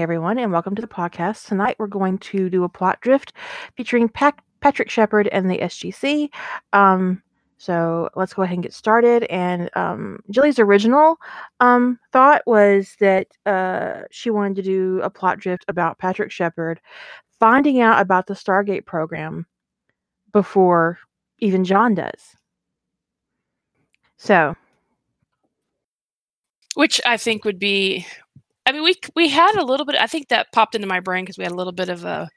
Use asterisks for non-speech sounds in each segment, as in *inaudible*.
Everyone, and welcome to the podcast. Tonight, we're going to do a plot drift featuring Pac- Patrick Sheppard and the SGC. Um, so let's go ahead and get started. And um, Jilly's original um, thought was that uh, she wanted to do a plot drift about Patrick Sheppard finding out about the Stargate program before even John does. So, which I think would be. I mean, we we had a little bit. I think that popped into my brain because we had a little bit of a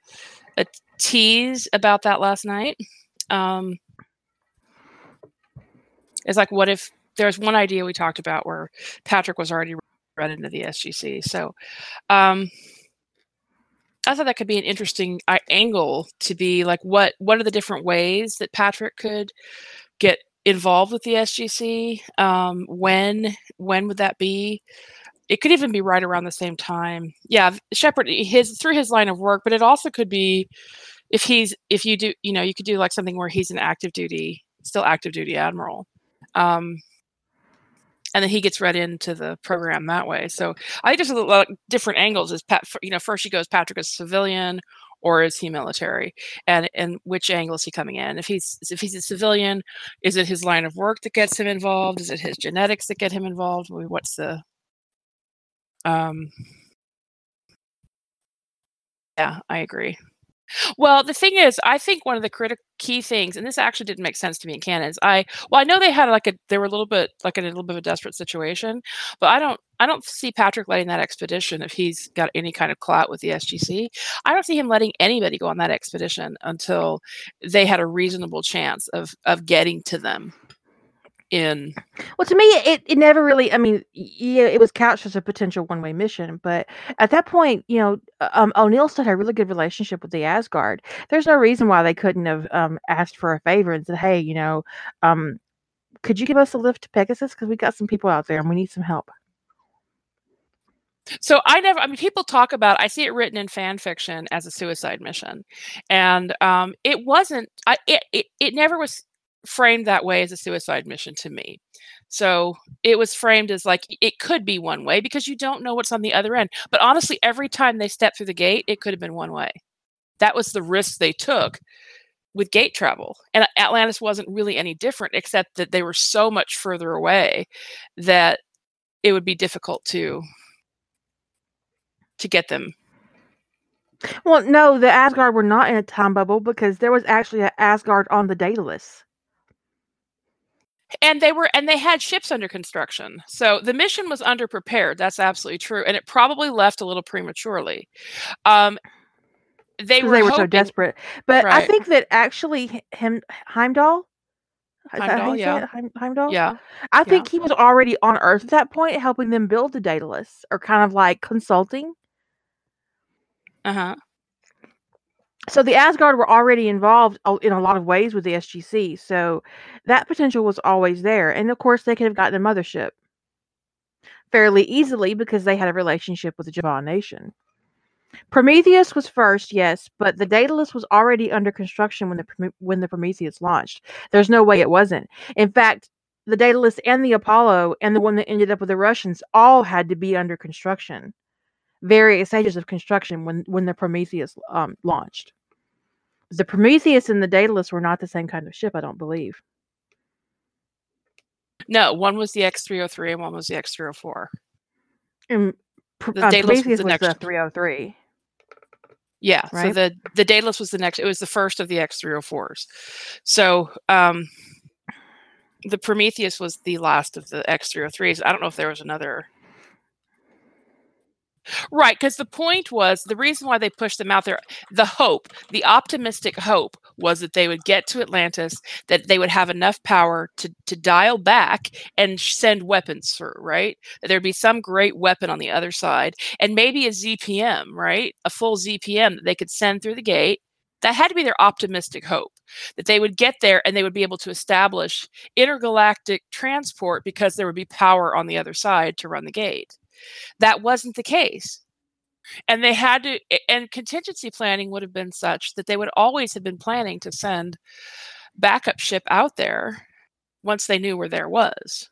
a tease about that last night. Um, it's like, what if there's one idea we talked about where Patrick was already read into the SGC? So, um, I thought that could be an interesting uh, angle to be like, what what are the different ways that Patrick could get involved with the SGC? Um, when when would that be? It could even be right around the same time. Yeah, Sheppard his through his line of work, but it also could be if he's if you do you know you could do like something where he's an active duty still active duty admiral. Um, and then he gets read into the program that way. So I just a lot different angles. Is Pat, you know, first she goes Patrick is civilian or is he military, and and which angle is he coming in? If he's if he's a civilian, is it his line of work that gets him involved? Is it his genetics that get him involved? What's the um, yeah, I agree. Well, the thing is, I think one of the critical key things, and this actually didn't make sense to me in canon, is I well, I know they had like a they were a little bit like in a little bit of a desperate situation, but I don't I don't see Patrick letting that expedition if he's got any kind of clout with the SGC. I don't see him letting anybody go on that expedition until they had a reasonable chance of of getting to them in well to me it, it never really i mean yeah it was couched as a potential one-way mission but at that point you know um, o'neill still had a really good relationship with the asgard. There's no reason why they couldn't have um, asked for a favor and said hey you know um, could you give us a lift to pegasus? Because we got some people out there and we need some help. So I never, I mean, people talk about, I see it written in fan fiction as a suicide mission. And um, it wasn't, I, it, it, it never was framed that way as a suicide mission to me. So it was framed as like it could be one way because you don't know what's on the other end. But honestly, every time they stepped through the gate, it could have been one way. That was the risk they took with gate travel. And Atlantis wasn't really any different, except that they were so much further away that it would be difficult to to get them well no the asgard were not in a time bubble because there was actually an asgard on the daedalus and they were and they had ships under construction so the mission was underprepared that's absolutely true and it probably left a little prematurely um they were, they were hoping, so desperate but right. i think that actually him heimdall Heimdall, yeah. Heim, Heimdall? Yeah. I think yeah. he was already on Earth at that point, helping them build the Daedalus, or kind of like consulting. Uh huh. So the Asgard were already involved in a lot of ways with the SGC, so that potential was always there. And of course, they could have gotten a mothership fairly easily because they had a relationship with the Jaffa Nation. Prometheus was first, yes, but the Daedalus was already under construction when the when the Prometheus launched. There's no way it wasn't. In fact, the Daedalus and the Apollo and the one that ended up with the Russians all had to be under construction, various stages of construction when when the Prometheus um, launched. The Prometheus and the Daedalus were not the same kind of ship, I don't believe. No, one was the X three hundred three and one was the X three hundred four. And Pr- uh, Prometheus was the, was the 303. Yeah, right? so the the Daedalus was the next. It was the first of the X three hundred fours. So um, the Prometheus was the last of the X three hundred threes. I don't know if there was another. Right, because the point was the reason why they pushed them out there, the hope, the optimistic hope was that they would get to Atlantis, that they would have enough power to to dial back and send weapons through, right? That there'd be some great weapon on the other side, and maybe a ZPM, right? A full ZPM that they could send through the gate. That had to be their optimistic hope that they would get there and they would be able to establish intergalactic transport because there would be power on the other side to run the gate. That wasn't the case and they had to and contingency planning would have been such that they would always have been planning to send backup ship out there once they knew where there was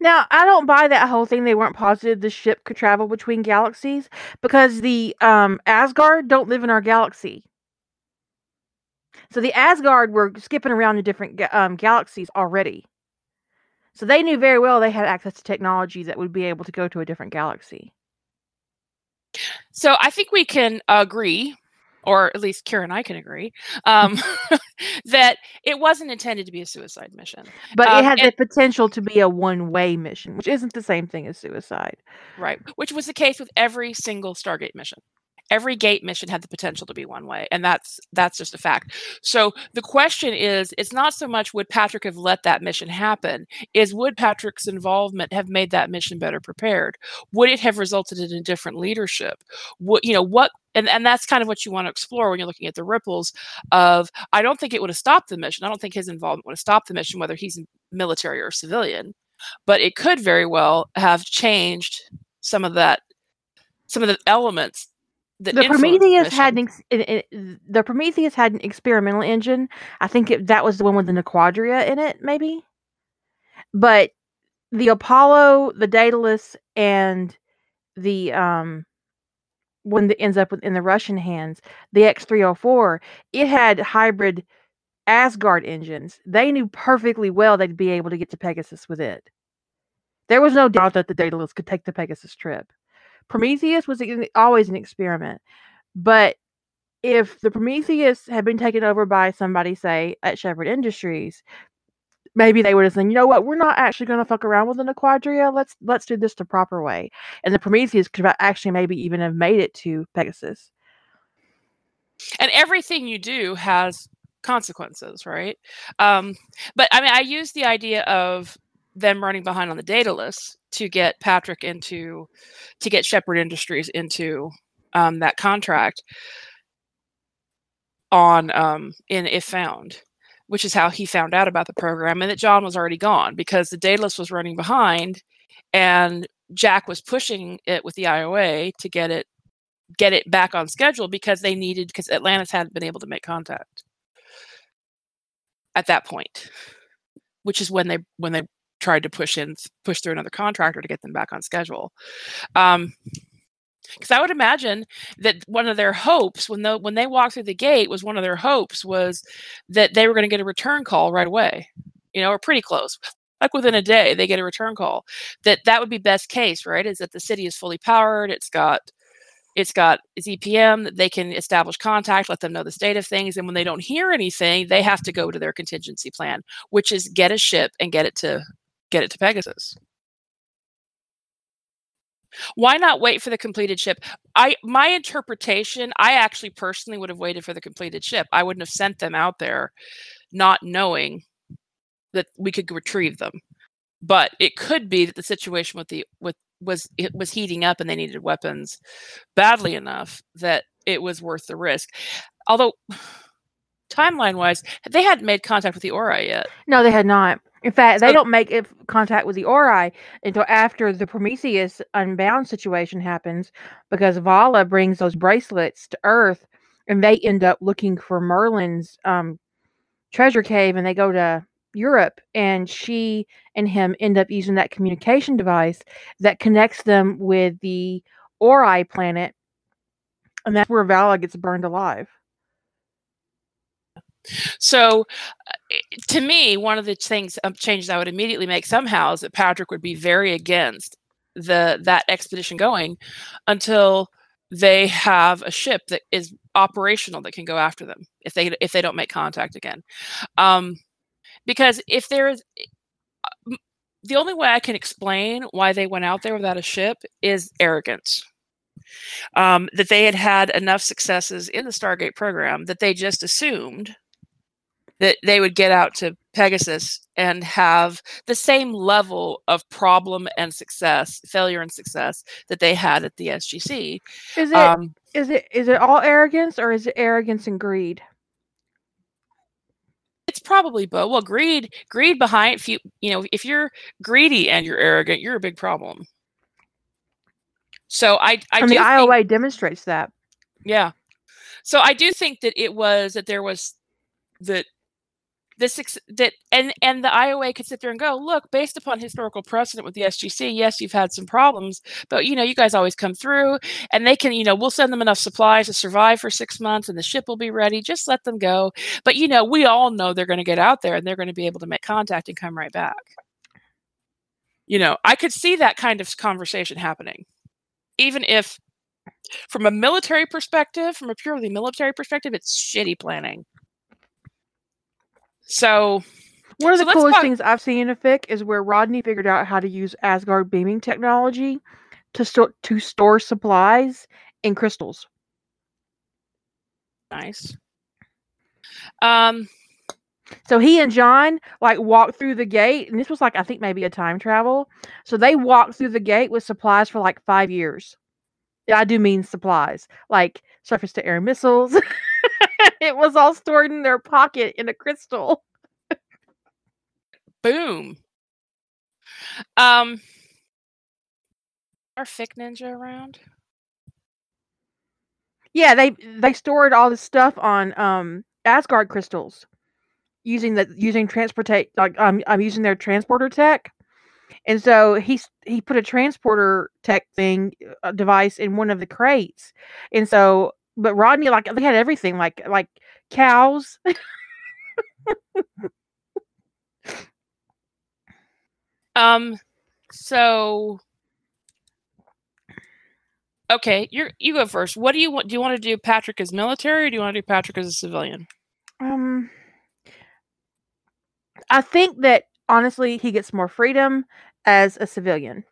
Now, I don't buy that whole thing. They weren't positive the ship could travel between galaxies because the um, Asgard don't live in our galaxy. So the Asgard were skipping around to different um, galaxies already. So they knew very well they had access to technology that would be able to go to a different galaxy. so i think we can agree or at least kira and i can agree um, *laughs* *laughs* that it wasn't intended to be a suicide mission But Um, it had and- the potential to be a one-way mission, which isn't the same thing as suicide. right which was the case with every single stargate mission every gate mission had the potential to be one way and that's that's just a fact. So the question is it's not so much would patrick have let that mission happen is would patrick's involvement have made that mission better prepared? Would it have resulted in a different leadership? What you know what and, and that's kind of what you want to explore when you're looking at the ripples of i don't think it would have stopped the mission i don't think his involvement would have stopped the mission whether he's military or civilian but it could very well have changed some of that some of the elements the Prometheus had an ex- it, it, the Prometheus had an experimental engine. I think it, that was the one with the Naquadria in it, maybe. But the Apollo, the Daedalus, and the um one that ends up with in the Russian hands, the X three hundred four, it had hybrid Asgard engines. They knew perfectly well they'd be able to get to Pegasus with it. There was no doubt that the Daedalus could take the Pegasus trip. Prometheus was an- always an experiment, but if the Prometheus had been taken over by somebody, say at Sheppard Industries, maybe they would have said, "You know what? We're not actually going to fuck around with the Naquadria. Let's let's do this the proper way." And the Prometheus could actually maybe even have made it to Pegasus. and everything you do has consequences right um, but i mean i use the idea of them running behind on the Daedalus to get patrick into to get Sheppard industries into um, that contract on um, in if found which is how he found out about the program and that john was already gone because the Daedalus was running behind and jack was pushing it with the ioa to get it get it back on schedule because they needed because Atlantis hadn't been able to make contact at that point, which is when they when they tried to push in push through another contractor to get them back on schedule. Um, because I would imagine that one of their hopes when the when they walked through the gate was one of their hopes was that they were going to get a return call right away, you know, or pretty close. Like within a day, they get a return call. That that would be best case, right? Is that the city is fully powered. It's got it's got ZPM that they can establish contact, let them know the state of things, and when they don't hear anything, they have to go to their contingency plan, which is get a ship and get it to get it to Pegasus. Why not wait for the completed ship? I my interpretation, I actually personally would have waited for the completed ship. I wouldn't have sent them out there not knowing that we could retrieve them. But it could be that the situation with the with was it was heating up and they needed weapons badly enough that it was worth the risk. Although *sighs* timeline wise, they hadn't made contact with the Ori yet. No, they had not. In fact, they So- don't make if contact with the Ori until after the Prometheus Unbound situation happens, because Vala brings those bracelets to Earth, and they end up looking for Merlin's um, treasure cave, and they go to Europe, and she and him end up using that communication device that connects them with the Ori planet, and that's where Vala gets burned alive. So, uh, to me, one of the things um, changes I would immediately make somehow is that Patrick would be very against the that expedition going until they have a ship that is operational that can go after them if they if they don't make contact again. Um, because if there is uh, the only way I can explain why they went out there without a ship is arrogance. Um, that they had had enough successes in the Stargate program that they just assumed that they would get out to Pegasus and have the same level of problem and success, failure and success that they had at the SGC. Is it Um, is it is it all arrogance or is it arrogance and greed? it's probably both. Well, greed, greed behind if you you know if you're greedy and you're arrogant, you're a big problem. So I I and do the think- demonstrates that. Yeah. So I do think that it was that there was that this that and and the IOA could sit there and go, look, based upon historical precedent with the SGC, yes, you've had some problems, but you know, you guys always come through, and they can, you know, we'll send them enough supplies to survive for six months, and the ship will be ready. Just let them go. But you know, we all know they're going to get out there and they're going to be able to make contact and come right back. You know, I could see that kind of conversation happening, even if from a military perspective, from a purely military perspective, it's shitty planning. So, One of the let's coolest talk- things I've seen in a fic is where Rodney figured out how to use Asgard beaming technology to store to store supplies in crystals. nice. Um, So he and John like walked through the gate, and this was like I think maybe a time travel. So they walked through the gate with supplies for like five years. Yeah, I do mean supplies, like surface to air missiles. *laughs* *laughs* it was all stored in their pocket in a crystal. boom. Um, are Fic Ninja around? Yeah, they they stored all this stuff on um Asgard crystals using the using transportate like um I'm using their transporter tech. And so he he put a transporter tech thing uh, device in one of the crates. And so but Rodney like they had everything like like cows. *laughs* Um, so okay, you're you go first. What do you want? Do you want to do Patrick as military, or do you want to do Patrick as a civilian? Um I think that honestly he gets more freedom as a civilian.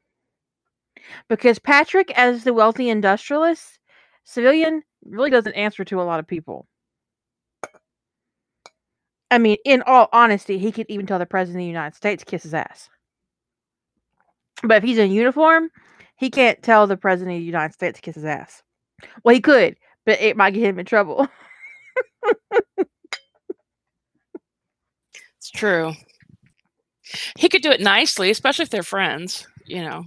Because Patrick as the wealthy industrialist, civilian really doesn't answer to a lot of people. I mean, in all honesty, he could even tell the president of the United States kiss his ass. But if he's in uniform, he can't tell the president of the United States to kiss his ass. Well, he could, but it might get him in trouble. *laughs* It's true. He could do it nicely, especially if they're friends. You know,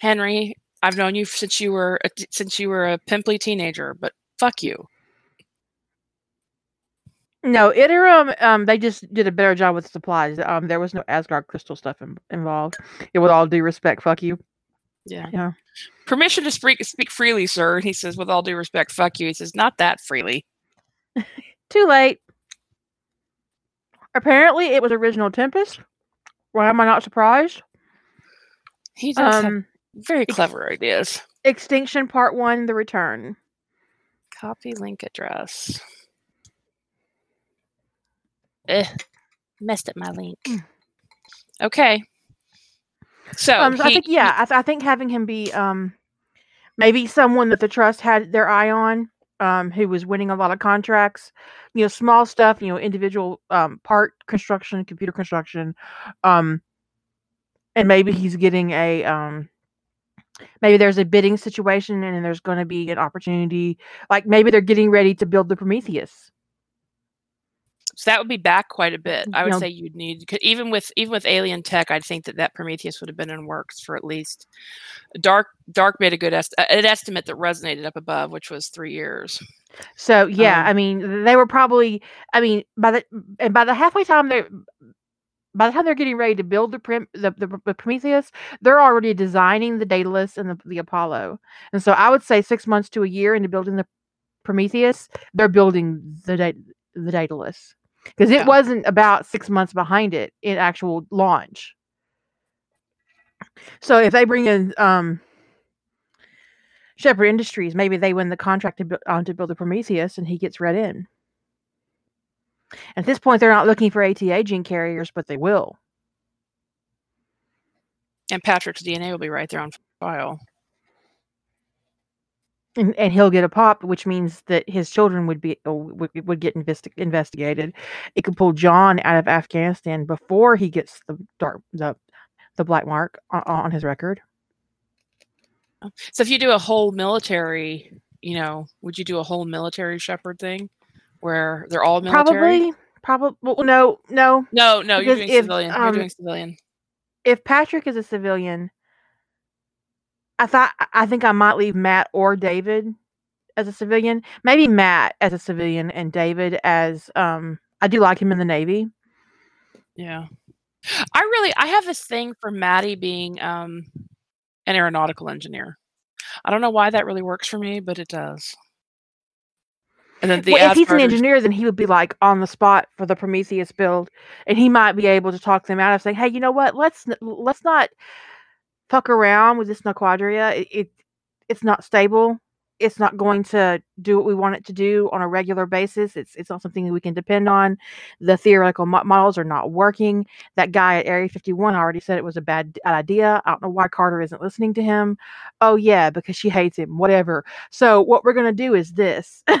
Henry, I've known you since you were a since you were a pimply teenager, but fuck you. No, Iterum, um, they just did a better job with supplies. Um, there was no Asgard crystal stuff in, involved. It with all due respect, fuck you. Yeah. Yeah. Permission to speak speak freely, sir. And he says, with all due respect, fuck you. He says, not that freely. *laughs* Too late. Apparently, it was original Tempest. Why am I not surprised? He does have Um, very clever ideas. Extinction Part One: The Return. Copy link address. Eh, messed up my link. Okay. So, um, so I think yeah, I, th- I think having him be um, maybe someone that the trust had their eye on, um, who was winning a lot of contracts, you know, small stuff, you know, individual um, part construction, computer construction, um, and maybe he's getting a um, maybe there's a bidding situation and there's going to be an opportunity, like maybe they're getting ready to build the Prometheus. So that would be back quite a bit. I would No. say you'd need 'cause even with even with alien tech. I'd think that that Prometheus would have been in works for at least Dark. Dark made a good est- an estimate that resonated up above, which was three years. So yeah, Um, I mean, they were probably. I mean, by the and by the halfway time they, by the time they're getting ready to build the prim, the, the, the Prometheus, they're already designing the Daedalus and the, the Apollo. And so I would say six months to a year into building the Prometheus, they're building the Da- the Daedalus because it Yeah. wasn't about six months behind it in actual launch. So if they bring in um, Sheppard Industries, maybe they win the contract to, bu- um, to build the Prometheus, and he gets read in. At this point, they're not looking for ATA gene carriers, but they will. And Patrick's DNA will be right there on file. and, and he'll get a pop, which means that his children would be uh, would, would get investi- investigated. It could pull John out of Afghanistan before he gets the dark the the black mark on, on his record. So if you do a whole military, you know, would you do a whole military Sheppard thing where they're all military? Probably, probably. Well, no, no. No, no, you're doing if, civilian. um, you're doing civilian. If Patrick is a civilian, I thought I think I might leave Matt or David as a civilian. Maybe Matt as a civilian and David as um. I do like him in the Navy. Yeah. I really I have this thing for Maddie being um an aeronautical engineer. I don't know why that really works for me, but it does. And then the well, if he's an engineer, then he would be like on the spot for the Prometheus build, and he might be able to talk them out of saying, "Hey, you know what? Let's let's not fuck around with this Naquadria. It, it it's not stable. It's not going to do what we want it to do on a regular basis. It's it's not something that we can depend on. The theoretical mo- models are not working. That guy at Area 51 already said it was a bad idea. I don't know why Carter isn't listening to him. Oh yeah, because she hates him. Whatever. So what we're gonna do is this." *laughs*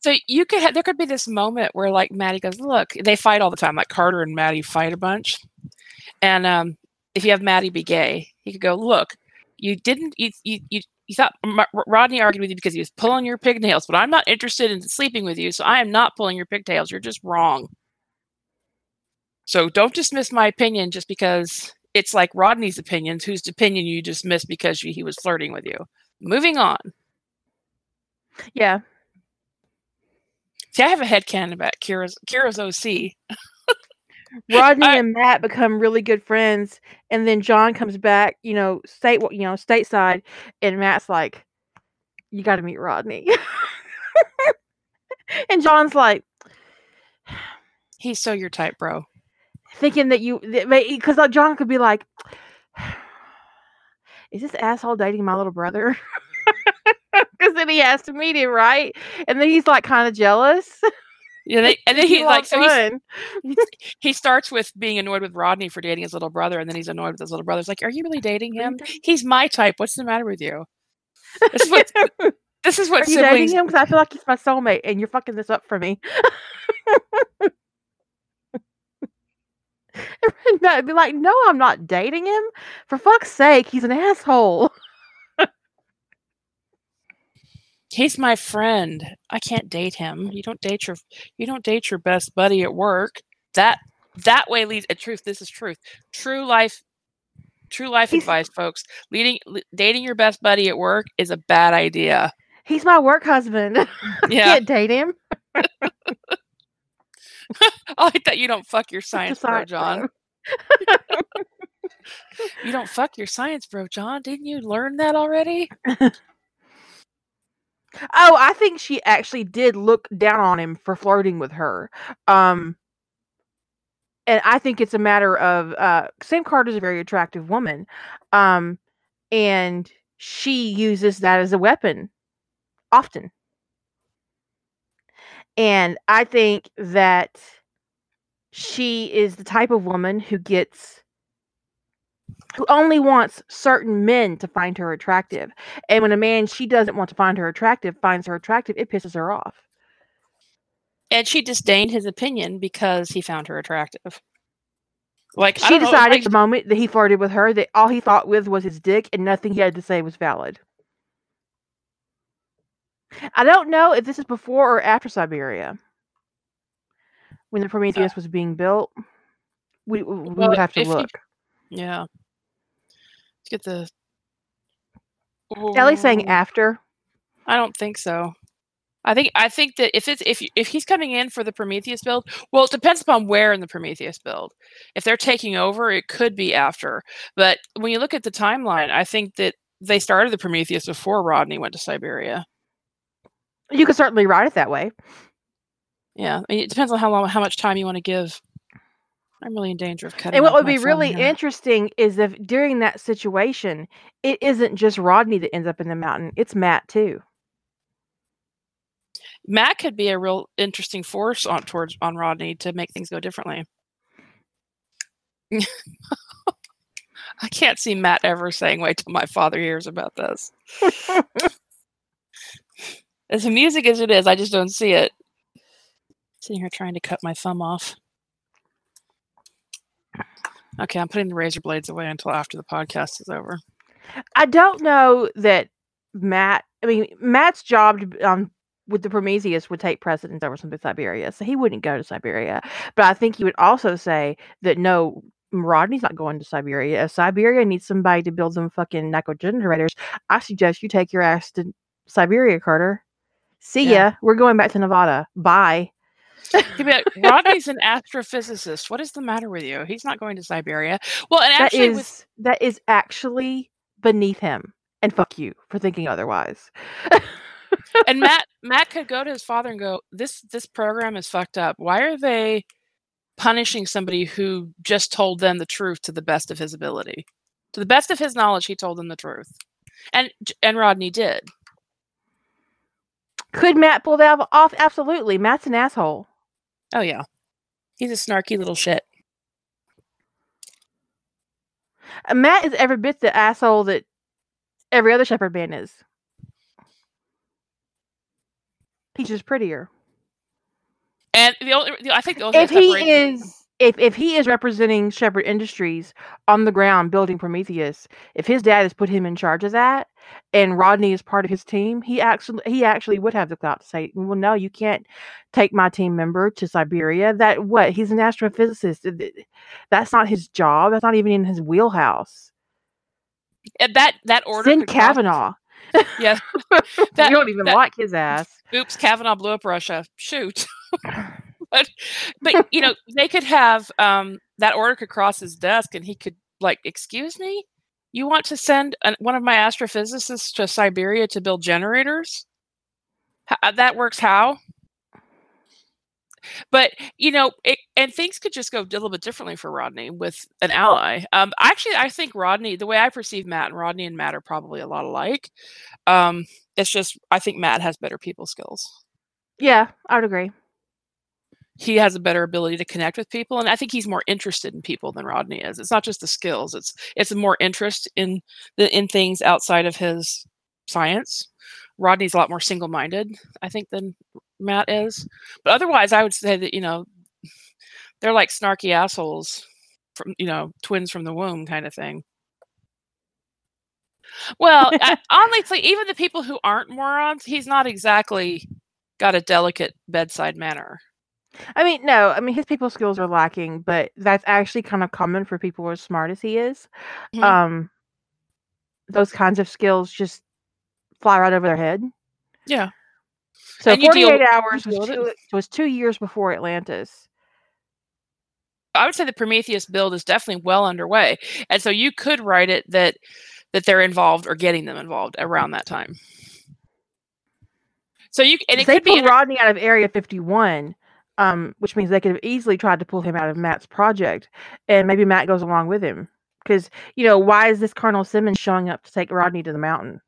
So you could have, there could be this moment where like Maddie goes, look, they fight all the time. Like Carter and Maddie fight a bunch. And um, if you have Maddie be gay, he could go, look, you didn't, you, you, you, you thought M- Rodney argued with you because he was pulling your pigtails, but I'm not interested in sleeping with you. So I am not pulling your pigtails. You're just wrong. So don't dismiss my opinion just because it's like Rodney's opinions, whose opinion you dismissed because he was flirting with you. Moving on. yeah. See, I have a headcanon about Kira's Kira's OC. *laughs* Rodney I- and Matt become really good friends, and then John comes back, you know, state you know, stateside, and Matt's like, "You got to meet Rodney," *laughs* and John's like, *sighs* He's so your type, bro. thinking that you because like John could be like, *sighs* "Is this asshole dating my little brother?" *laughs* *laughs* Because then he has to meet him, right? And then he's like kind of jealous. Yeah, they, *laughs* and then he You like so *laughs* he starts with being annoyed with Rodney for dating his little brother, and then he's annoyed with his little brother. It's like, are you really dating him? He's my type. What's the matter with you? This is what this is what Are you dating him? Because I feel like he's my soulmate, and you're fucking this up for me. Would be like, "No, I'm not dating him. For fuck's sake, he's an asshole." He's my friend. I can't date him. You don't date your you don't date your best buddy at work. That that way leads. And truth, this is truth. True life. True life He's- advice, folks. Leading, li- dating your best buddy at work is a bad idea. He's my work husband. *laughs* Yeah, can't date him. *laughs* Oh, I like that you don't fuck your *laughs* science, bro, John. You don't fuck your science, bro, John. Didn't you learn that already? Oh, I think she actually did look down on him for flirting with her. Um and I think it's a matter of uh Sam Carter's a very attractive woman. Um and she uses that as a weapon often. And I think that she is the type of woman who gets who only wants certain men to find her attractive. And when a man she doesn't want to find her attractive finds her attractive, it pisses her off. And she disdained his opinion because he found her attractive. Like She decided like- the moment that he flirted with her that all he thought with was his dick and nothing he had to say was valid. I don't know if this is before or after Siberia. When the uh, Prometheus was being built. We, we we Well, would have to if you- look. yeah. Get the. Ellie's saying after. I don't think so. I think I think that if it's if if he's coming in for the Prometheus build, well, it depends upon where in the Prometheus build. If they're taking over, it could be after. But when you look at the timeline, I think that they started the Prometheus before Rodney went to Siberia. You could certainly write it that way. Yeah, I mean, it depends on how long, how much time you want to give. I'm really in danger of cutting. And what would be really interesting is if during that situation, it isn't just Rodney that ends up in the mountain, it's Matt too. Matt could be a real interesting force on towards on Rodney to make things go differently. *laughs* I can't see Matt ever saying, "Wait till my father hears about this." *laughs* As music as it is, I just don't see it. Sitting here trying to cut my thumb off. Okay, I'm putting the razor blades away until after the podcast is over. I don't know that Matt. I mean, Matt's job um, with the Prometheus would take precedence over something Siberia, so he wouldn't go to Siberia. But I think he would also say that no, Rodney's not going to Siberia. If Siberia needs somebody to build them fucking nico generators, I suggest you take your ass to Siberia, Carter. See Yeah. ya. We're going back to Nevada. Bye. He'd be like, Rodney's an astrophysicist. What is the matter with you? He's not going to Siberia. Well, and That actually, is with that is actually beneath him. And fuck you for thinking otherwise. and *laughs* Matt Matt could go to his father and go, "This this program is fucked up. Why are they punishing somebody who just told them the truth to the best of his ability? To the best of his knowledge, he told them the truth." And and Rodney did. Could Matt pull that off? Absolutely. Matt's an asshole. Oh yeah, he's a snarky little shit. Uh, Matt is every bit the asshole that every other Sheppard man is. He's just prettier. And the only the- I think the only If he is if if he is representing Sheppard Industries on the ground building Prometheus, if his dad has put him in charge of that and Rodney is part of his team, he actually he actually would have the clout to say, Well, no, you can't take my team member to Siberia. That what? He's an astrophysicist. Th- th- That's not his job. That's not even in his wheelhouse. and that that order Send Kavanagh. Yeah, *laughs* you don't even that- like his ass. oops, Kavanagh blew up Russia. Shoot. *laughs* but but you know *laughs* they could have um that order could cross his desk and he could like excuse me? You want to send an, one of my astrophysicists to siberia to build generators? H- uh, that works how? But you know it, and things could just go a little bit differently for rodney with an ally. Um actually i think rodney the way i perceive matt and rodney and matt are probably a lot alike. Um it's just i think matt has better people skills. Yeah, I would agree. He has a better ability to connect with people and i think he's more interested in people than rodney is. It's not just the skills it's it's more interest in the in things outside of his science. Rodney's a lot more single-minded i think than matt is. But otherwise i would say that you know they're like snarky assholes from you know twins from the womb kind of thing. Well I, *laughs* honestly even the people who aren't morons he's not exactly got a delicate bedside manner I mean, no, I mean his people skills are lacking, but that's actually kind of common for people as smart as he is. Mhm. Um, those kinds of skills just fly right over their head. yeah So And you deal- 48 hours was two, was two years before Atlantis. I would say the Prometheus build is definitely well underway, and so you could write it that that they're involved or getting them involved around that time. So you and it they could be inter- Rodney out of Area 51, um, which means they could have easily tried to pull him out of Matt's project, and maybe Matt goes along with him. Because you know, why is this Colonel Simmons showing up to take Rodney to the mountain?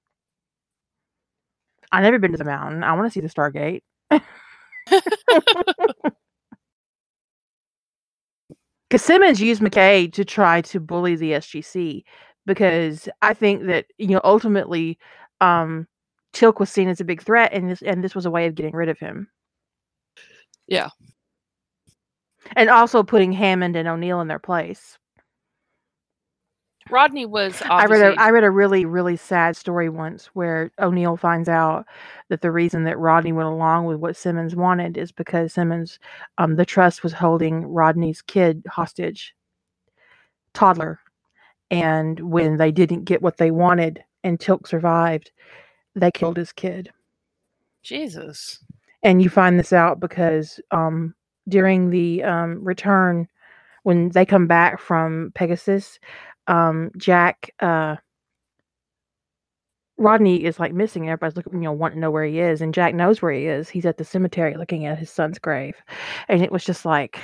I've never been to the mountain. I want to see the Stargate. *laughs* *laughs* Because Simmons used McKay to try to bully the SGC because I think that you know ultimately um, Teal'c was seen as a big threat, and this and this was a way of getting rid of him. Yeah. and also putting Hammond and O'Neill in their place. Rodney was I read a I read a really really sad story once where O'Neill finds out that the reason that Rodney went along with what Simmons wanted is because Simmons, um, the trust was holding Rodney's kid hostage, toddler, and when they didn't get what they wanted and Teal'c survived, they killed his kid. Jesus. And you find this out because um, during the um, return when they come back from pegasus um, jack uh, rodney is like missing everybody's looking you know wanting to know where he is and jack knows where he is. He's at the cemetery looking at his son's grave and it was just like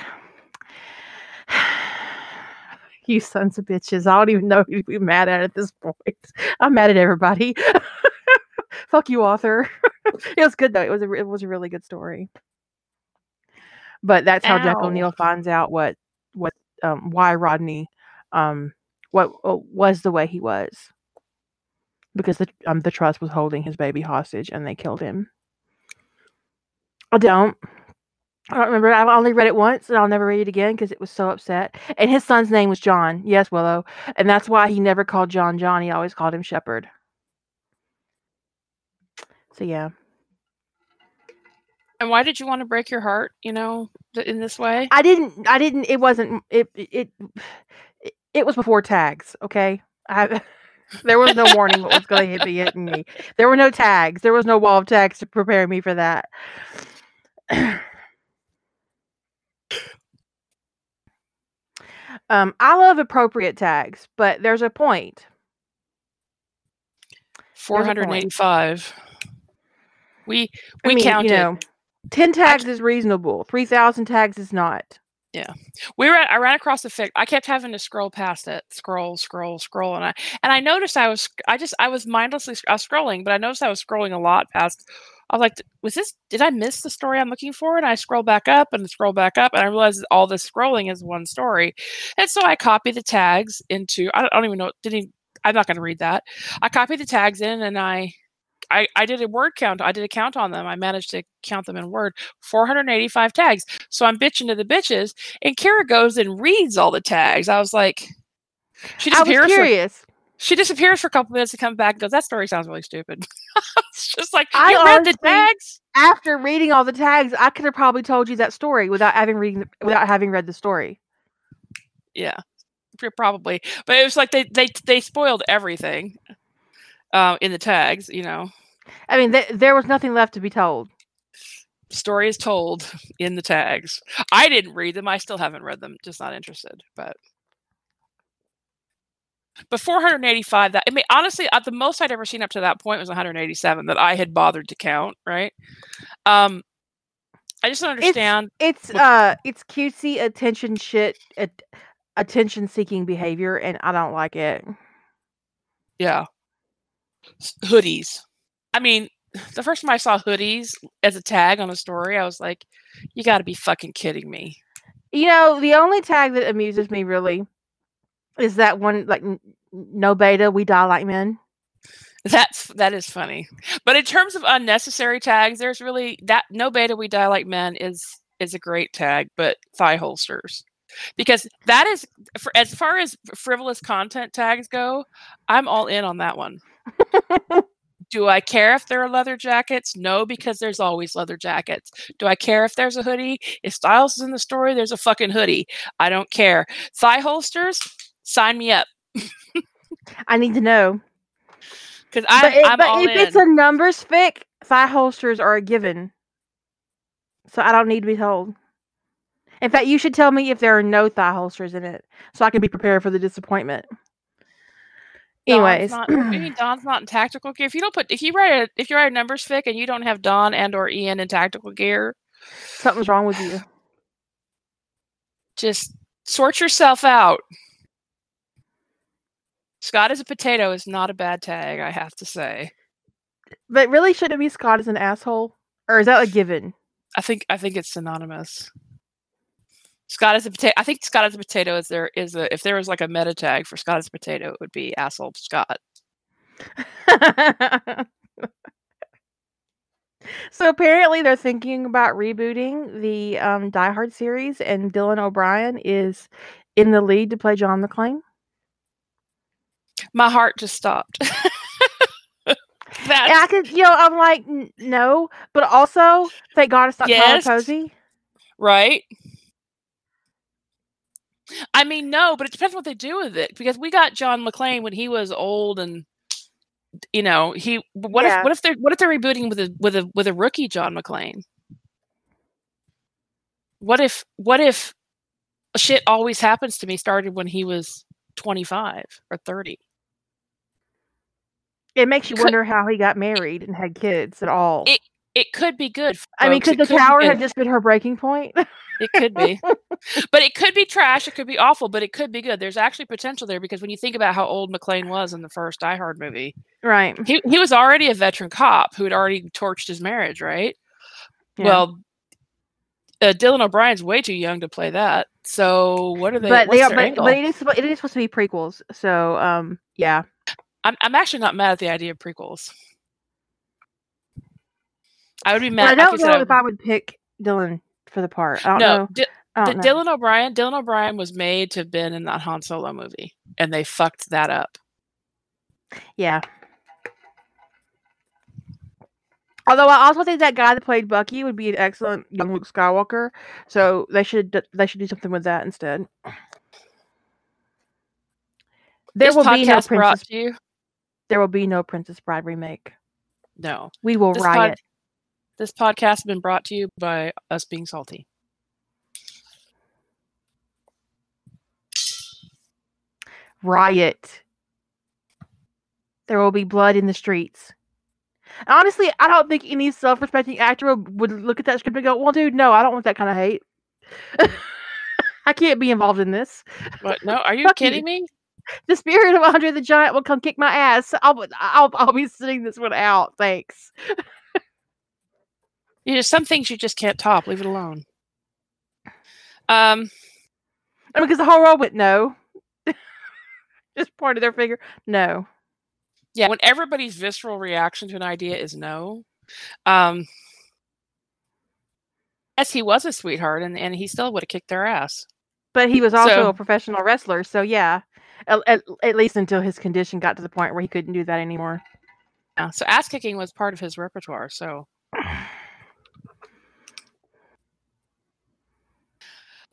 *sighs* you sons of bitches i don't even know who to be mad at at this point. I'm mad at everybody *laughs* fuck you author *laughs* it was good though. It was a it was a really good story. But that's how Jack Ow. O'Neill finds out what what um why Rodney um what uh, was the way he was because the um the trust was holding his baby hostage and they killed him. I don't. I don't remember. I've only read it once, and I'll never read it again because it was so upset. And his son's name was John. Yes, Willow, and that's why he never called John John. He always called him Sheppard. So yeah, And why did you want to break your heart? You know, in this way. I didn't. I didn't. It wasn't. It. It. It, was before tags. Okay. I. *laughs* There was no warning what was going to be hitting me. There were no tags. There was no wall of tags to prepare me for that. *clears throat* um, I love appropriate tags, but there's a point. Four hundred and eighty-five. We we I mean, counted. you know, ten tags is reasonable. Three thousand tags is not. Yeah, we at, I ran across the fic. I kept having to scroll past it, scroll, scroll, scroll, and I and I noticed I was I just I was mindlessly I was scrolling, but I noticed I was scrolling a lot past. I was like, was this? Did I miss the story I'm looking for? And I scroll back up and scroll back up, and I realized all this scrolling is one story. And so I copy the tags into. I don't, I don't even know. Didn't even, I'm not going to read that. I copy the tags in, and I. I, I did a word count. I did a count on them. I managed to count them in Word. 485 tags. So I'm bitching to the bitches, and Kara goes and reads all the tags. I was like, she I was disappears. For, she disappears for a couple minutes and comes back and goes, "That story sounds really stupid." *laughs* it's just like I read the tags. After reading all the tags, I could have probably told you that story without having reading the, without having read the story. Yeah, probably. But it was like they they they spoiled everything uh, in the tags. You know, I mean, th- there was nothing left to be told. story is told *laughs* in the tags. I didn't read them. I still haven't read them. Just not interested. But but 485. That I mean, honestly, uh, the most I'd ever seen up to that point was 187 that I had bothered to count. Right. Um, I just don't understand. It's What- uh, it's cutesy attention shit, at, attention seeking behavior, and I don't like it. Yeah. Hoodies. I mean, *sighs* the first time I saw hoodies as a tag on a story, I was like, you got to be fucking kidding me. You know, the only tag that amuses me really is that one like no beta, we die like men. That's that is funny. But in terms of unnecessary tags, there's really that no beta we die like men is is a great tag, but thigh holsters. Because that is for, as far as frivolous content tags go, I'm all in on that one. *laughs* Do I care if there are leather jackets? No, because there's always leather jackets. Do I care if there's a hoodie? If Stiles is in the story, there's a fucking hoodie. I don't care. Thigh holsters, sign me up. I need to know. *laughs* Because I'm, it- I'm but if in. it's a numbers fic, thigh holsters are a given. So I don't need to be told. In fact, you should tell me if there are no thigh holsters in it, so I can be prepared for the disappointment. Don's Anyways, not, you mean Don's not in tactical gear? If you don't put, if you write a, if you write a numbers fic and you don't have Don and or Ian in tactical gear, something's wrong with you. just sort yourself out. Scott as a potato is not a bad tag, I have to say. But really, should it be Scott as an asshole, or is that a given? I think I think it's synonymous. Scott as a potato. I think Scott as a potato is there is a if there was like a meta tag for Scott as a potato, it would be asshole Scott. *laughs* so apparently, they're thinking about rebooting the um, Die Hard series, and Dylan O'Brien is in the lead to play John McClane. My heart just stopped. And *laughs* That's I could, you know, I'm like, "N- no, but also, thank God it's not Yes. Tyler Posey. right. I mean, no, but it depends what they do with it because we got John McClane when he was old and you know he. What Yeah. if what if they're what if they're rebooting with a with a with a rookie John McClane? What if what if shit always happens to me started when he was twenty five or thirty? It makes you Could- wonder how he got married and had kids at all. It- It could be good. I mean, could It the be tower have just been her breaking point? *laughs* It could be. but it could be trash. It could be awful, but it could be good. There's actually potential there because when you think about how old McClane was in the first Die Hard movie, right. he, he was already a veteran cop who had already torched his marriage, right? Yeah. Well, uh, Dylan O'Brien's way too young to play that. So what are they? but they are, but, but it is it is supposed to be prequels. So um, yeah. I'm I'm actually not mad at the idea of prequels. I would be mad. I don't I know I if I would pick Dylan for the part. I don't no, know. Di- don't know. Dylan O'Brien. Dylan O'Brien was made to have been in that Han Solo movie, and they fucked that up. Yeah. Although I also think that guy that played Bucky would be an excellent young Luke Skywalker, so they should they should do something with that instead. There this will be no Princess. to you. There will be no Princess Bride remake. No, We will this pod- riot. This podcast has been brought to you by us being salty. riot. There will be blood in the streets. Honestly, I don't think any self-respecting actor would look at that script and go, "Well, dude, no, I don't want that kind of hate. *laughs* I can't be involved in this. What? No, are you *laughs* Fuck you. kidding me? The spirit of Andre the Giant will come kick my ass. I'll I'll I'll be sitting this one out. Thanks. *laughs* You know, some things you just can't top. Leave it alone. Um, I mean, because the whole world went no. *laughs* Just part of their finger. No. yeah, when everybody's visceral reaction to an idea is no. Um, yes, he was a sweetheart, and, and he still would have kicked their ass. But he was also So- a professional wrestler, so yeah. At, at, at least until his condition got to the point where he couldn't do that anymore. Yeah, so ass kicking was part of his repertoire. So *sighs* *sighs*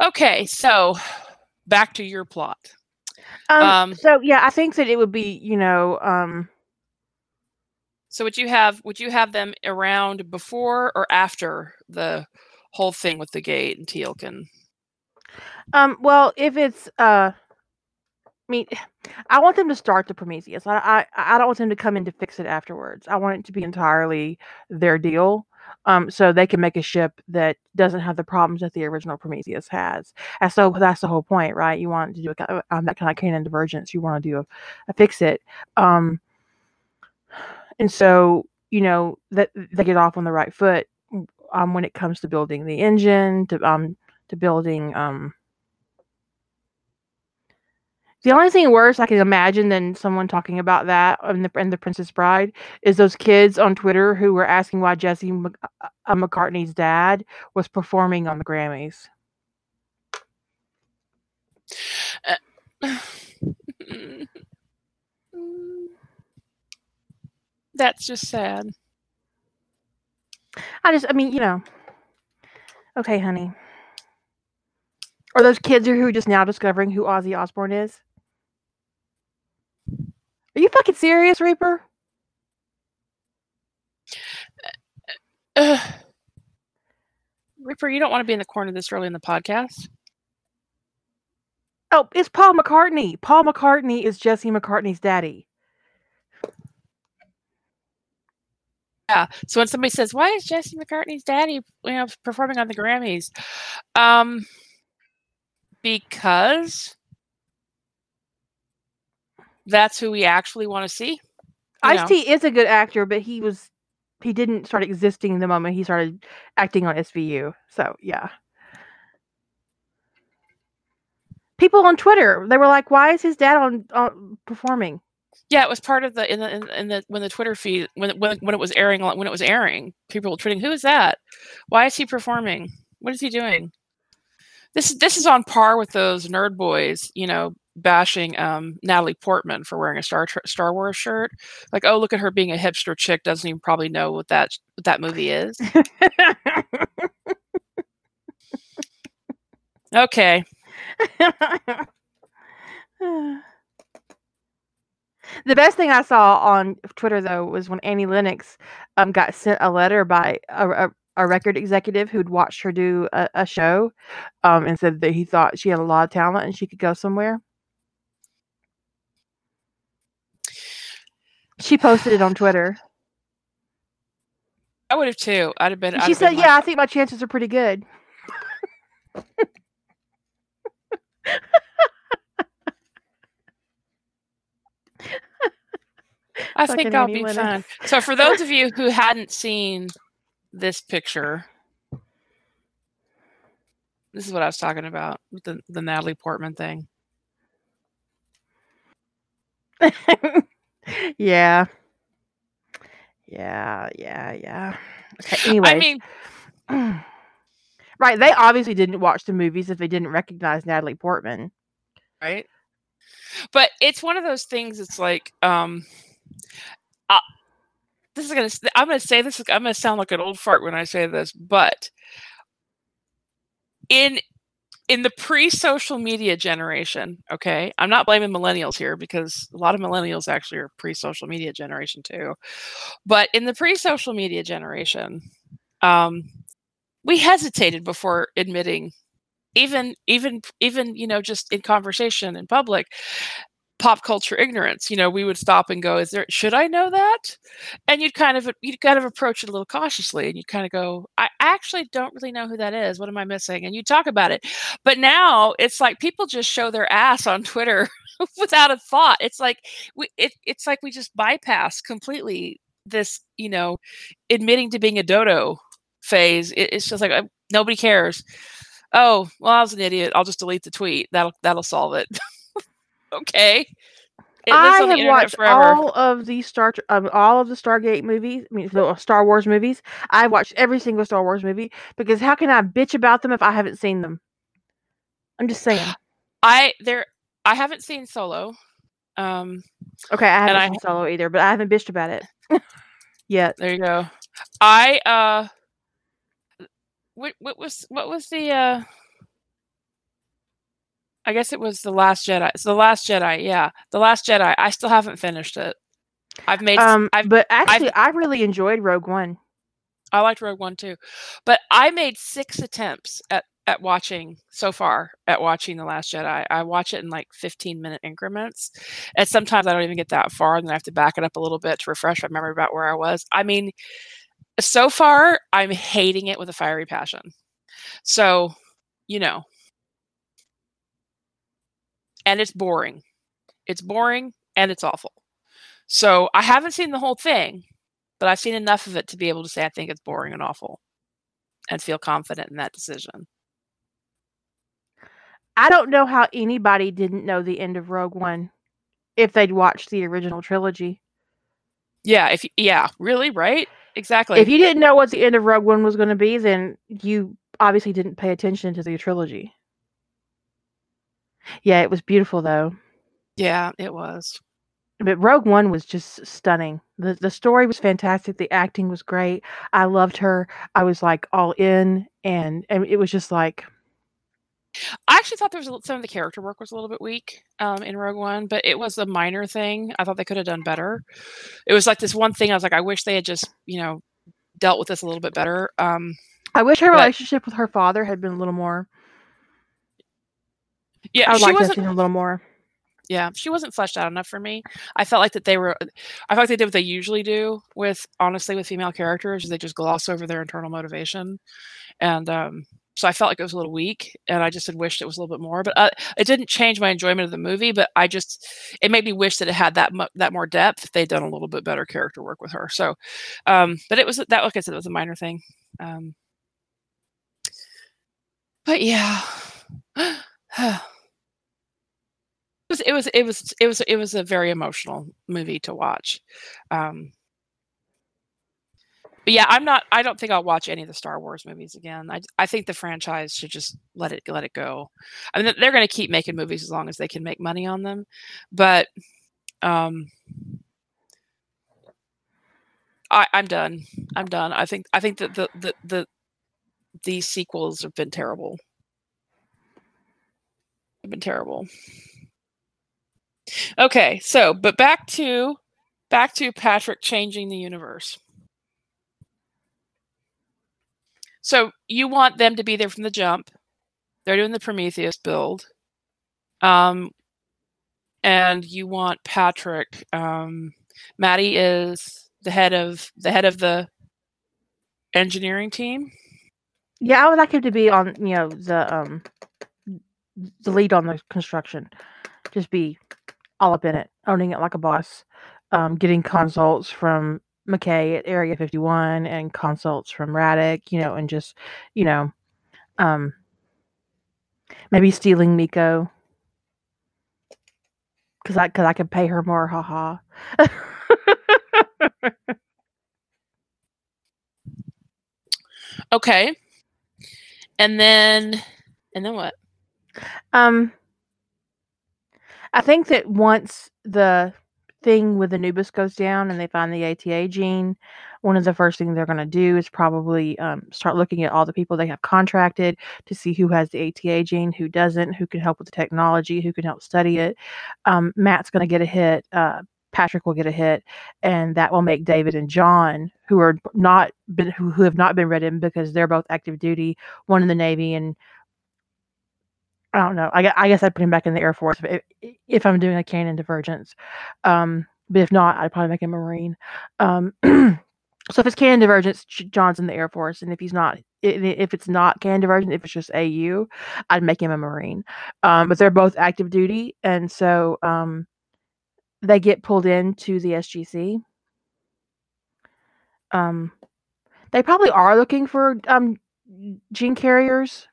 okay, so back to your plot. Um, Um, so yeah, I think that it would be, you know, um, So would you have would you have them around before or after the whole thing with the gate and Teal'c? um, well, if it's, uh, I mean, *sighs* I want them to start the Prometheus. I, I, I don't want them to come in to fix it afterwards. I want it to be entirely their deal, um, so they can make a ship that doesn't have the problems that the original Prometheus has. And so that's the whole point, right? You want to do a, um, that kind of canon divergence. You want to do a, a fix it, um, and so you know that they get off on the right foot um, when it comes to building the engine, to um, to building um, the only thing worse I can imagine than someone talking about that in the, in the Princess Bride is those kids on Twitter who were asking why Jesse Mc, uh, uh, McCartney's dad was performing on the Grammys. *sighs* That's just sad. I just, I mean, you know, okay, honey. Or those kids who are just now discovering who Ozzy Osbourne is. Are you fucking serious, Reaper? Ugh. Ripper, you don't want to be in the corner this early in the podcast. Oh, it's Paul McCartney. Paul McCartney is Jesse McCartney's daddy. Yeah. So when somebody says, "Why is Jesse McCartney's daddy, you know, performing on the Grammys?" Um, because that's who we actually want to see. Ice-T is a good actor, but he was he didn't start existing the moment he started acting on SVU. So yeah. People on Twitter, they were like, "Why is his dad on, on performing?" Yeah, it was part of the in the in, in the when the Twitter feed when it- when when it was airing when it was airing, people were tweeting, "Who is that? Why is he performing? What is he doing?" This this is on par with those nerd boys, you know, bashing um, Natalie Portman for wearing a Star Star Wars shirt. Like, oh, look at her being a hipster chick, doesn't even probably know what that what that movie is. Okay, the best thing I saw on Twitter though was when Annie Lennox um got sent a letter by a, a, a record executive who'd watched her do a, a show, um, and said that he thought she had a lot of talent and she could go somewhere. She posted it on Twitter. I would have too. I'd have been. I'd she have been said, like, "Yeah, I think my chances are pretty good." I Fucking think I'll be fine. So, for those of you who hadn't seen this picture, this is what I was talking about with the, the Natalie Portman thing. *laughs* yeah. Yeah, yeah, yeah. Okay, anyways. I mean, *clears throat* right, they obviously didn't watch the movies if they didn't recognize Natalie Portman. right? But it's one of those things. It's like, um, uh, this is gonna. s- I'm gonna say this. I'm gonna sound like an old fart when I say this, but in in the pre-social media generation, okay, I'm not blaming millennials here because a lot of millennials actually are pre-social media generation too. But in the pre-social media generation, um, we hesitated before admitting even even even you know just in conversation in public pop culture ignorance you know we would stop and go is there should i know that? And you'd kind of you'd kind of approach it a little cautiously and you'd kind of go i actually don't really know who that is. What am i missing? And you talk about it. But now it's like people just show their ass on twitter *laughs* without a thought. It's like we it, it's like we just bypass completely this you know admitting to being a dodo phase. It, it's just like uh, nobody cares. Oh well i was an idiot. I'll just delete the tweet. That'll that'll solve it *laughs* okay it I have watched forever all of the Star um, all of the Stargate movies. I mean, the Star Wars movies. I've watched every single Star Wars movie because how can I bitch about them if I haven't seen them? I'm just saying. *sighs* i there i haven't seen solo um Okay, I haven't I- seen Solo either, but I haven't bitched about it *laughs* yet. there you go i uh what, what was what was the uh i guess it was the last jedi it's the last jedi yeah the last jedi i still haven't finished it i've made Um, i've but actually, I really enjoyed Rogue One. I liked Rogue One too, but I made six attempts at at watching so far at watching the Last Jedi. I watch it in like fifteen minute increments, and sometimes I don't even get that far, and then I have to back it up a little bit to refresh my memory about where I was. I mean, so far I'm hating it with a fiery passion. So, you know, and it's boring. It's boring and it's awful. So I haven't seen the whole thing, but I've seen enough of it to be able to say I think it's boring and awful and feel confident in that decision. I don't know how anybody didn't know the end of Rogue One if they'd watched the original trilogy. Yeah, if yeah, really, right? Exactly. if you didn't know what the end of Rogue One was going to be, then you obviously didn't pay attention to the trilogy. Yeah, it was beautiful though. yeah, it was. But Rogue One was just stunning. The the story was fantastic. The acting was great. I loved her. I was like all in and and it was just like I actually thought there was some of the character work was a little bit weak um, in Rogue One, but it was a minor thing. I thought they could have done better. It was like this one thing. I was like, I wish they had just you know dealt with this a little bit better. Um, I wish her But- relationship with her father had been a little more. Yeah, I would she like to have wasn't. seen a little more. Yeah, she wasn't fleshed out enough for me. I felt like that they were. I felt like they did what they usually do with honestly with female characters. They just gloss over their internal motivation, and um, so I felt like it was a little weak. And I just had wished it was a little bit more. But uh, it didn't change my enjoyment of the movie. But I just it made me wish that it had that mu- that more depth if they'd done a little bit better character work with her. So, um, but it was that like I said, it was a minor thing. Um, but yeah. It was it was it was it was it was a very emotional movie to watch um but yeah i'm not i don't think i'll watch any of the star wars movies again. I i think the franchise should just let it let it go. I mean they're going to keep making movies as long as they can make money on them but um i i'm done. I'm done. I think i think that the the the these sequels have been terrible. Have been terrible Okay, so but back to back to Patrick changing the universe. So you want them to be there from the jump. They're doing the Prometheus build. Um and you want Patrick um Maddie is the head of the head of the engineering team. Yeah, I would like him to be on, you know, the um the lead on the construction. Just be all up in it, owning it like a boss. Um, getting consults from McKay at Area 51 and consults from Radek, you know, and just, you know, um maybe stealing Miko. Cause I cause I could pay her more, haha. *laughs* Okay. And then and then what? Um, I think that once the thing with Anubis goes down and they find the ATA gene, one of the first things they're going to do is probably um, start looking at all the people they have contracted to see who has the ATA gene, who doesn't, who can help with the technology, who can help study it. Um, Matt's going to get a hit. Uh, Patrick will get a hit, and that will make David and John, who are not been who, who have not been read in because they're both active duty, one in the Navy and I don't know. I, I guess I'd put him back in the Air Force if, if I'm doing a canon divergence. Um, but if not, I'd probably make him a Marine. Um, *clears throat* so if it's canon divergence, John's in the Air Force, and if he's not, if it's not canon divergent, if it's just AU, I'd make him a Marine. Um, but they're both active duty, and so um, they get pulled into the SGC. Um, they probably are looking for um, gene carriers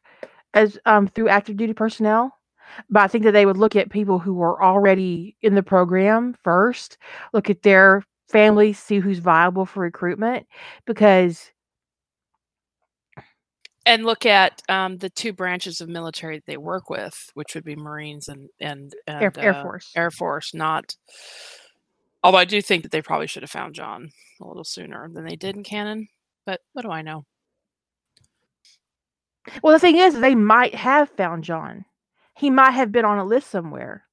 as um, through active duty personnel. But I think that they would look at people who were already in the program first, look at their families, see who's viable for recruitment, because And look at um, the two branches of military that they work with, which would be Marines and and, and Air, Air uh, Force. Air Force, not. Although I do think that they probably should have found John a little sooner than they did in canon. But what do I know? Well, the thing is, they might have found John. He might have been on a list somewhere.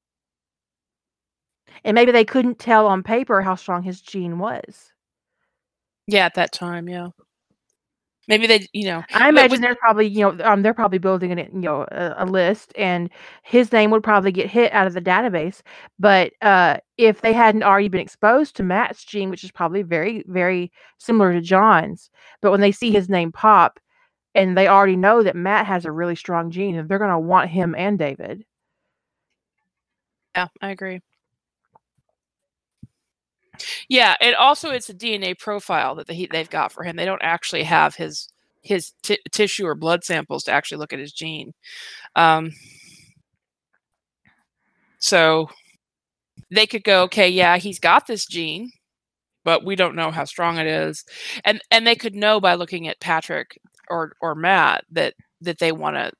And maybe they couldn't tell on paper how strong his gene was. Yeah, at that time, yeah. Maybe they, you know, I imagine with- they're probably, you know, um, they're probably building an, you know, a, a list, and his name would probably get hit out of the database. But uh, if they hadn't already been exposed to Matt's gene, which is probably very, very similar to John's, but when they see his name pop, and they already know that Matt has a really strong gene, and they're going to want him and David. yeah, I agree. Yeah, and also it's a DNA profile that they, they've got for him. They don't actually have his his t- tissue or blood samples to actually look at his gene. Um, so they could go, okay, yeah, he's got this gene, but we don't know how strong it is, and and they could know by looking at Patrick or or Matt that that they want to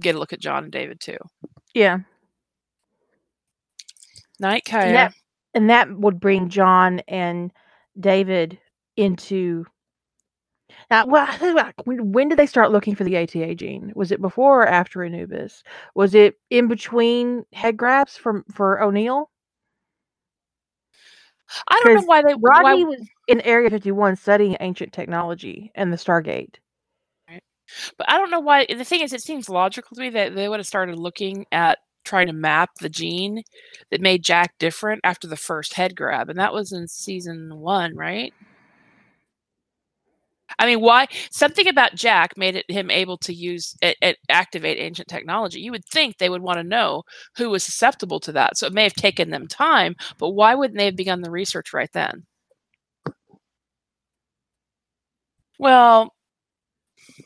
get a look at John and David too. Yeah. Night, Kaya. And that, and that would bring John and David into. Now, well, I think about- when, when did they start looking for the ATA gene? Was it before or after Anubis? Was it in between head grabs from for O'Neill? I don't know why they why Rodney was in Area 51 studying ancient technology and the Stargate. But I don't know why. The thing is, it seems logical to me that they would have started looking at trying to map the gene that made Jack different after the first head grab, and that was in season one, right? I mean, why? Something about Jack made it him able to use it, it activate ancient technology. You would think they would want to know who was susceptible to that. So it may have taken them time, but why wouldn't they have begun the research right then? Well,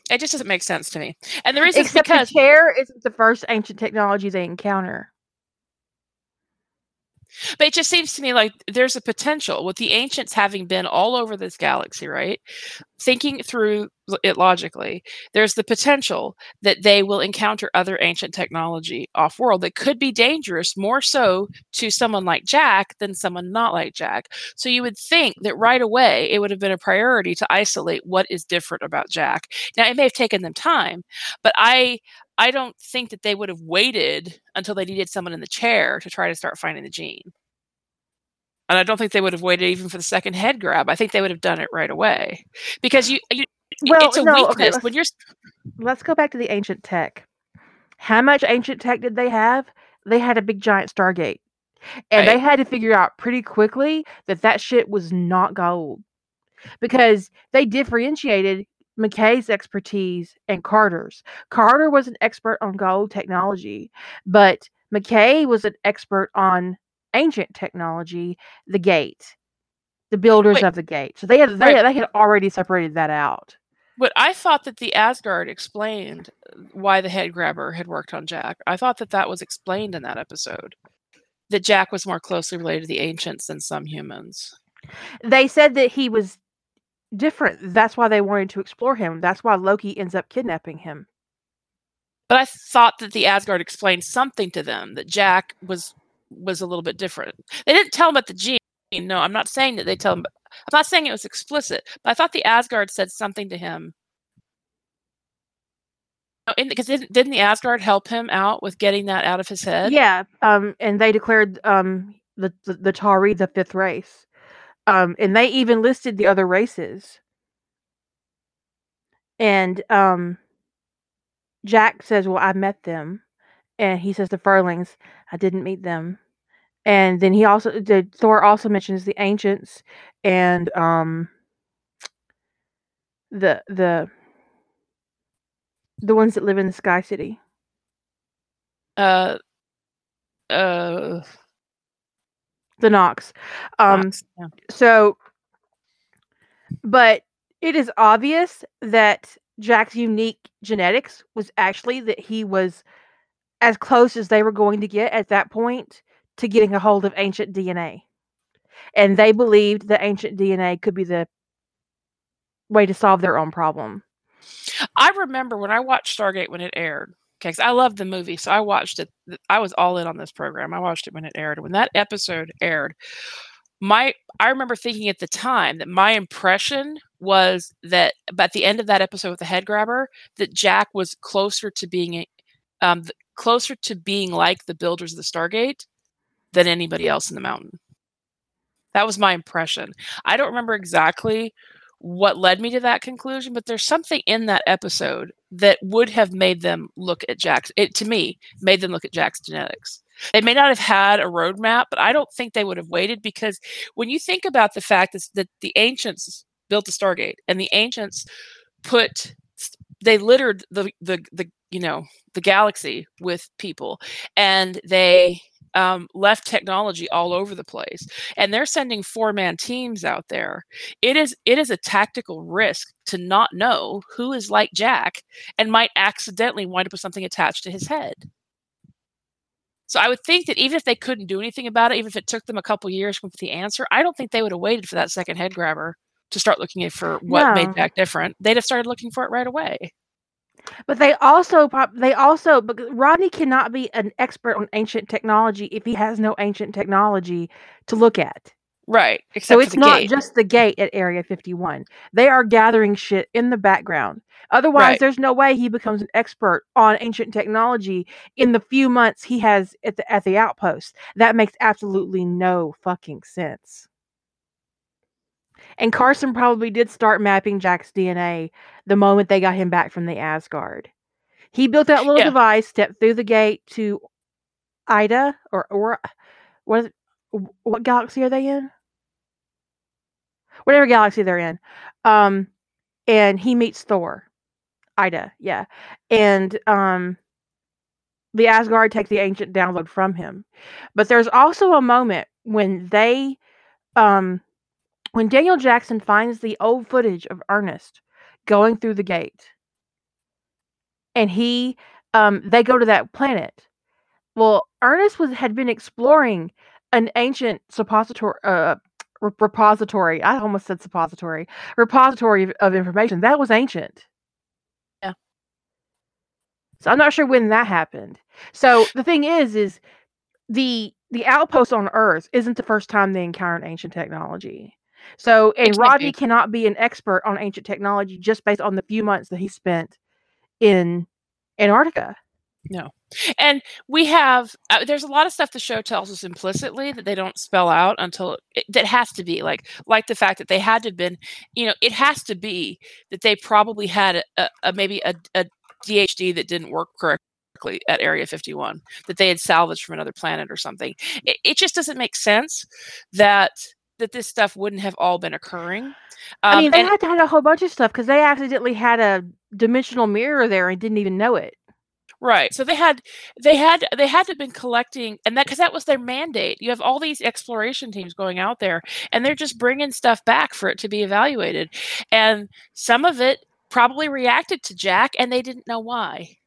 it just doesn't make sense to me. And the reason is Except because the chair isn't the first ancient technology they encounter. But it just seems to me like there's a potential with the ancients having been all over this galaxy, right? Thinking through it logically, there's the potential that they will encounter other ancient technology off world that could be dangerous more so to someone like Jack than someone not like Jack. So you would think that right away it would have been a priority to isolate what is different about Jack. Now it may have taken them time, but I I don't think that they would have waited until they needed someone in the chair to try to start finding the gene. And I don't think they would have waited even for the second head grab. I think they would have done it right away because you, you Well, it's a no, okay, weakness let's- when you're. Let's go back to the ancient tech. How much ancient tech did they have? They had a big giant Stargate. And they had to figure out pretty quickly that that shit was not Goa'uld. Because they differentiated McKay's expertise and Carter's. Carter was an expert on Goa'uld technology, but McKay was an expert on ancient technology, the gate, the builders Wait. of the gate. So they had they, Right. they had already separated that out. But I thought that the Asgard explained uh, why the head grabber had worked on Jack. I thought that that was explained in that episode. That Jack was more closely related to the ancients than some humans. They said that he was different. That's why they wanted to explore him. That's why Loki ends up kidnapping him. But I thought that the Asgard explained something to them that Jack was was a little bit different. They didn't tell him about the gene. No, I'm not saying that they tell him. I'm not saying it was explicit, but I thought the Asgard said something to him. Because didn't, didn't the Asgard help him out with getting that out of his head? Yeah, um, and they declared um, the, the the Tau'ri the fifth race, um, and they even listed the other races. And um, Jack says, "Well, I met them," and he says the Furlings, "I didn't meet them." And then he also the Thor also mentions the ancients and um the the the ones that live in the Sky City. Uh, uh, the Nox. Um, Nox, yeah. So, but it is obvious that Jack's unique genetics was actually that he was as close as they were going to get at that point to getting a hold of ancient DNA. And they believed that ancient DNA could be the way to solve their own problem. I remember when I watched Stargate when it aired. Okay, 'cause I loved the movie, so I watched it. I was all in on this program. I watched it when it aired. When that episode aired, my I remember thinking at the time that my impression was that, at the end of that episode with the head grabber, that Jack was closer to being, um, closer to being like the builders of the Stargate than anybody else in the mountain. That was my impression. I don't remember exactly what led me to that conclusion, but there's something in that episode that would have made them look at Jack's. It to me made them look at Jack's genetics. They may not have had a roadmap, but I don't think they would have waited because when you think about the fact that, that the ancients built the Stargate and the ancients put they littered the the the you know the galaxy with people and they um, left technology all over the place and they're sending four man teams out there. It is it is a tactical risk to not know who is like jack and might accidentally wind up with something attached to his head. So i would think that even if they couldn't do anything about it even if it took them a couple years with the answer i don't think they would have waited for that second head grabber to start looking at for what made No. jack different. They'd have started looking for it right away But they also they also but Rodney cannot be an expert on ancient technology if he has no ancient technology to look at. right except So it's not gate. just the gate at Area 51. They are gathering shit in the background. Otherwise, Right. there's no way he becomes an expert on ancient technology in the few months he has at the at the outpost. That makes absolutely no fucking sense. And Carson probably did start mapping Jack's DNA the moment they got him back from the Asgard. He built that little Yeah. device, stepped through the gate to Ida or or what is what galaxy are they in? Whatever galaxy they're in. Um and he meets Thor. Ida, yeah. And um the Asgard take the ancient download from him. But there's also a moment when they um when Daniel Jackson finds the old footage of Ernest going through the gate and he um they go to that planet. Well, Ernest was had been exploring an ancient suppository uh repository. I almost said suppository. Repository of, of information. That was ancient. Yeah. So I'm not sure when that happened. So the thing is is the the outpost on Earth isn't the first time they encountered ancient technology. So and Rodney cannot be an expert on ancient technology just based on the few months that he spent in Antarctica. No. And we have uh, there's a lot of stuff the show tells us implicitly that they don't spell out until it, that has to be like like the fact that they had to have been you know it has to be that they probably had a, a, a maybe a, a dhd that didn't work correctly at area 51 that they had salvaged from another planet or something it, it just doesn't make sense that that this stuff wouldn't have all been occurring um, I mean, they and- had to had a whole bunch of stuff because they accidentally had a dimensional mirror there and didn't even know it. Right. So they had they had they had to have been collecting and that because that was their mandate. You have all these exploration teams going out there and they're just bringing stuff back for it to be evaluated. And some of it probably reacted to Jack and they didn't know why.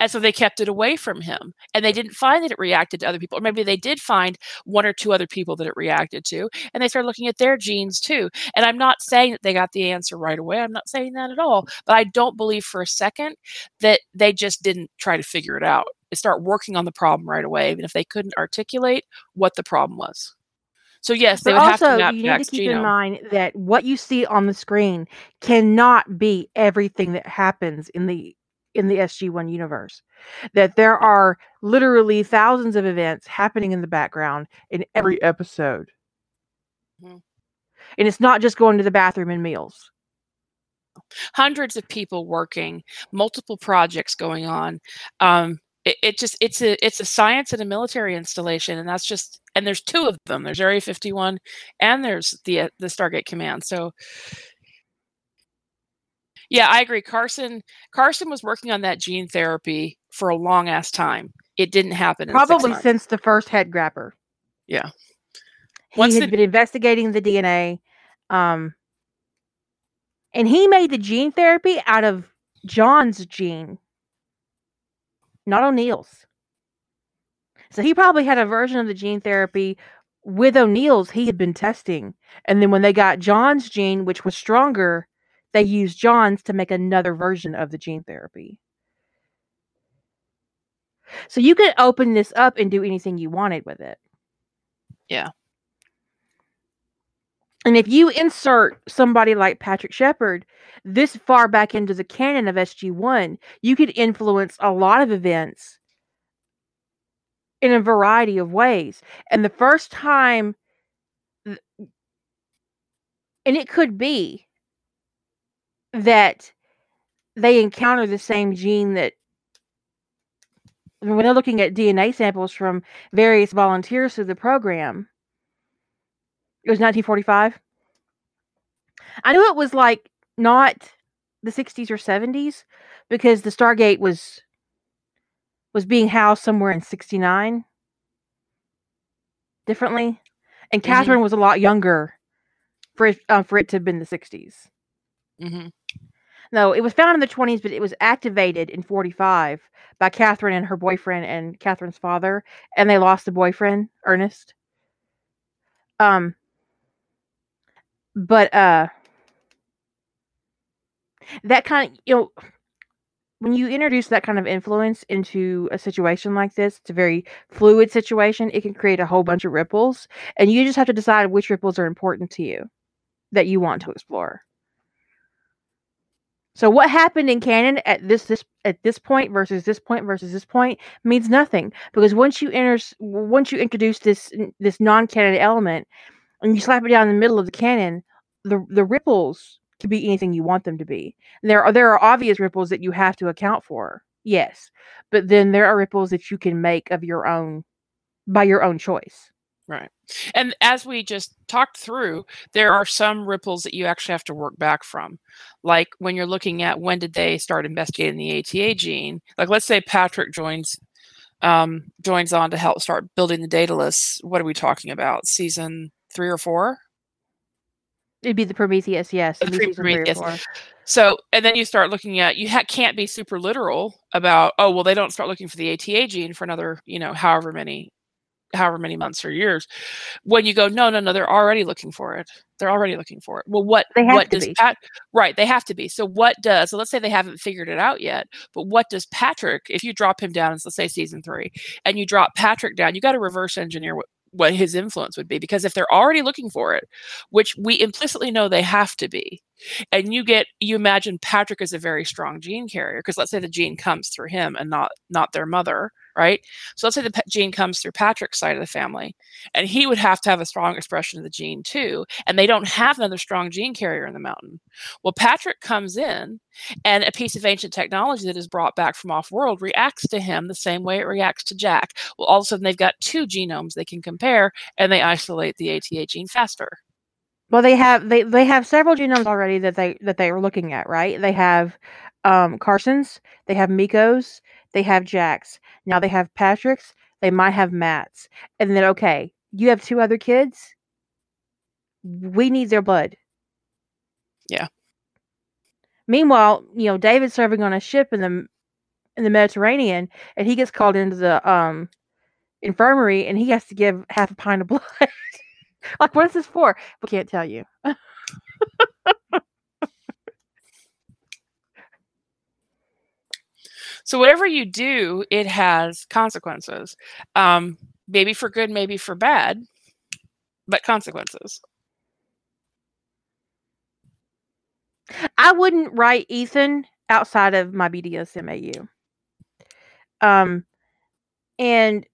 And so they kept it away from him. And they didn't find that it reacted to other people. Or maybe they did find one or two other people that it reacted to. And they started looking at their genes too. And I'm not saying that they got the answer right away. I'm not saying that at all. But I don't believe for a second that they just didn't try to figure it out. They start working on the problem right away, even if they couldn't articulate what the problem was. So yes, they But would have to also, map you need to keep in mind that what you see on the screen cannot be everything that happens in the in the SG1 universe. That there are literally thousands of events happening in the background in every episode. Mhm. And it's not just going to the bathroom and meals. hundreds of people working, multiple projects going on. Um, it, it just it's a it's a science and a military installation, and that's just and there's two of them. There's Area 51, and there's the uh, the Stargate Command. So. Yeah, I agree. Carson Carson was working on that gene therapy for a long ass time. It didn't happen. In Probably since the first head grabber. Yeah. He Once had the- been investigating the DNA. Um, and he made the gene therapy out of John's gene, not O'Neill's. So he probably had a version of the gene therapy with O'Neill's he had been testing. And then when they got John's gene, which was stronger, they used John's to make another version of the gene therapy. So you could open this up and do anything you wanted with it. Yeah. And if you insert somebody like Patrick Sheppard this far back into the canon of SG1, you could influence a lot of events in a variety of ways. And the first time, and it could be that they encounter the same gene that when they're looking at DNA samples from various volunteers through the program. It was 1945. I knew it was like not the 60s or 70s because the Stargate was was being housed somewhere in 69 differently and Mhm. Catherine was a lot younger for it, uh, for it to have been the 60s. Hmm No, it was found in the 20s, but it was activated in 45 by Catherine and her boyfriend and Catherine's father, and they lost the boyfriend, Ernest. Um, but uh, that kind of you know, when you introduce that kind of influence into a situation like this, it's a very fluid situation. It can create a whole bunch of ripples, and you just have to decide which ripples are important to you that you want to explore. So what happened in canon at this this at this point versus this point versus this point means nothing because once you enter once you introduce this this non-canon element and you slap it down in the middle of the canon, the the ripples can be anything you want them to be. There are there are obvious ripples that you have to account for. Yes. But then there are ripples that you can make of your own by your own choice. Right. And as we just talked through, there are some ripples that you actually have to work back from. Like when you're looking at when did they start investigating the ATA gene? Like let's say Patrick joins um, joins on to help start building the Daedalus. What are we talking about? Season three or four? It'd be the Prometheus, yes. The pre- season three or Prometheus. So, and then you start looking at you ha- can't be super literal about oh well they don't start looking for the ATA gene for another you know however many however many months or years. When you go no no no they're already looking for it. They're already looking for it. Well, what They have what to does be. Pat right? They have to be. So what does so let's say they haven't figured it out yet, but what does Patrick if you drop him down, let's say season three, and you drop Patrick down, you got to reverse engineer what what his influence would be because if they're already looking for it, which we implicitly know they have to be, and you get you imagine Patrick is a very strong gene carrier because let's say the gene comes through him and not not their mother, right? So let's say the gene comes through Patrick's side of the family, and he would have to have a strong expression of the gene too, and they don't have another strong gene carrier in the mountain. Well, Patrick comes in, and a piece of ancient technology that is brought back from off-world reacts to him the same way it reacts to Jack. Well, all of a sudden they've got two genomes they can compare, and they isolate the ATA gene faster. Well, they have they they have several genomes already that they that they are looking at, right? They have um Carson's, they have Miko's, they have Jack's. Now they have Patrick's, they might have Matt's. And then okay, you have two other kids. We need their blood. Yeah. Meanwhile, you know, David's serving on a ship in the in the Mediterranean, and he gets called into the um infirmary, and he has to give half a pint of blood. *laughs* like, what is this for? We can't tell you. So whatever you do, it has consequences. Um, maybe for good, maybe for bad, but consequences. I wouldn't write Ethan outside of my BDSMAU. Um, and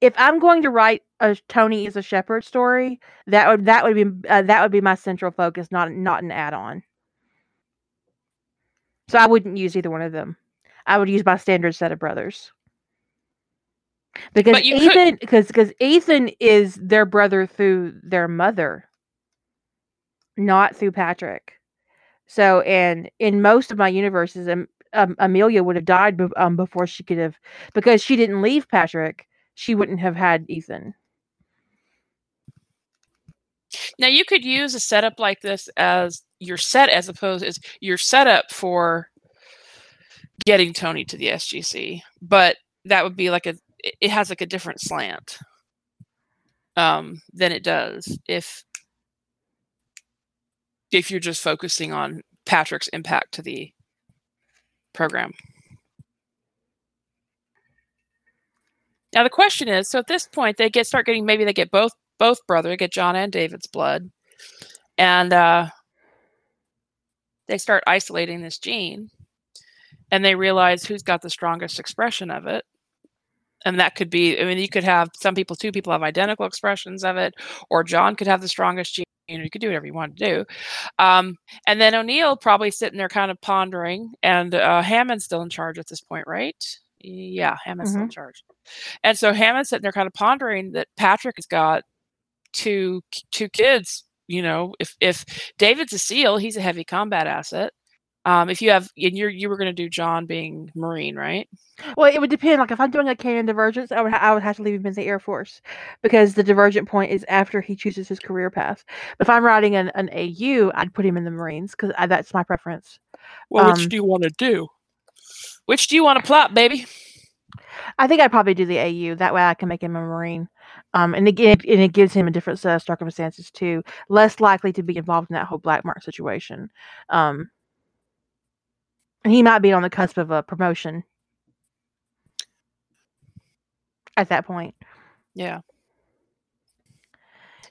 if I'm going to write a Tony is a Sheppard story, that would that would be uh, that would be my central focus, not not an add-on. So I wouldn't use either one of them. I would use my standard set of brothers. Because But you could- Ethan, because because Ethan is their brother through their mother, not through Patrick. So, and in most of my universes, um, um, Amelia would have died um, before she could have, because she didn't leave Patrick. She wouldn't have had Ethan. Now you could use a setup like this as your set, as opposed as your setup for getting Tony to the SGC, but that would be like a it- has like a different slant um, than it does if if you're just focusing on Patrick's impact to the program. Now the question is, so at this point they get start getting maybe they get both both brother, get John and David's blood, and uh, they start isolating this gene, and they realize who's got the strongest expression of it, and that could be. I mean, you could have some people, two people have identical expressions of it, or John could have the strongest gene. You know, you could do whatever you want to do, um, and then O'Neill probably sitting there kind of pondering, and uh, Hammond's still in charge at this point, right? Yeah, Hammond's still in charge. And so Hammond's sitting there kind of pondering that Patrick has got two two kids. You know, if if David's a SEAL, he's a heavy combat asset. Um, if you have, and you're you were going to do John being Marine, right? Well, it would depend. Like if I'm doing a canon divergence, I would ha- I would have to leave him in the Air Force because the divergent point is after he chooses his career path. But if I'm writing an, an AU, I'd put him in the Marines because that's my preference. Well, Um, which do you want to do? Which do you want to plot, baby? I think I'd probably do the AU. That way, I can make him a Marine. Um, and again, and it gives him a different set of circumstances too. Less likely to be involved in that whole black mark situation. Um, and he might be on the cusp of a promotion at that point. Yeah.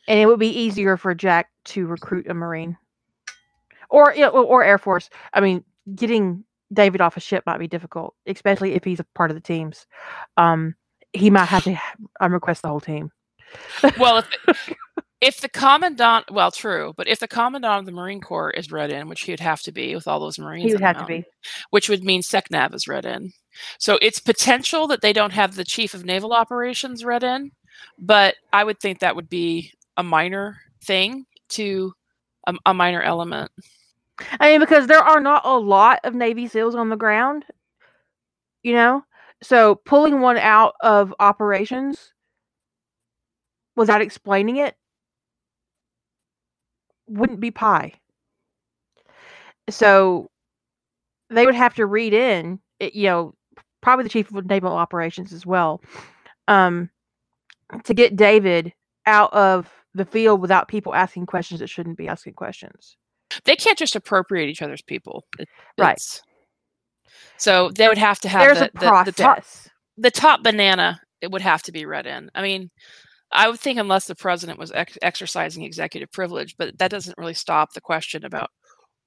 and it would be easier for Jack to recruit a Marine, or you know, or Air Force. I mean, getting David off a ship might be difficult, especially if he's a part of the teams. Um, he might have to um, unrequest the whole team. Well, if *laughs* if the commandant, well, true, but if the commandant of the Marine Corps is read in, which he would have to be with all those Marines, He would the have to be. which would mean SecNav is read in. So it's potential that they don't have the chief of naval operations read in, but I would think that would be a minor thing to a, a minor element. I mean, because there are not a lot of Navy SEALs on the ground, you know, so pulling one out of operations without explaining it wouldn't be pie. So they would have to read in, it, you know, probably the chief of naval operations as well, um, to get David out of the field without people asking questions that shouldn't be asking questions. They can't just appropriate each other's people. It- Right. it's- So they would have to have There's the, a process. the top the top banana it would have to be read in. I mean, I would think unless the president was ex- exercising executive privilege, but that doesn't really stop the question about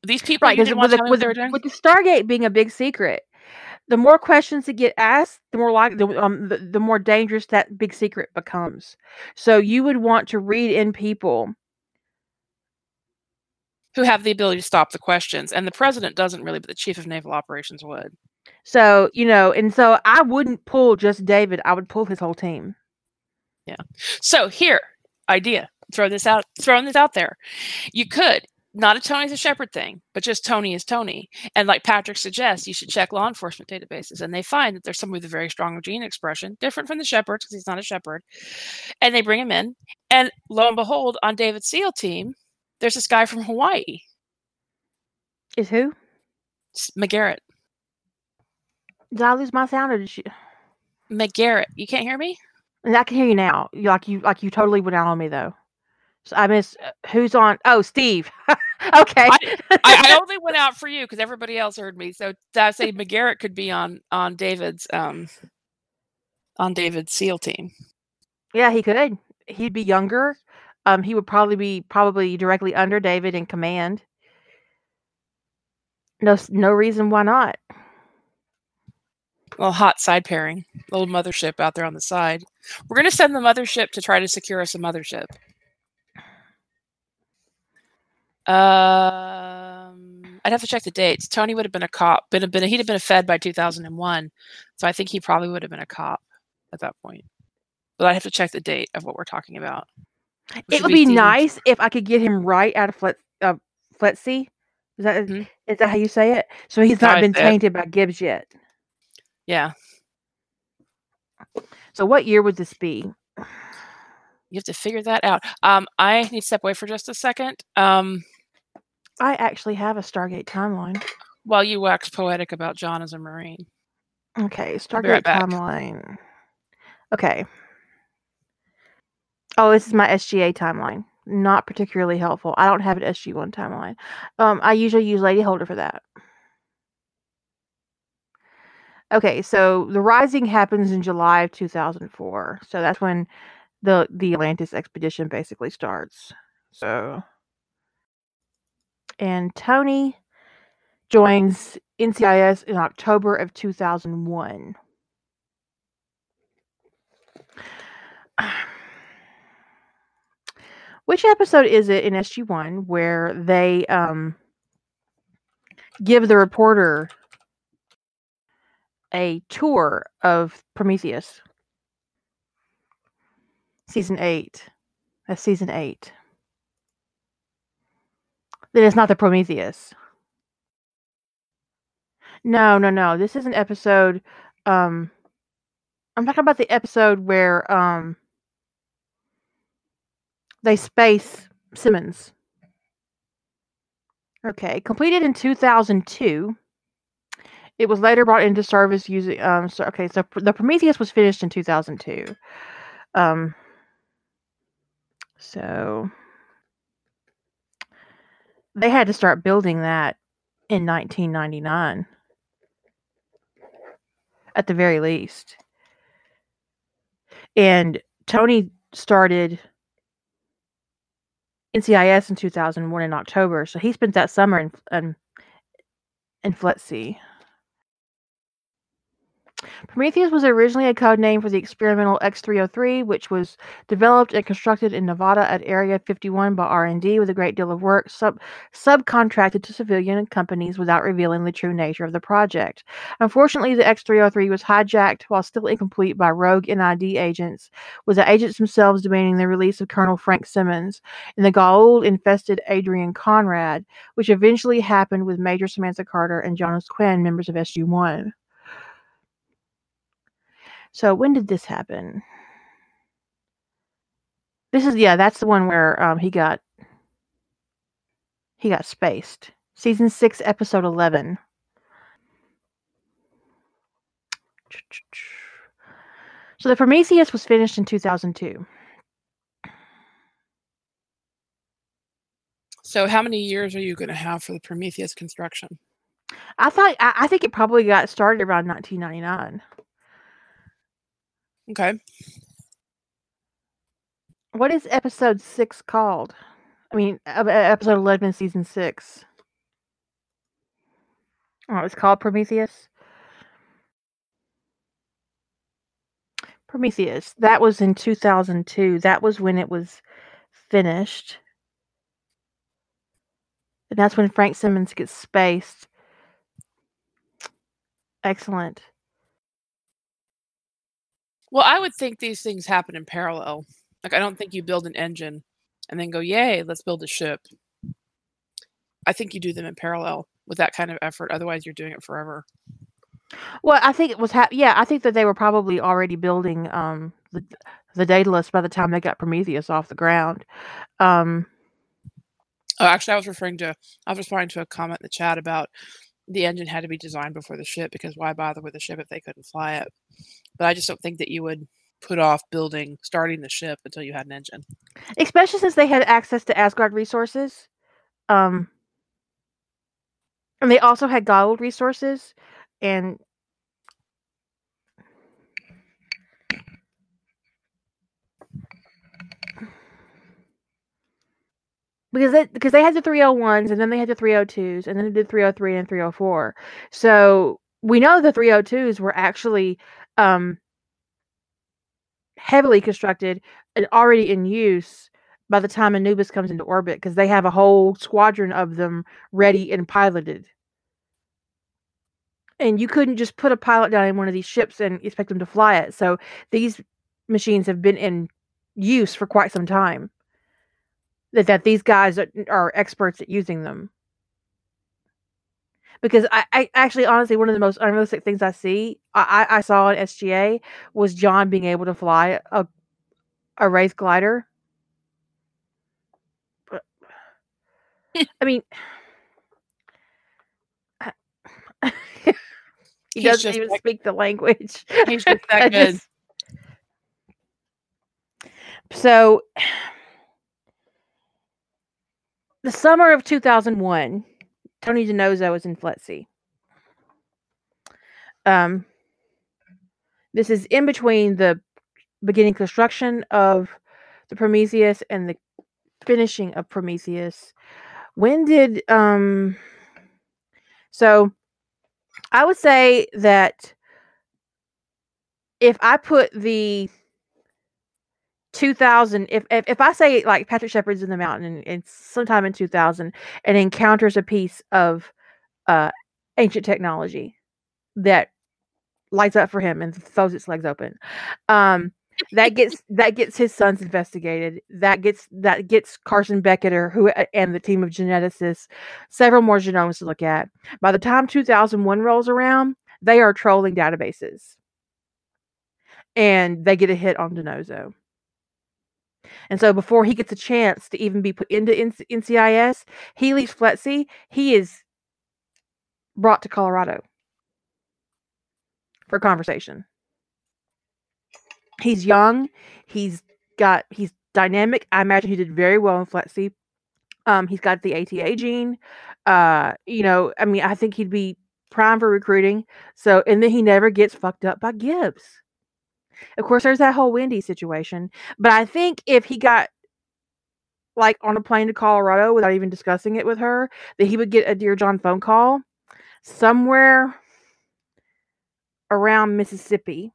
these people. right you because didn't with, want the- to tell me with, what they were the- with the stargate being a big secret the more questions that get asked the more like the, um, the, the more dangerous that big secret becomes so you would want to read in people Who have the ability to stop the questions, and the president doesn't really, but the chief of naval operations would. so you know and so i wouldn't pull just david i would pull his whole team Yeah. So here, idea. Throw this out. Throwing this out there. You could not a Tony's a Sheppard thing, but just Tony is Tony. And like Patrick suggests, you should check law enforcement databases, and they find that there's somebody with a very strong gene expression, different from the Sheppards because he's not a Shepherd. And they bring him in, and lo and behold, on David's SEAL team, there's this guy from Hawaii, is who McGarrett. Did I lose my sound or did you? McGarrett, you can't hear me? And I can hear you now. You like you like you totally went out on me though. So I miss uh, who's on. Oh, Steve. *laughs* okay. I, I *laughs* only went out for you because everybody else heard me. So I say McGarrett could be on on David's um on David's SEAL team. yeah, he could. He'd be younger. Um, he would probably be probably directly under David in command. No, no reason why not. Well, hot side pairing, little mothership out there on the side. We're to send the mothership to try to secure us a mothership. Um, I'd have to check the dates. Tony would have been a cop, been a, been a, he'd have been a Fed by 2001, so I think he probably would have been a cop at that point. But I'd have to check the date of what we're talking about. It would be season- nice if I could get him right out of Flet uh, FLETC. Is that is Mhm. that how you say it? So he's not I been tainted by Gibbs yet. Yeah, So what year would this be? you have to figure that out. Um, I need to step away for just a second. Um, I actually have a Stargate timeline. while you wax poetic about John as a Marine. Okay, Stargate right timeline. Okay. Oh, this is my SGA timeline. Not particularly helpful. I don't have an SG1 timeline. Um, I usually use Lady Holder for that. Okay, so the rising happens in July of 2004. So that's when the the Atlantis expedition basically starts. So and Tony joins NCIS in October of 2001. *sighs* Which episode is it in SG1 where they um, give the reporter a tour of Prometheus? Season 8. That's season 8. Then it's not the Prometheus. No, no, no. This is an episode. Um, I'm talking about the episode where um they space Simmons. Okay, completed in 2002. It was later brought into service using um. So, okay, so the Prometheus was finished in 2002. Um. So they had to start building that in 1999 at the very least. And Tony started NCIS in 2001 in October, so he spent that summer in in, in FLETC. Prometheus was originally a code name for the experimental X-303, which was developed and constructed in Nevada at Area 51 by R&D with a great deal of work sub- subcontracted to civilian companies without revealing the true nature of the project. Unfortunately, the X-303 was hijacked while still incomplete by rogue NID agents, with the agents themselves demanding the release of Colonel Frank Simmons and the Goa'uld-infested Adrian Conrad, which eventually happened with Major Samantha Carter and Jonas Quinn, members of SG-1. So when did this happen? This is yeah, that's the one where um he got he got spaced. Season 6 episode 11. So the Prometheus was finished in 2002. So, how many years are you going to have for the Prometheus construction? I thought I, I think it probably got started around 1999. Okay. What is episode 6 called? I mean, uh, uh, episode 11 season 6. Oh, it's called Prometheus. Prometheus. That was in 2002. That was when it was finished. And that's when Frank Simmons gets spaced. Excellent. Well, I would think these things happen in parallel. Like, I don't think you build an engine and then go, yay, let's build a ship. I think you do them in parallel with that kind of effort. Otherwise, you're doing it forever. Well, I think it was ha- yeah, I think that they were probably already building um the the Daedalus by the time they got Prometheus off the ground. Um Oh, actually, I was referring to, I was responding to a comment in the chat about the engine had to be designed before the ship because why bother with the ship if they couldn't fly it? But I just don't think that you would put off building starting the ship until you had an engine. especially since they had access to Asgard resources. Um, and they also had Goa'uld resources, and because they because they had the 301s and then they had the 302s and then they did 303 and 304. So we know the 302s were actually um heavily constructed and already in use by the time Anubis comes into orbit because they have a whole squadron of them ready and piloted. And you couldn't just put a pilot down in one of these ships and expect them to fly it. So these machines have been in use for quite some time. That that these guys are, are experts at using them. Because I, I actually honestly one of the most unrealistic things I see I, I saw in SGA was John being able to fly a a Wraith glider. But I mean, *sighs* he He's doesn't even that- speak the language. He's just that *laughs* good. just- So, *sighs* the summer of 2001, Tony DiNozzo was in FLETC. Um, this is in between the beginning construction of the Prometheus and the finishing of Prometheus. When did um? So, I would say that if I put the 2000 if, if if i say like patrick sheppard's in the mountain and, and sometime in 2000 and encounters a piece of uh ancient technology that lights up for him and throws its legs open um that gets *laughs* that gets his sons investigated that gets that gets carson becketer who and the team of geneticists several more genomes to look at. By the time 2001 rolls around they are trolling databases. And they get a hit on DiNozzo and so before he gets a chance to even be put into NCIS, he leaves FLETC. He is brought to Colorado for conversation. He's young. He's got he's dynamic. I imagine he did very well in FLETC. Um, he's got the ATA gene. Uh, you know, I mean, I think he'd be prime for recruiting. So, and then he never gets fucked up by Gibbs. Of course, there's that whole Wendy situation. But I think if he got like on a plane to Colorado without even discussing it with her, that he would get a Dear John phone call somewhere around Mississippi.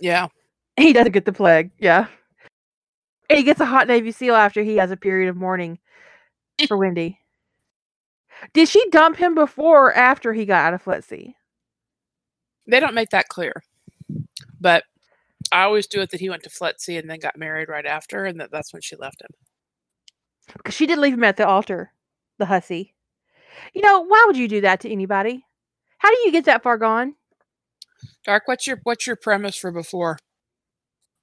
Yeah. he doesn't get the plague. Yeah. And he gets a hot Navy SEAL after he has a period of mourning for Wendy. Did she dump him before or after he got out of FLETC? They don't make that clear. But I always do it that he went to FLETC and then got married right after, and that that's when she left him. Because she did leave him at the altar, the hussy. You know, why would you do that to anybody? How do you get that far gone? Dark, what's your what's your premise for before?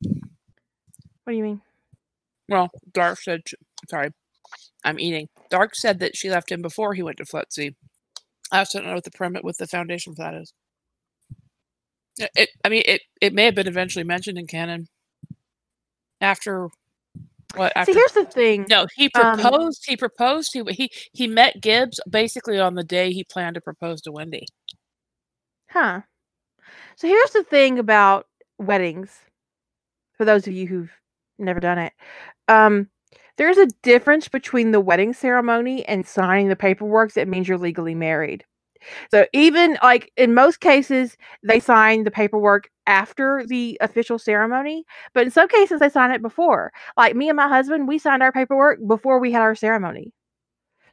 What do you mean? Well, Dark said sorry. I'm eating. Dark said that she left him before he went to FLETC. I also don't know what the premise with the foundation for that is. It, I mean it it may have been eventually mentioned in canon. After what after See, here's the thing. No, he Um, proposed. he proposed to he he met Gibbs basically on the day he planned to propose to Wendy. Huh. So here's the thing about weddings. For those of you who've never done it, um, there's a difference between the wedding ceremony and signing the paperwork that means you're legally married. So even like in most cases, they sign the paperwork after the official ceremony, but in some cases they sign it before. Like me and my husband, we signed our paperwork before we had our ceremony.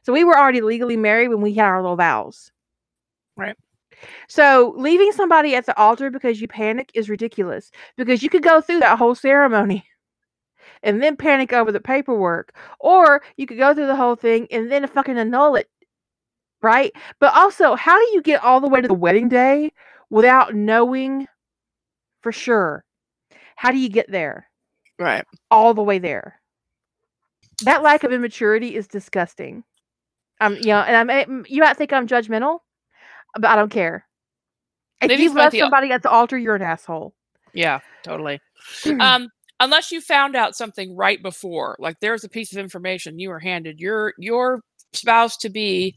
So we were already legally married when we had our little vows. Right. So leaving somebody at the altar because you panic is ridiculous because you could go through that whole ceremony and then panic over the paperwork, or you could go through the whole thing and then fucking annul it. Right. But also, how do you get all the way to the wedding day without knowing for sure? How do you get there? Right. All the way there. that lack of immaturity is disgusting. Um, you know, and I'm eh, you might think I'm judgmental, but I don't care. If Maybe you've it's left the- somebody at the altar, you're an asshole. Yeah, totally. *clears throat* um, unless you found out something right before, like there's a piece of information you were handed, your your spouse to be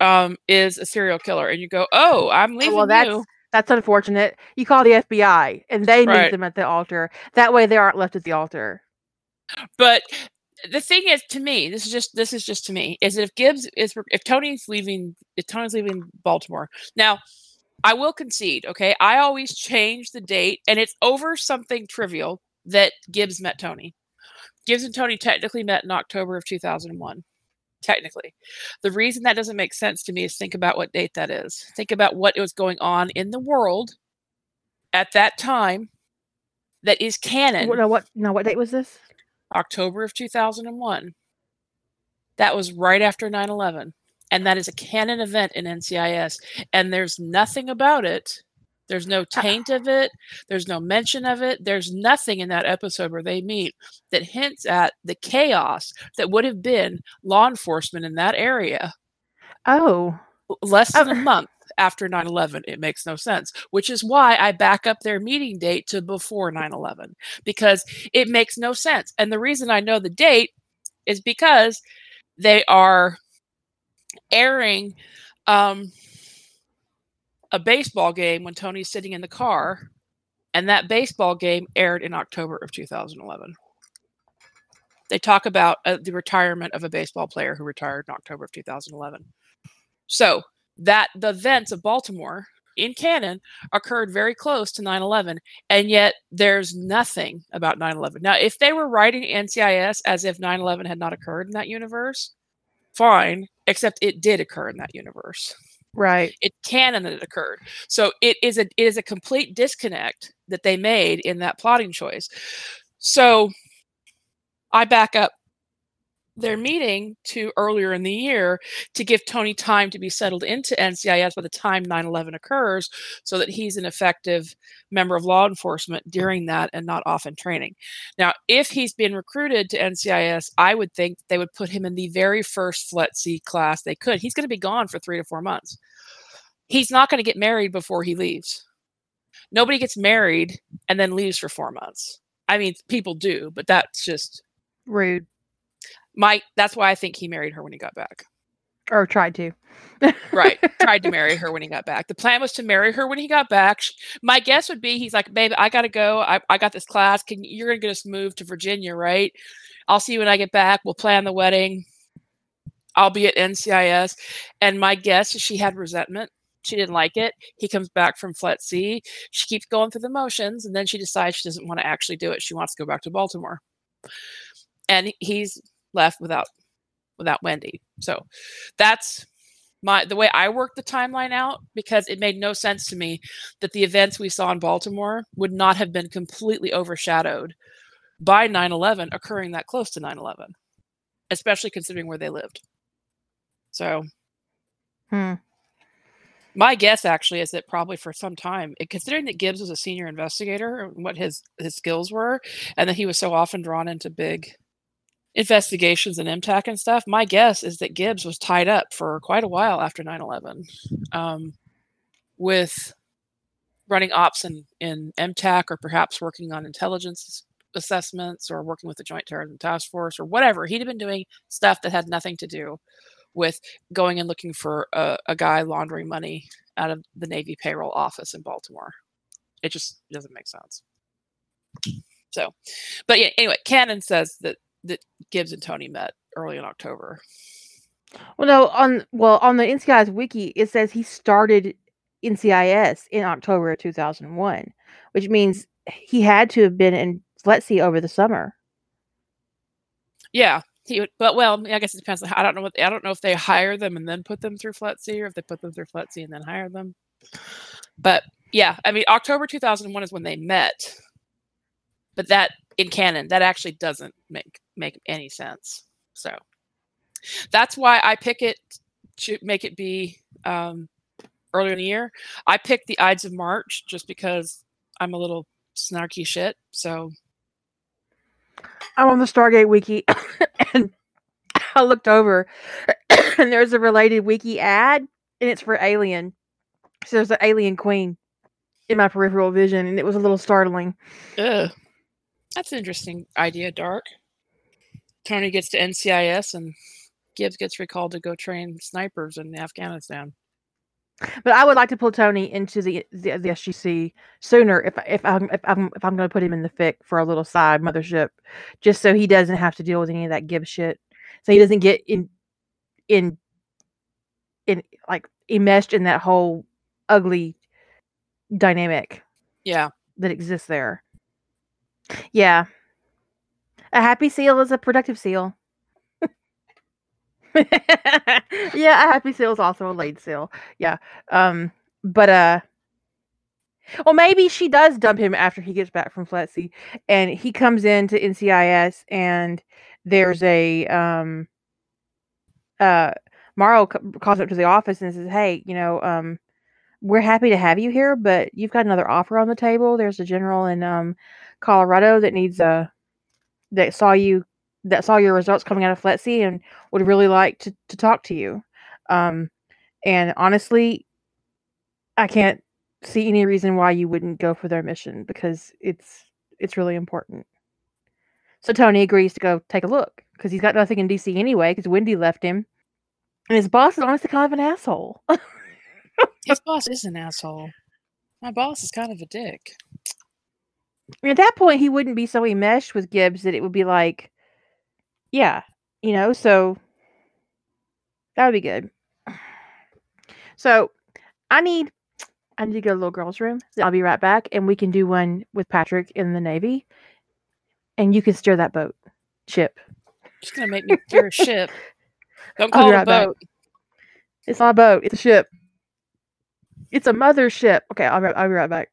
um, is a serial killer, and you go, "Oh, I'm leaving well, that's you." that's unfortunate. You call the FBI, and they Right. meet them at the altar. That way, they aren't left at the altar. But the thing is, to me, this is just this is just to me, is if Gibbs is if Tony's leaving, if Tony's leaving Baltimore now. I will concede, okay? I always change the date and it's over something trivial that Gibbs met Tony. Gibbs and Tony technically met in October of 2001. Technically. The reason that doesn't make sense to me is think about what date that is. Think about what was going on in the world at that time that is canon. No, what? No, what date was this? October of 2001. That was right after 9 11. And that is a canon event in NCIS. And there's nothing about it. There's no taint of it. There's no mention of it. There's nothing in that episode where they meet that hints at the chaos that would have been law enforcement in that area Oh, less than a Oh. month after 9 11. It makes no sense, which is why I back up their meeting date to before 9 11 because it makes no sense. And the reason I know the date is because they are airing um, a baseball game when Tony's sitting in the car, and that baseball game aired in October of 2011. They talk about uh, the retirement of a baseball player who retired in October of 2011. So that the events of Baltimore in canon occurred very close to 9-11 and yet there's nothing about 9-11 now if they were writing ncis as if 9-11 had not occurred in that universe fine except it did occur in that universe right. it canon that it occurred. So it is a it is a complete disconnect that they made in that plotting choice. So i back up their meeting to earlier in the year to give Tony time to be settled into NCIS by the time 9 11 occurs so that he's an effective member of law enforcement during that and not off in training. Now, if he's been recruited to NCIS, I would think they would put him in the very first FLETC class they could. He's going to be gone for three to four months. He's not going to get married before he leaves. Nobody gets married and then leaves for four months. I mean, people do, but that's just Rude. My that's why I think he married her when he got back. Or tried to. Right. *laughs* Tried to marry her when he got back. The plan was to marry her when he got back. My guess would be he's like, babe, I gotta go. I, I got this class. Can you're gonna get us moved to Virginia, right? I'll see you when I get back. We'll plan the wedding. I'll be at NCIS. And my guess is she had resentment. She didn't like it. He comes back from FLETC. She keeps going through the motions, and then she decides she doesn't want to actually do it. She wants to go back to Baltimore. And he's left without without Wendy. So that's my the way I worked the timeline out because it made no sense to me that the events we saw in Baltimore would not have been completely overshadowed by 9/11 occurring that close to 9/11, especially considering where they lived. So Hmm. my guess actually is that probably for some time, considering that Gibbs was a senior investigator, and what his his skills were, and that he was so often drawn into big investigations and MTAC and stuff, my guess is that Gibbs was tied up for quite a while after 9/11, um, with running ops in in MTAC or perhaps working on intelligence assessments or working with the Joint Terrorism Task Force or whatever. He'd have been doing stuff that had nothing to do with going and looking for a, a guy laundering money out of the Navy payroll office in Baltimore. It just doesn't make sense. So, but yeah, anyway, Canon says that that Gibbs and Tony met early in October. Well, no, on well on the NCIS wiki it says he started NCIS in October of 2001, which means he had to have been in Let's see over the summer. Yeah, he would, but well, I guess it depends. on how- I don't know what I don't know if they hire them and then put them through FLETC or if they put them through FLETC and then hire them. But yeah, I mean, October 2001 is when they met. But that in canon, that actually doesn't make make any sense. So that's why I pick it to make it be um, earlier in the year. I picked the Ides of March just because I'm a little snarky shit. So I'm on the Stargate wiki *coughs* and I looked over *coughs* and there's a related wiki ad and it's for Alien. So there's an alien queen in my peripheral vision and it was a little startling. Ugh. That's an interesting idea, Dark. Tony gets to NCIS and Gibbs gets recalled to go train snipers in Afghanistan. But I would like to pull Tony into the the, the SGC sooner if if I'm if I'm if I'm going to put him in the FIC for a little side mothership, just so he doesn't have to deal with any of that Gibbs shit, so he doesn't get in in in like enmeshed in that whole ugly dynamic Yeah. that exists there. Yeah, a happy seal is a productive seal. *laughs* yeah, a happy seal is also a laid seal. Yeah. Um, but uh well maybe she does dump him after he gets back from FLETC and he comes into NCIS and there's a um uh c- calls up to the office and says, "Hey, you know, um we're happy to have you here, but you've got another offer on the table. There's a general in um Colorado that needs a that saw you that saw your results coming out of FLETC and would really like to, to talk to you. Um, and honestly, I can't see any reason why you wouldn't go for their mission because it's it's really important. So Tony agrees to go take a look because he's got nothing in DC anyway because Wendy left him, and his boss is honestly kind of an asshole. *laughs* His boss is an asshole. My boss is kind of a dick. At that point, he wouldn't be so enmeshed with Gibbs that it would be like, yeah, you know, so that would be good. So I need I need to go to the little girl's room. I'll be right back, and we can do one with Patrick in the Navy, and you can steer that boat ship. She's gonna make me steer a ship. *laughs* Don't call be it a right back. boat. It's not a boat; it's a ship. It's a mother ship. Okay, I'll, be- I'll be right back.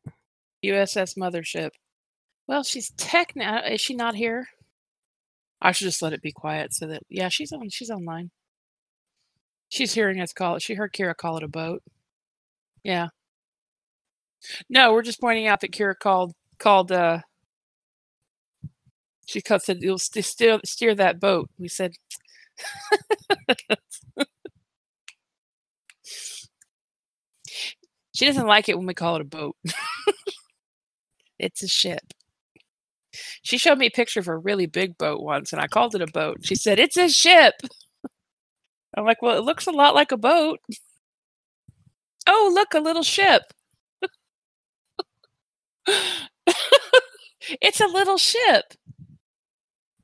USS Mothership. Well, she's tech now. Is she not here? I should just let it be quiet so that yeah, she's on. She's online. She's hearing us call it. She heard Kira call it a boat. Yeah. No, we're just pointing out that Kira called called. uh She said you'll st- steer steer that boat. We said. *laughs* she doesn't like it when we call it a boat. *laughs* it's a ship. She showed me a picture of a really big boat once, and I oh called it a boat. She said, It's a ship. *laughs* I'm like, Well, it looks a lot like a boat. Oh, look, a little ship. *laughs* it's a little ship.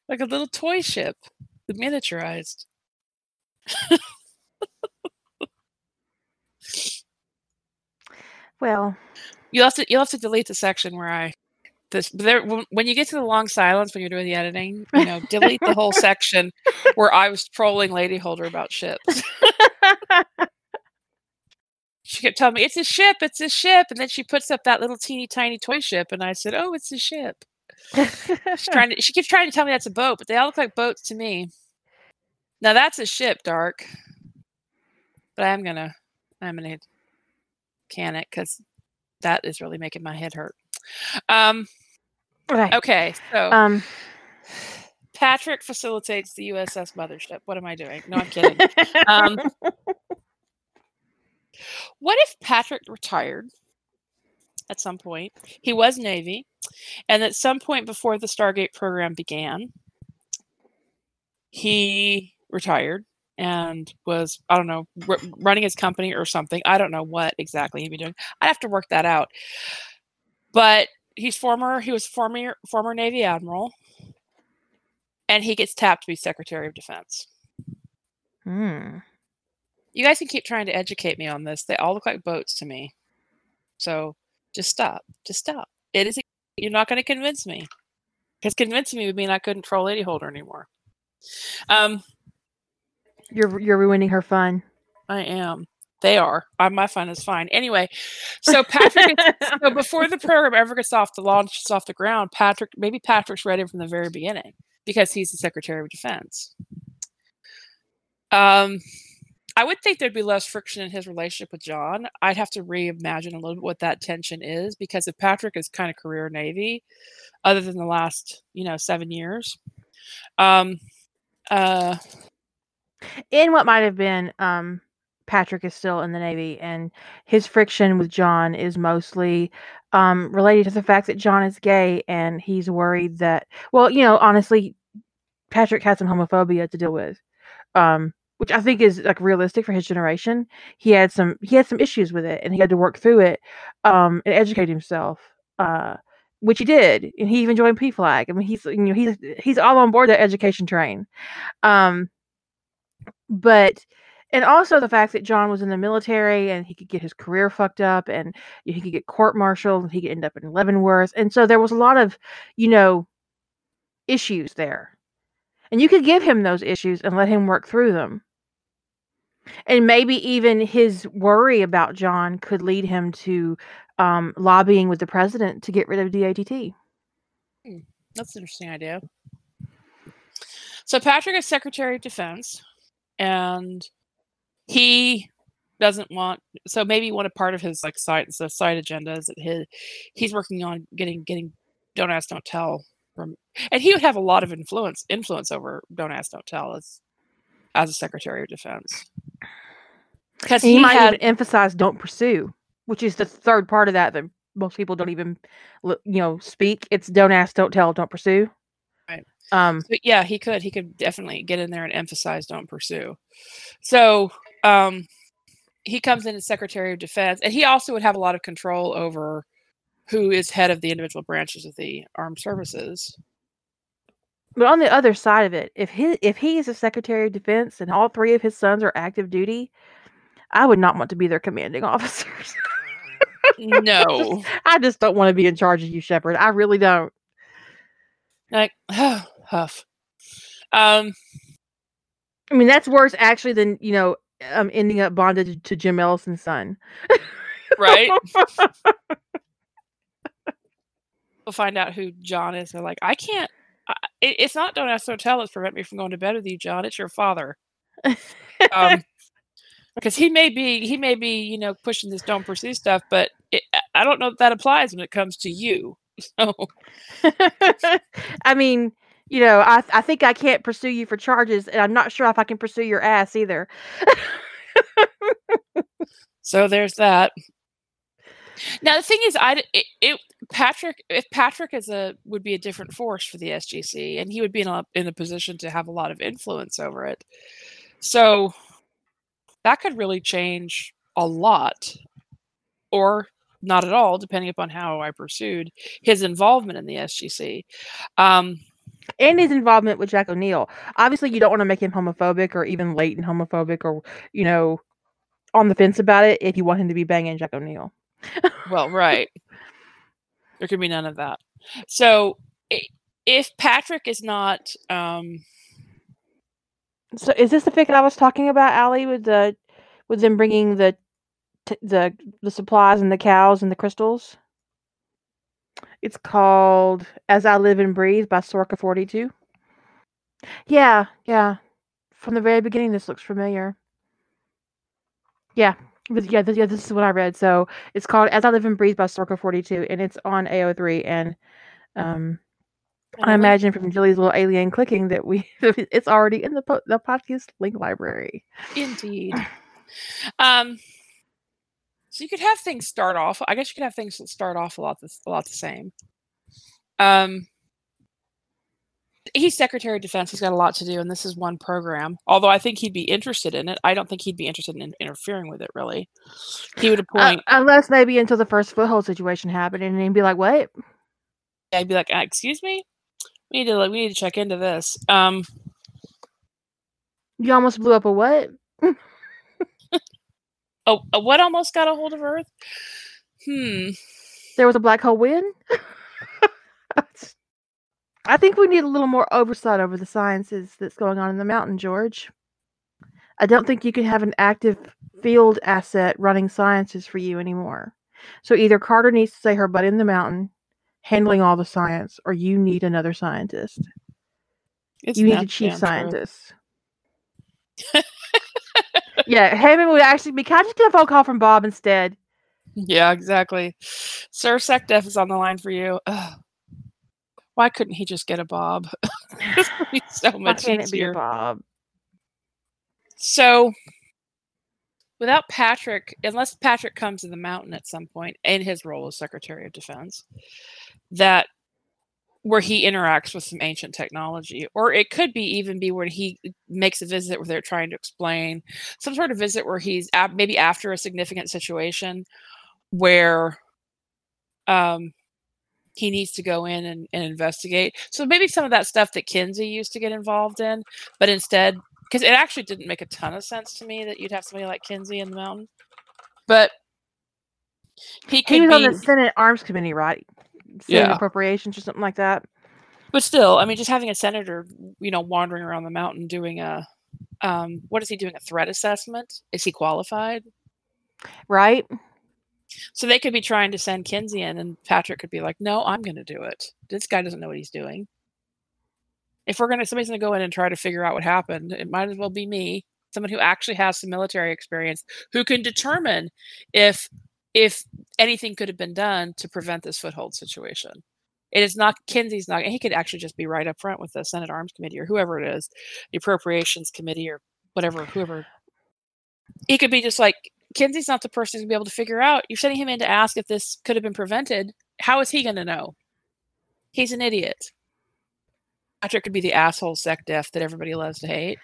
Like a little toy ship, the miniaturized. Well, You'll have to you'll have to delete the section where I this there when when you get to the long silence when you're doing the editing, you know, delete the whole section *laughs* where I was trolling Lady Holder about ships. *laughs* She kept telling me it's a ship, it's a ship, and then she puts up that little teeny tiny toy ship, and I said, "Oh, it's a ship." She's *laughs* trying to, she keeps trying to tell me that's a boat, but they all look like boats to me. Now that's a ship, Dark. But I'm gonna I'm gonna can it because that is really making my head hurt. Um, okay. okay, so Um, Patrick facilitates the USS Mothership. What am I doing? No, I'm kidding. um, what if Patrick retired at some point? He was Navy, and at some point before the Stargate program began, he retired and was I don't know r- running his company or something. I don't know what exactly he'd be doing. I'd have to work that out. But he's former he was former former Navy admiral, and he gets tapped to be Secretary of Defense. hmm. You guys can keep trying to educate me on this. They all look like boats to me. So just stop. Just stop. It is. You're not going to convince me. Because convincing me would mean I couldn't troll Lady Holder anymore. Um, You're you're ruining her fun. I am. They are. I, my fun is fine. Anyway, so Patrick. gets- so *laughs* before the program ever gets off the launches off the ground, Patrick maybe Patrick's ready from the very beginning because he's the Secretary of Defense. Um, I would think there'd be less friction in his relationship with John. I'd have to reimagine a little bit what that tension is because if Patrick is kind of career Navy, other than the last, you know, seven years, um, uh, in what might have been um Patrick is still in the Navy and his friction with John is mostly um related to the fact that John is gay and he's worried that well, you know, honestly Patrick had some homophobia to deal with. Um which I think is like realistic for his generation. He had some he had some issues with it and he had to work through it um and educate himself. Uh which he did, and he even joined PFLAG. I mean, he's you know he's he's all on board that education train. Um, but and also the fact that John was in the military and he could get his career fucked up and he could get court-martialed and he could end up in Leavenworth. And so there was a lot of, you know, issues there. And you could give him those issues and let him work through them. And maybe even his worry about John could lead him to um, lobbying with the president to get rid of DADT. That's an interesting idea. So Patrick is Secretary of Defense, and he doesn't want. So maybe one of part of his like side the side agenda is that his he's working on getting getting Don't Ask Don't Tell from, and he would have a lot of influence influence over Don't Ask Don't Tell as as a Secretary of Defense because he, he, might had, even emphasize Don't Pursue, which is the third part of that that most people don't even you know speak. It's Don't Ask, Don't Tell, Don't Pursue. Right. Um, so, yeah, he could. He could definitely get in there and emphasize don't pursue. So um, he comes in as Secretary of Defense, and he also would have a lot of control over who is head of the individual branches of the armed services. But on the other side of it, if he if he is a Secretary of Defense and all three of his sons are active duty, I would not want to be their commanding *laughs* officers. no, *laughs* I just don't want to be in charge of you, Sheppard. I really don't. Like, oh, *sighs* huff. Um, I mean, that's worse actually than you know, um, ending up bonded to Jim Ellison's son. right. *laughs* we'll find out who John is. They're like, I can't. I, it, it's not don't ask, don't tell. It's prevent me from going to bed with you, John. It's your father. um, *laughs* because he may be he may be you know pushing this don't pursue stuff, but it, I don't know if that applies when it comes to you. *laughs* So, I mean, you know, I I think I can't pursue you for charges, and I'm not sure if I can pursue your ass either. so there's that. Now the thing is, I it, it, Patrick if Patrick is a would be a different force for the SGC, and he would be in a in a position to have a lot of influence over it. So that could really change a lot, or not at all, depending upon how I pursued his involvement in the SGC. Um, and his involvement with Jack O'Neill. Obviously, you don't want to make him homophobic or even latent homophobic or, you know, on the fence about it if you want him to be banging Jack O'Neill. well, right. There could be none of that. So if Patrick is not. Um, so is this the fic I was talking about, Allie, with the with them bringing the the the supplies and the cows and the crystals? It's called As I Live and Breathe by Sorka 42. Yeah, yeah. From the very beginning, this looks familiar. Yeah, yeah, this, yeah, this is what I read. So it's called As I Live and Breathe by Sorka 42, and it's on AO3. And um, I imagine from Julie's little alien clicking that we *laughs* it's already in the po- the podcast link library. Indeed. *sighs* um, so you could have things start off. I guess you could have things start off a lot the, a lot the same. Um, he's Secretary of Defense. He's got a lot to do, and this is one program. Although I think he'd be interested in it, I don't think he'd be interested in interfering with it. Really, he would uh, appoint uh, unless maybe until the first foothold situation happened, and he'd be like, "What?" Yeah, I'd be like, uh, "Excuse me, we need to like we need to check into this." Um, you almost blew up a what? *laughs* a, a what almost got a hold of Earth? Hmm. There was a black hole when? *laughs* I think we need a little more oversight over the sciences that's going on in the mountain, George. I don't think you can have an active field asset running sciences for you anymore. So either Carter needs to stay her butt in the mountain, handling all the science, or you need another scientist. It's you need a chief scientist. *laughs* Yeah, Hammond would actually be. Can I just get a phone call from Bob instead? Yeah, exactly. Sir SecDef is on the line for you. Ugh. Why couldn't he just get a Bob? *laughs* This would be so Why much be easier. a Bob? So, without Patrick, unless Patrick comes to the mountain at some point in his role as Secretary of Defense, that where he interacts with some ancient technology, or it could be even be where he makes a visit where they're trying to explain some sort of visit where he's ab- maybe after a significant situation where um, he needs to go in and, and investigate. So maybe some of that stuff that Kinsey used to get involved in, but instead because it actually didn't make a ton of sense to me that you'd have somebody like Kinsey in the mountain. But he could He was be, on the Senate Arms Committee, right? Senate Yeah. Appropriations or something like that. but still, I mean, just having a senator, you know, wandering around the mountain doing a, um, what is he doing? A threat assessment? Is he qualified? Right? So they could be trying to send Kinsey in, and Patrick could be like, "No, I'm going to do it. This guy doesn't know what he's doing. If we're going to, somebody's going to go in and try to figure out what happened. It might as well be me, someone who actually has some military experience, who can determine if if anything could have been done to prevent this foothold situation. It is not Kinsey's not. He could actually just be right up front with the Senate Arms Committee or whoever it is, the Appropriations Committee or whatever, whoever. He could be just like Kinsey's not the person to be able to figure out. You're sending him in to ask if this could have been prevented. How is he going to know? He's an idiot. Patrick could be the asshole sec def that everybody loves to hate.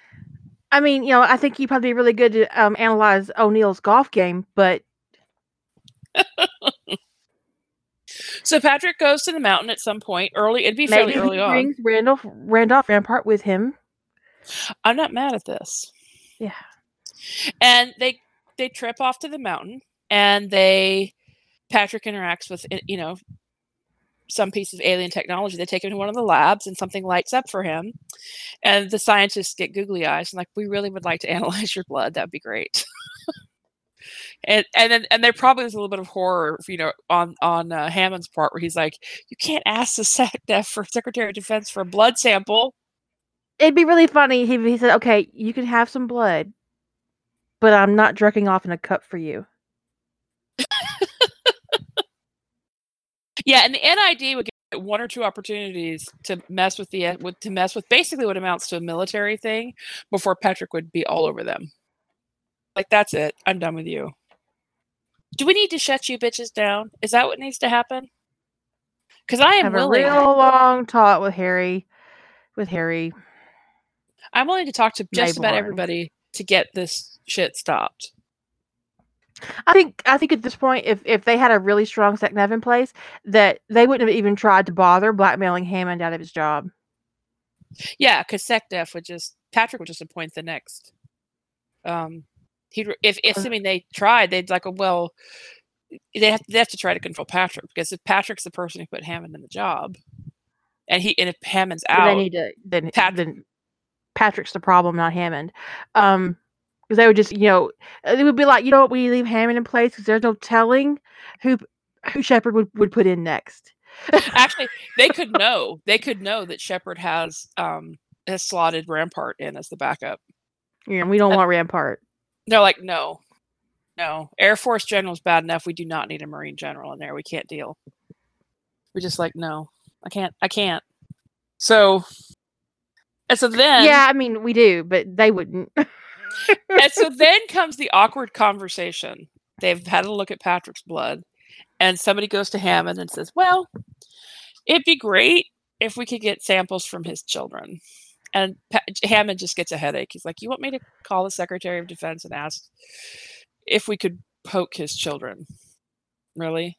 I mean, you know, I think he'd probably be really good to um, analyze O'Neill's golf game, but So Patrick goes to the mountain at some point early. It'd be fairly early he on. brings Randolph Randolph Rampart with him. I'm not mad at this. Yeah. And they they trip off to the mountain, and they Patrick interacts with you know some piece of alien technology. They take him to one of the labs, and something lights up for him. And the scientists get googly eyes and like, we really would like to *laughs* analyze your blood. That'd be great. *laughs* and and then and there probably was a little bit of horror, you know, on on uh, Hammond's part where he's like, you can't ask the SecDef *laughs* for Secretary of Defense for a blood sample. It'd be really funny if he said, "Okay, you can have some blood, but I'm not jerking off in a cup for you." Yeah, and the NID would get one or two opportunities to mess with the with to mess with basically what amounts to a military thing before Patrick would be all over them. Like that's it. I'm done with you. Do we need to shut you bitches down? Is that what needs to happen? Because I am Have a real long talk with Harry. With Harry, I'm willing to talk to just about everybody to get this shit stopped. I think I think at this point, if if they had a really strong SecNav in place, that they wouldn't have even tried to bother blackmailing Hammond out of his job. Yeah, because SecDef would just Patrick would just appoint the next. Um, he if Uh assuming they tried, they'd like, well, they have, they have to try to control Patrick because if Patrick's the person who put Hammond in the job, and he and if Hammond's out, they need to then Pat- then Patrick's the problem, not Hammond. Um, because they would just you know it would be like you know what we leave Hammond in place because there's no telling who who Sheppard would would put in next. actually they could *laughs* know they could know that Sheppard has um has slotted Rampart in as the backup. Know, we don't want Rampart. They're like, no, no, Air Force general is bad enough. We do not need a Marine general in there. We can't deal. We're just like, no, I can't, I can't. So, and so then, yeah, I mean we do, but they wouldn't. *laughs* and so then comes the awkward conversation. They've had a look at Patrick's blood, and somebody goes to Hammond and says, "Well, it'd be great if we could get samples from his children." And pa- Hammond just gets a headache. He's like, "You want me to call the Secretary of Defense and ask if we could poke his children? Really?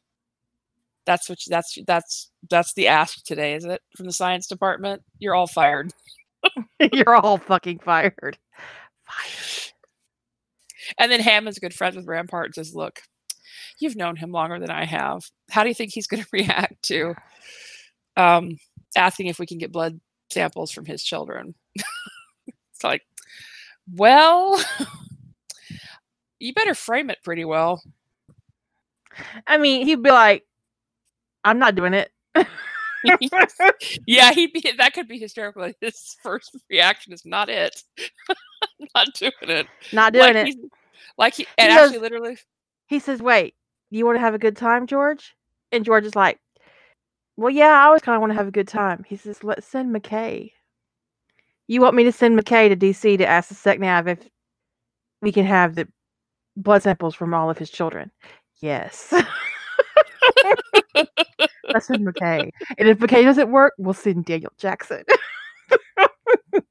That's what you- that's that's that's the ask today, is it? From the science department, you're all fired." *laughs* You're all fucking fired. Fired. And then Hammond's good friends with Rampart and says, Look, you've known him longer than I have. How do you think he's going *laughs* to react to um, asking if we can get blood samples from his children? *laughs* it's like, well, *laughs* you better frame it pretty well. I mean, he'd be like, "I'm not doing it." *laughs* yeah, he'd be that could be hysterical. His first reaction is not it. not doing it. Not doing like it. Like he and goes- actually literally He says, "Wait, you want to have a good time, George?" And George is like, "Well, yeah, I always kind of want to have a good time." He says, "Let's send McKay." You want me to send McKay to DC to ask the SecNav if we can have the blood samples from all of his children? Yes. *laughs* Let's send McKay. And if McKay doesn't work, we'll send Daniel Jackson. *laughs*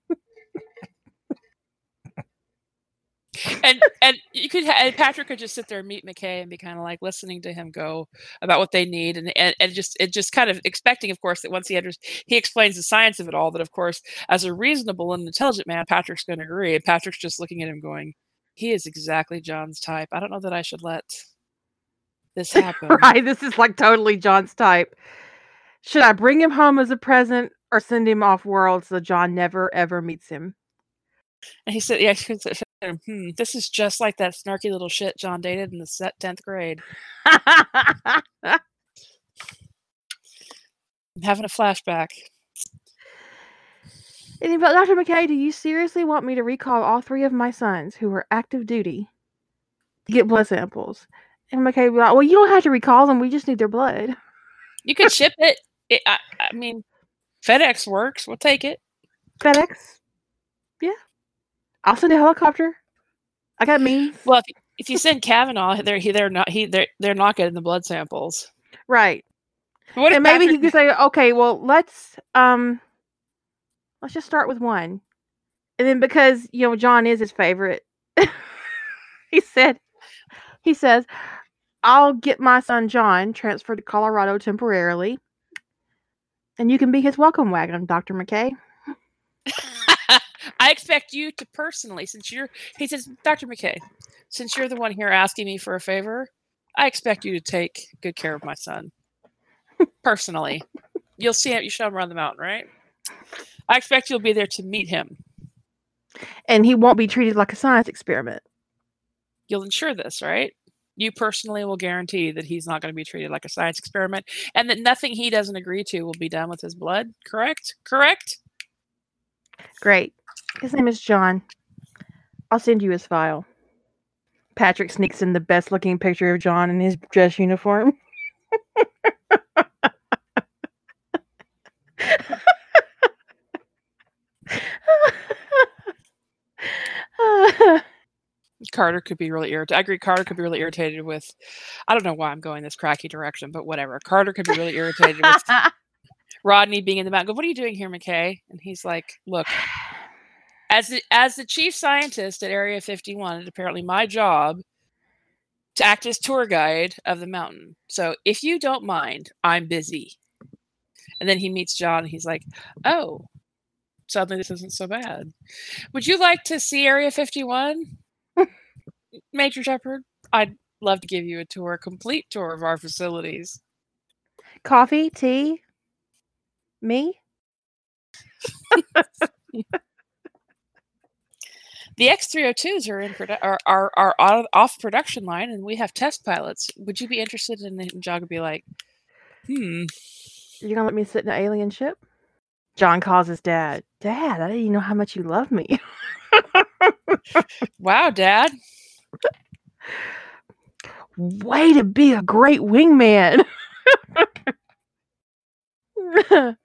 and and you could and Patrick could just sit there and meet McKay and be kind of like listening to him go about what they need and and, and just it just kind of expecting of course that once he enters he explains the science of it all that of course as a reasonable and intelligent man Patrick's going to agree and Patrick's just looking at him going he is exactly John's type I don't know that I should let this *laughs* happen right. This is like totally John's type. Should I bring him home as a present or send him off world so John never ever meets him? and he said yeah he hmm, this is just like that snarky little shit John dated in the set 10th grade *laughs* I'm having a flashback And he- Dr. McKay, do you seriously want me to recall all three of my sons who were active duty to get blood samples? And McKay would be like, Well, you don't have to recall them. We just need their blood. You could *laughs* ship it. it I, I mean, FedEx works. We'll take it. FedEx. I'll send a helicopter. I got means. Well, if, if you send Kavanagh, they're he, they're not he they're they're not getting the blood samples. right. What and maybe he Patrick- could say, okay, well, let's um let's just start with one. And then because, you know, John is his favorite, *laughs* he said he says, I'll get my son John transferred to Colorado temporarily. And you can be his welcome wagon, Dr. McKay. *laughs* I expect you to personally, since you're he says, Dr. McKay, since you're the one here asking me for a favor, I expect you to take good care of my son. Personally. You'll see him you show him around the mountain, right? I expect you'll be there to meet him. And he won't be treated like a science experiment. you'll ensure this, right? You personally will guarantee that he's not going to be treated like a science experiment and that nothing he doesn't agree to will be done with his blood. Correct? Correct? Great. His name is John. I'll send you his file. Patrick sneaks in the best looking picture of John in his dress uniform. Carter could be really irritated. I agree. Carter could be really irritated with, I don't know why I'm going this cracky direction, but whatever. Carter could be really irritated with *laughs* Rodney being in the back. Go, what are you doing here, McKay? And he's like, look, as the, as the chief scientist at Area 51, it's apparently my job to act as tour guide of the mountain. So if you don't mind, I'm busy. And then he meets John and he's like, oh, suddenly this isn't so bad. Would you like to see Area 51? *laughs* Major Sheppard, I'd love to give you a tour, a complete tour of our facilities. Coffee, tea, me. *laughs* The X302s are in produ- are, are, are off production line, and we have test pilots. Would you be interested in it? And John be like, hmm. You're gonna let me sit in an alien ship? John calls his dad. Dad, I didn't even know how much you love me. *laughs* Wow, Dad. Way to be a great wingman. *laughs* *laughs*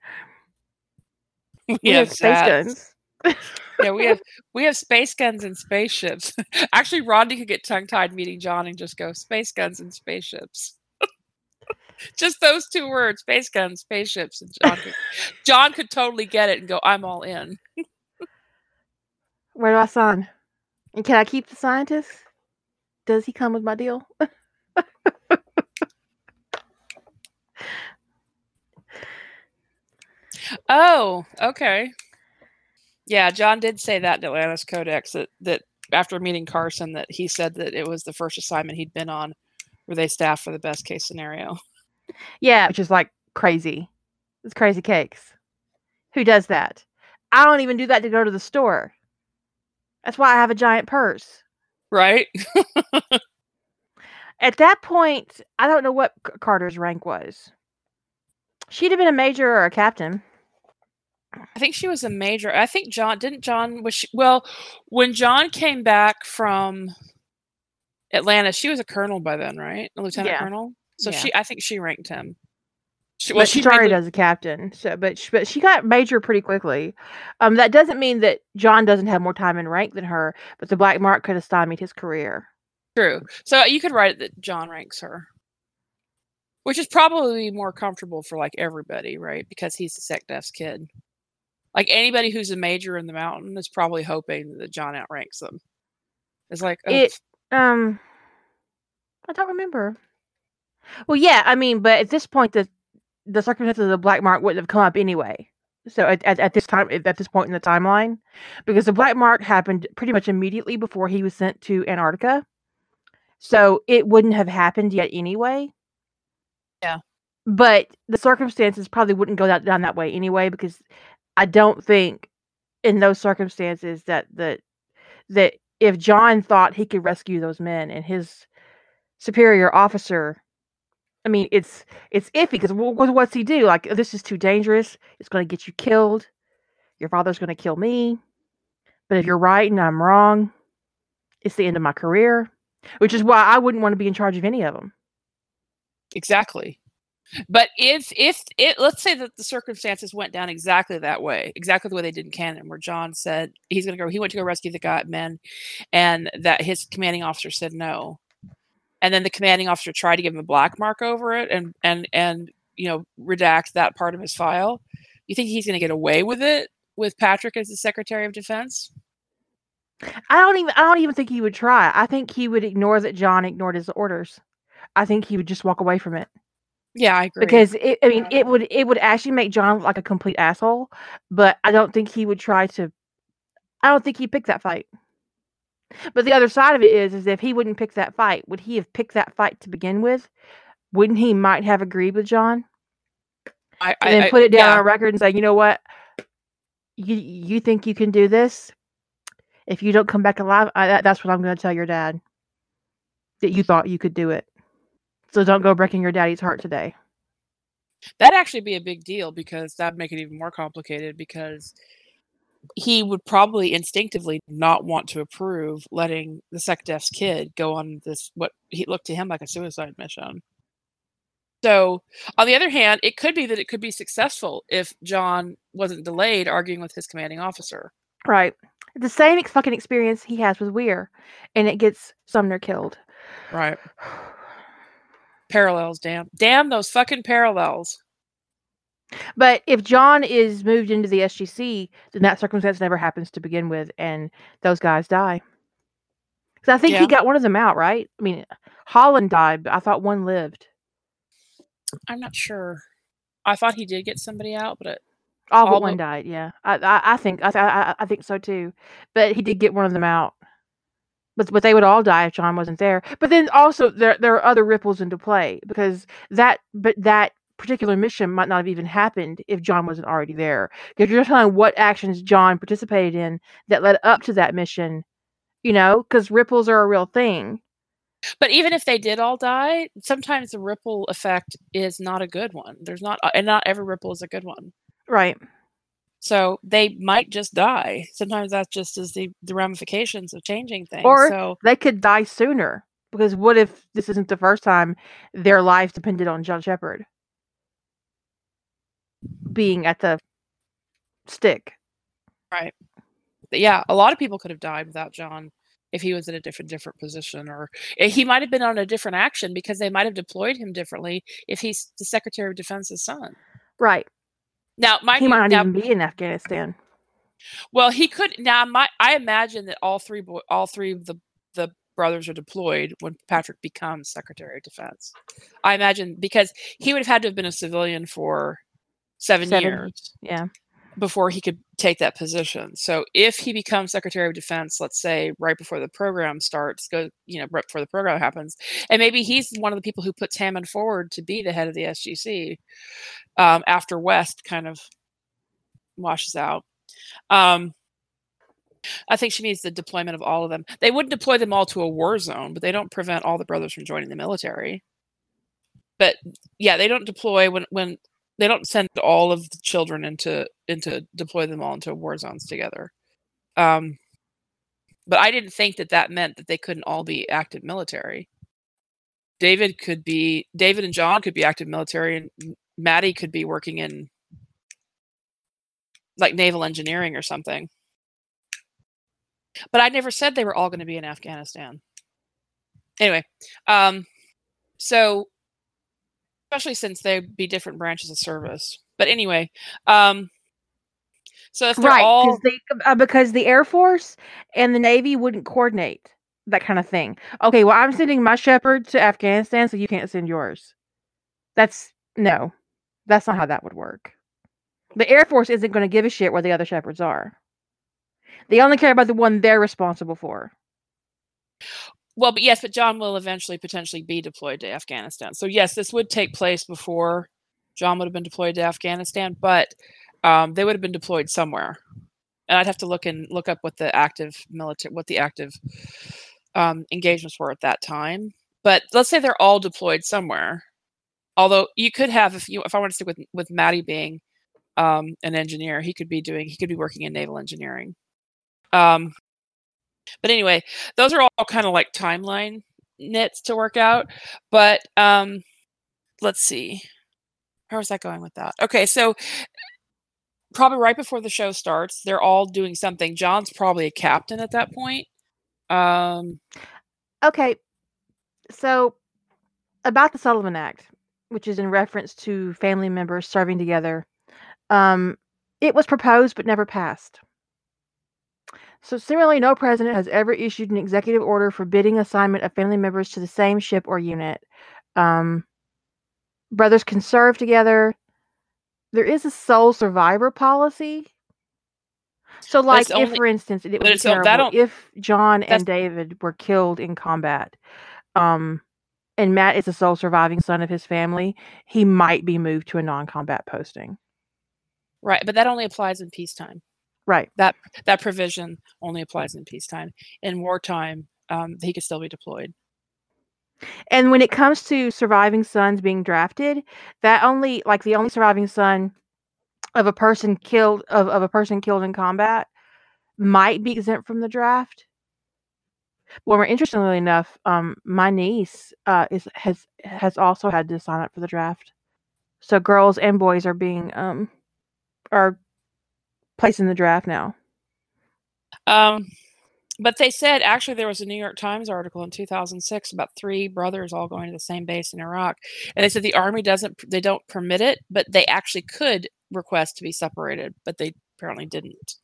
We, have space guns. Yeah, we have we have space guns and spaceships. *laughs* Actually, Rodney could get tongue tied meeting John and just go space guns and spaceships. *laughs* just those two words, space guns, spaceships, and John could, John could totally get it and go, "I'm all in." Where do I sign? And can I keep the scientist? Does he come with my deal? *laughs* Oh, okay. Yeah, John did say that in Atlantis Codex that that after meeting Carson that he said that it was the first assignment he'd been on where they staffed for the best case scenario. Yeah, which is like crazy. It's crazy cakes. Who does that? I don't even do that to go to the store. That's why I have a giant purse. Right? *laughs* At that point, I don't know what Carter's rank was. She'd have been a major or a captain. I think she was a major. I think John didn't John was she, well when John came back from Atlanta, she was a colonel by then, right? A lieutenant Yeah. colonel. So Yeah. she, I think she ranked him. She, Well, she made started as a captain, so but she, but she got major pretty quickly. Um, that doesn't mean that John doesn't have more time in rank than her, but the black mark could have stymied his career. True. So you could write it that John ranks her, which is probably more comfortable for like everybody, right? Because he's the sec SecDef's kid. Like anybody who's a major in the mountain is probably hoping that John outranks them. It's like oh, It um, I don't remember. Well, yeah, I mean, but at this point, the the circumstances of the black mark wouldn't have come up anyway. So at, at, at this time, at this point in the timeline, because the black mark happened pretty much immediately before he was sent to Antarctica, so it wouldn't have happened yet anyway. Yeah. But the circumstances probably wouldn't go that, down that way anyway, because I don't think in those circumstances that that that if John thought he could rescue those men and his superior officer I mean, it's it's iffy because what's he do? Like, this is too dangerous. It's going to get you killed. Your father's going to kill me. But if you're right and I'm wrong, it's the end of my career. Which is why I wouldn't want to be in charge of any of them. exactly. But if if it let's say that the circumstances went down exactly that way, exactly the way they did in Canon, where John said he's gonna go he went to go rescue the guy men and that his commanding officer said no. And then the commanding officer tried to give him a black mark over it and and and you know redact that part of his file. You think he's gonna get away with it with Patrick as the Secretary of Defense? I don't even I don't even think he would try. I think he would ignore that John ignored his orders. I think he would just walk away from it. Yeah, I agree. because it, I mean it um, would it would actually make John look like a complete asshole, but I don't think he would try to. I don't think he'd pick that fight. But the other side of it is, is if he wouldn't pick that fight, would he have picked that fight to begin with? Wouldn't he might have agreed with John I, and then I- put it down yeah. on record and say, you know what, you you think you can do this? If you don't come back alive, I, that, that's what I'm going to tell your dad. That you thought you could do it. So don't go breaking your daddy's heart today. That'd actually be a big deal because that'd make it even more complicated because he would probably instinctively not want to approve letting the SecDef's kid go on this what he looked to him like a suicide mission. So, on the other hand, it could be that it could be successful if John wasn't delayed arguing with his commanding officer. Right. The same ex- fucking experience he has with Weir, and it gets Sumner killed. Right. *sighs* *sighs* *sighs* Parallels, damn. Damn those fucking parallels. But if John is moved into the SGC, then that circumstance never happens to begin with, and those guys die. Because I think Yeah. he got one of them out, right? I mean, Holland died, but I thought one lived. I'm not sure. I thought he did get somebody out, but it, All but All one but- died. Yeah, I, I, I think I, I, I think so too. But he did get one of them out. But but they would all die if John wasn't there. But then also there there are other ripples into play because that but that particular mission might not have even happened if John wasn't already there. Because you're telling what actions John participated in that led up to that mission. You know, because ripples are a real thing. But even if they did all die, sometimes the ripple effect is not a good one. There's not, and not every ripple is a good one. Right. So they might just die. Sometimes that's just as the, the ramifications of changing things. Or- so They could die sooner. Because what if this isn't the first time their lives depended on John Sheppard being at the stick? Right. Yeah, a lot of people could have died without John if he was in a different different position, or eh, he might have been on a different action because they might have deployed him differently if he's the Secretary of Defense's son. Right. Now, mind he might not now, even be in Afghanistan. Well, he could now. My I imagine that all three all three of the the brothers are deployed when Patrick becomes Secretary of Defense. I imagine because he would have had to have been a civilian for seven, Seven, years Yeah. Before he could take that position. So if he becomes Secretary of Defense, let's say right before the program starts, go you know right before the program happens, and maybe he's one of the people who puts Hammond forward to be the head of the SGC um, after West kind of washes out. Um, I think she means the deployment of all of them. They wouldn't deploy them all to a war zone, but they don't prevent all the brothers from joining the military. But yeah, they don't deploy when when they don't send all of the children into into deploy them all into war zones together. Um, but I didn't think that that meant that they couldn't all be active military. David could be David and John could be active military, and Maddie could be working in like naval engineering or something. But I never said they were all going to be in Afghanistan. Anyway, um, so especially since they'd be different branches of service. But anyway, um, so if they're right all they, uh, because the air force and the navy wouldn't coordinate that kind of thing. Okay well i'm sending my Sheppard to afghanistan so you can't send yours. That's no that's not how that would work. The air force isn't going to give a shit where the other Sheppards are. They only care about the one they're responsible for well, but yes, but John will eventually potentially be deployed to Afghanistan. So yes, this would take place before John would have been deployed to Afghanistan, but um, they would have been deployed somewhere. And I'd have to look and look up what the active military, what the active um, engagements were at that time. But let's say they're all deployed somewhere. Although you could have, if you, if I want to stick with with Maddie being um, an engineer, he could be doing, he could be working in naval engineering. Um, but anyway, those are all kind of like timeline nits to work out. But um, let's see. How is that going with that? Okay, so probably right before the show starts, they're all doing something. John's probably a captain at that point. Um, okay so about the sullivan act which is in reference to family members serving together um, it was proposed but never passed so similarly no president has ever issued an executive order forbidding assignment of family members to the same ship or unit. Um, brothers can serve together. There is a sole survivor policy. So like if only- for instance it would be it's o- that terrible if john and david were killed in combat um and matt is the sole surviving son of his family he might be moved to a non-combat posting. Right, but that only applies in peacetime. Right That that provision only applies in peacetime. In wartime, um, he could still be deployed. and when it comes to surviving sons being drafted that only like the only surviving son of a person killed of, of a person killed in combat might be exempt from the draft well more interestingly enough um my niece uh is has has also had to sign up for the draft so girls and boys are being um are placed in the draft now Um, but they said actually there was a New York Times article in 2006 about three brothers all going to the same base in Iraq, and they said the army doesn't they don't permit it, but they actually could request to be separated, but they apparently didn't.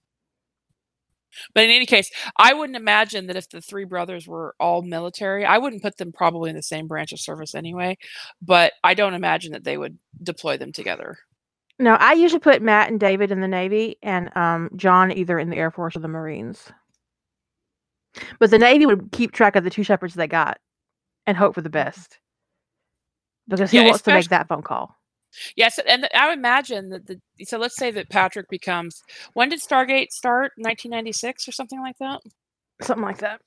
But in any case, I wouldn't imagine that if the three brothers were all military, I wouldn't put them probably in the same branch of service anyway. But I don't imagine that they would deploy them together. No i usually put matt and david in the navy and um john either in the air force or the marines but the navy would keep track of the two Sheppards they got and hope for the best because Yeah, wants to make that phone call Yes, and I would imagine that the so let's say that Patrick becomes when did Stargate start? 1996 or something like that. something like that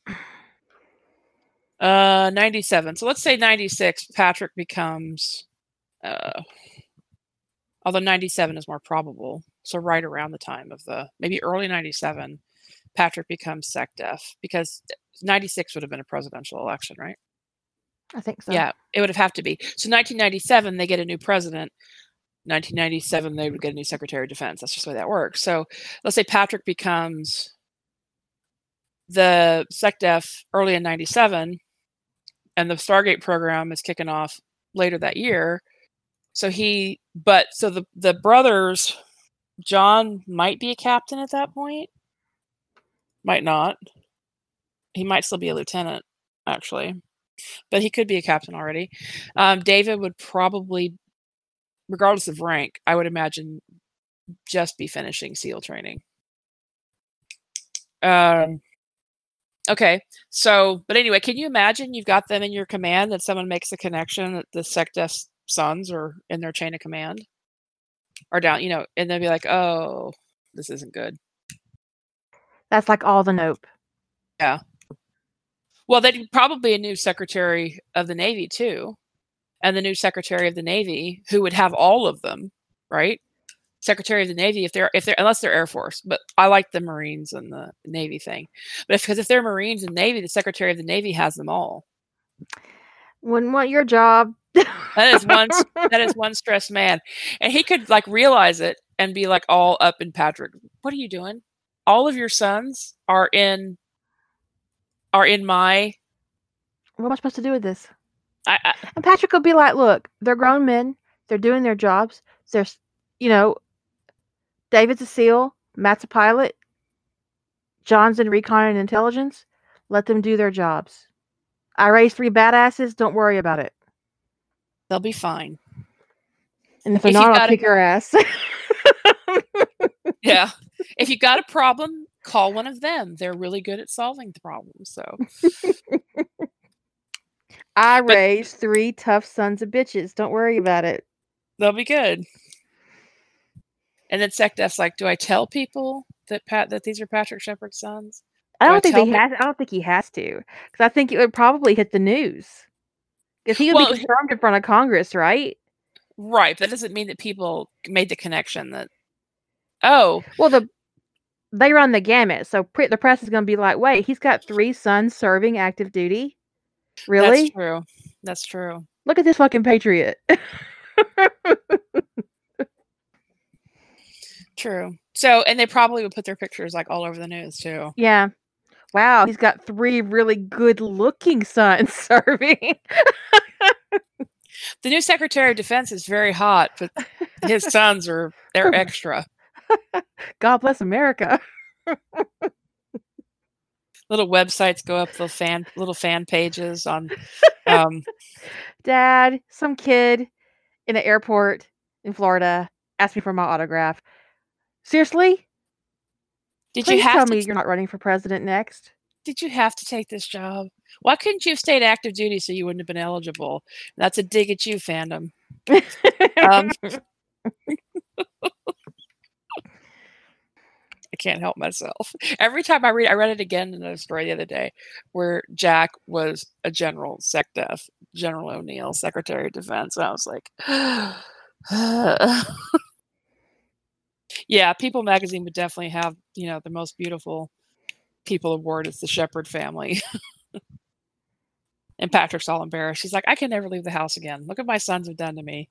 Uh, 97. So let's say 96. Patrick becomes, uh, although 97 is more probable. So right around the time of the maybe early 97, Patrick becomes SecDef because 96 would have been a presidential election, right? i think so Yeah, it would have have to be. So 1997, they get a new president. 1997, they would get a new Secretary of Defense. That's just the way that works. So let's say Patrick becomes the SecDef early in 97, and the Stargate program is kicking off later that year. So he, but so the the brothers, John might be a captain at that point. Might not. He might still be a lieutenant, actually but he could be a captain already. Um, David would probably, regardless of rank, I would imagine just be finishing SEAL training. Um, okay, so, but anyway, can you imagine you've got them in your command that someone makes a connection that the SecDef sons or in their chain of command? are down, you know, and they'll be like, oh, this isn't good. that's like all the nope Yeah. Well, they'd probably a new Secretary of the Navy too, and the new Secretary of the Navy who would have all of them right? Secretary of the Navy, if they're if they're unless they're Air Force, but I like the Marines and the Navy thing. But because if, if they're Marines and Navy, the Secretary of the Navy has them all. Wouldn't want your job. That is one that is *laughs* one stressed man, and he could like realize it and be like all up in Patrick. What are you doing? All of your sons are in are in my. What am I supposed to do with this? I, I, And Patrick would be like, "Look, they're grown men. They're doing their jobs. There's, you know, David's a SEAL. Matt's a pilot. John's in recon and intelligence. Let them do their jobs. I raised three badasses. Don't worry about it. They'll be fine. And if If not, I'll kick your ass. *laughs* Yeah. if you've got a problem, call one of them. They're really good at solving the problems. So *laughs* I raised three tough sons of bitches. Don't worry about it. they'll be good. And then SecDef's like, do I tell people that Pat that these are Patrick Sheppard's sons? I Do I don't think he has. I don't think he has to, because I think it would probably hit the news. Because he would Well, be confirmed in front of Congress, right? Right. That doesn't mean that people made the connection that oh, Well, the they run the gamut, so pre- the press is going to be like, "Wait, he's got three sons serving active duty. Really? that's true. That's true. Look at this fucking patriot." True. So and they probably would put their pictures like all over the news too. yeah. Wow, he's got three really good-looking sons *laughs* serving. The new Secretary of Defense is very hot, but his sons are they're *laughs* extra. God bless America. Little websites go up, little fan little fan pages on *laughs* um Dad, some kid in an airport in Florida asked me for my autograph. Seriously? Did Please you have tell to me you're not running for president next. did you have to take this job? Why couldn't you have stayed active duty so you wouldn't have been eligible? That's a dig at you, fandom. Um, *laughs* I can't help myself. Every time I read, I read it again in a story the other day where Jack was a general, SecDef, General O'Neill, Secretary of Defense. And I was like, *gasps* yeah, People Magazine would definitely have, you know, the most beautiful people award. It's the Sheppard family. *laughs* and Patrick's all embarrassed. She's like, I can never leave the house again. Look what my sons have done to me.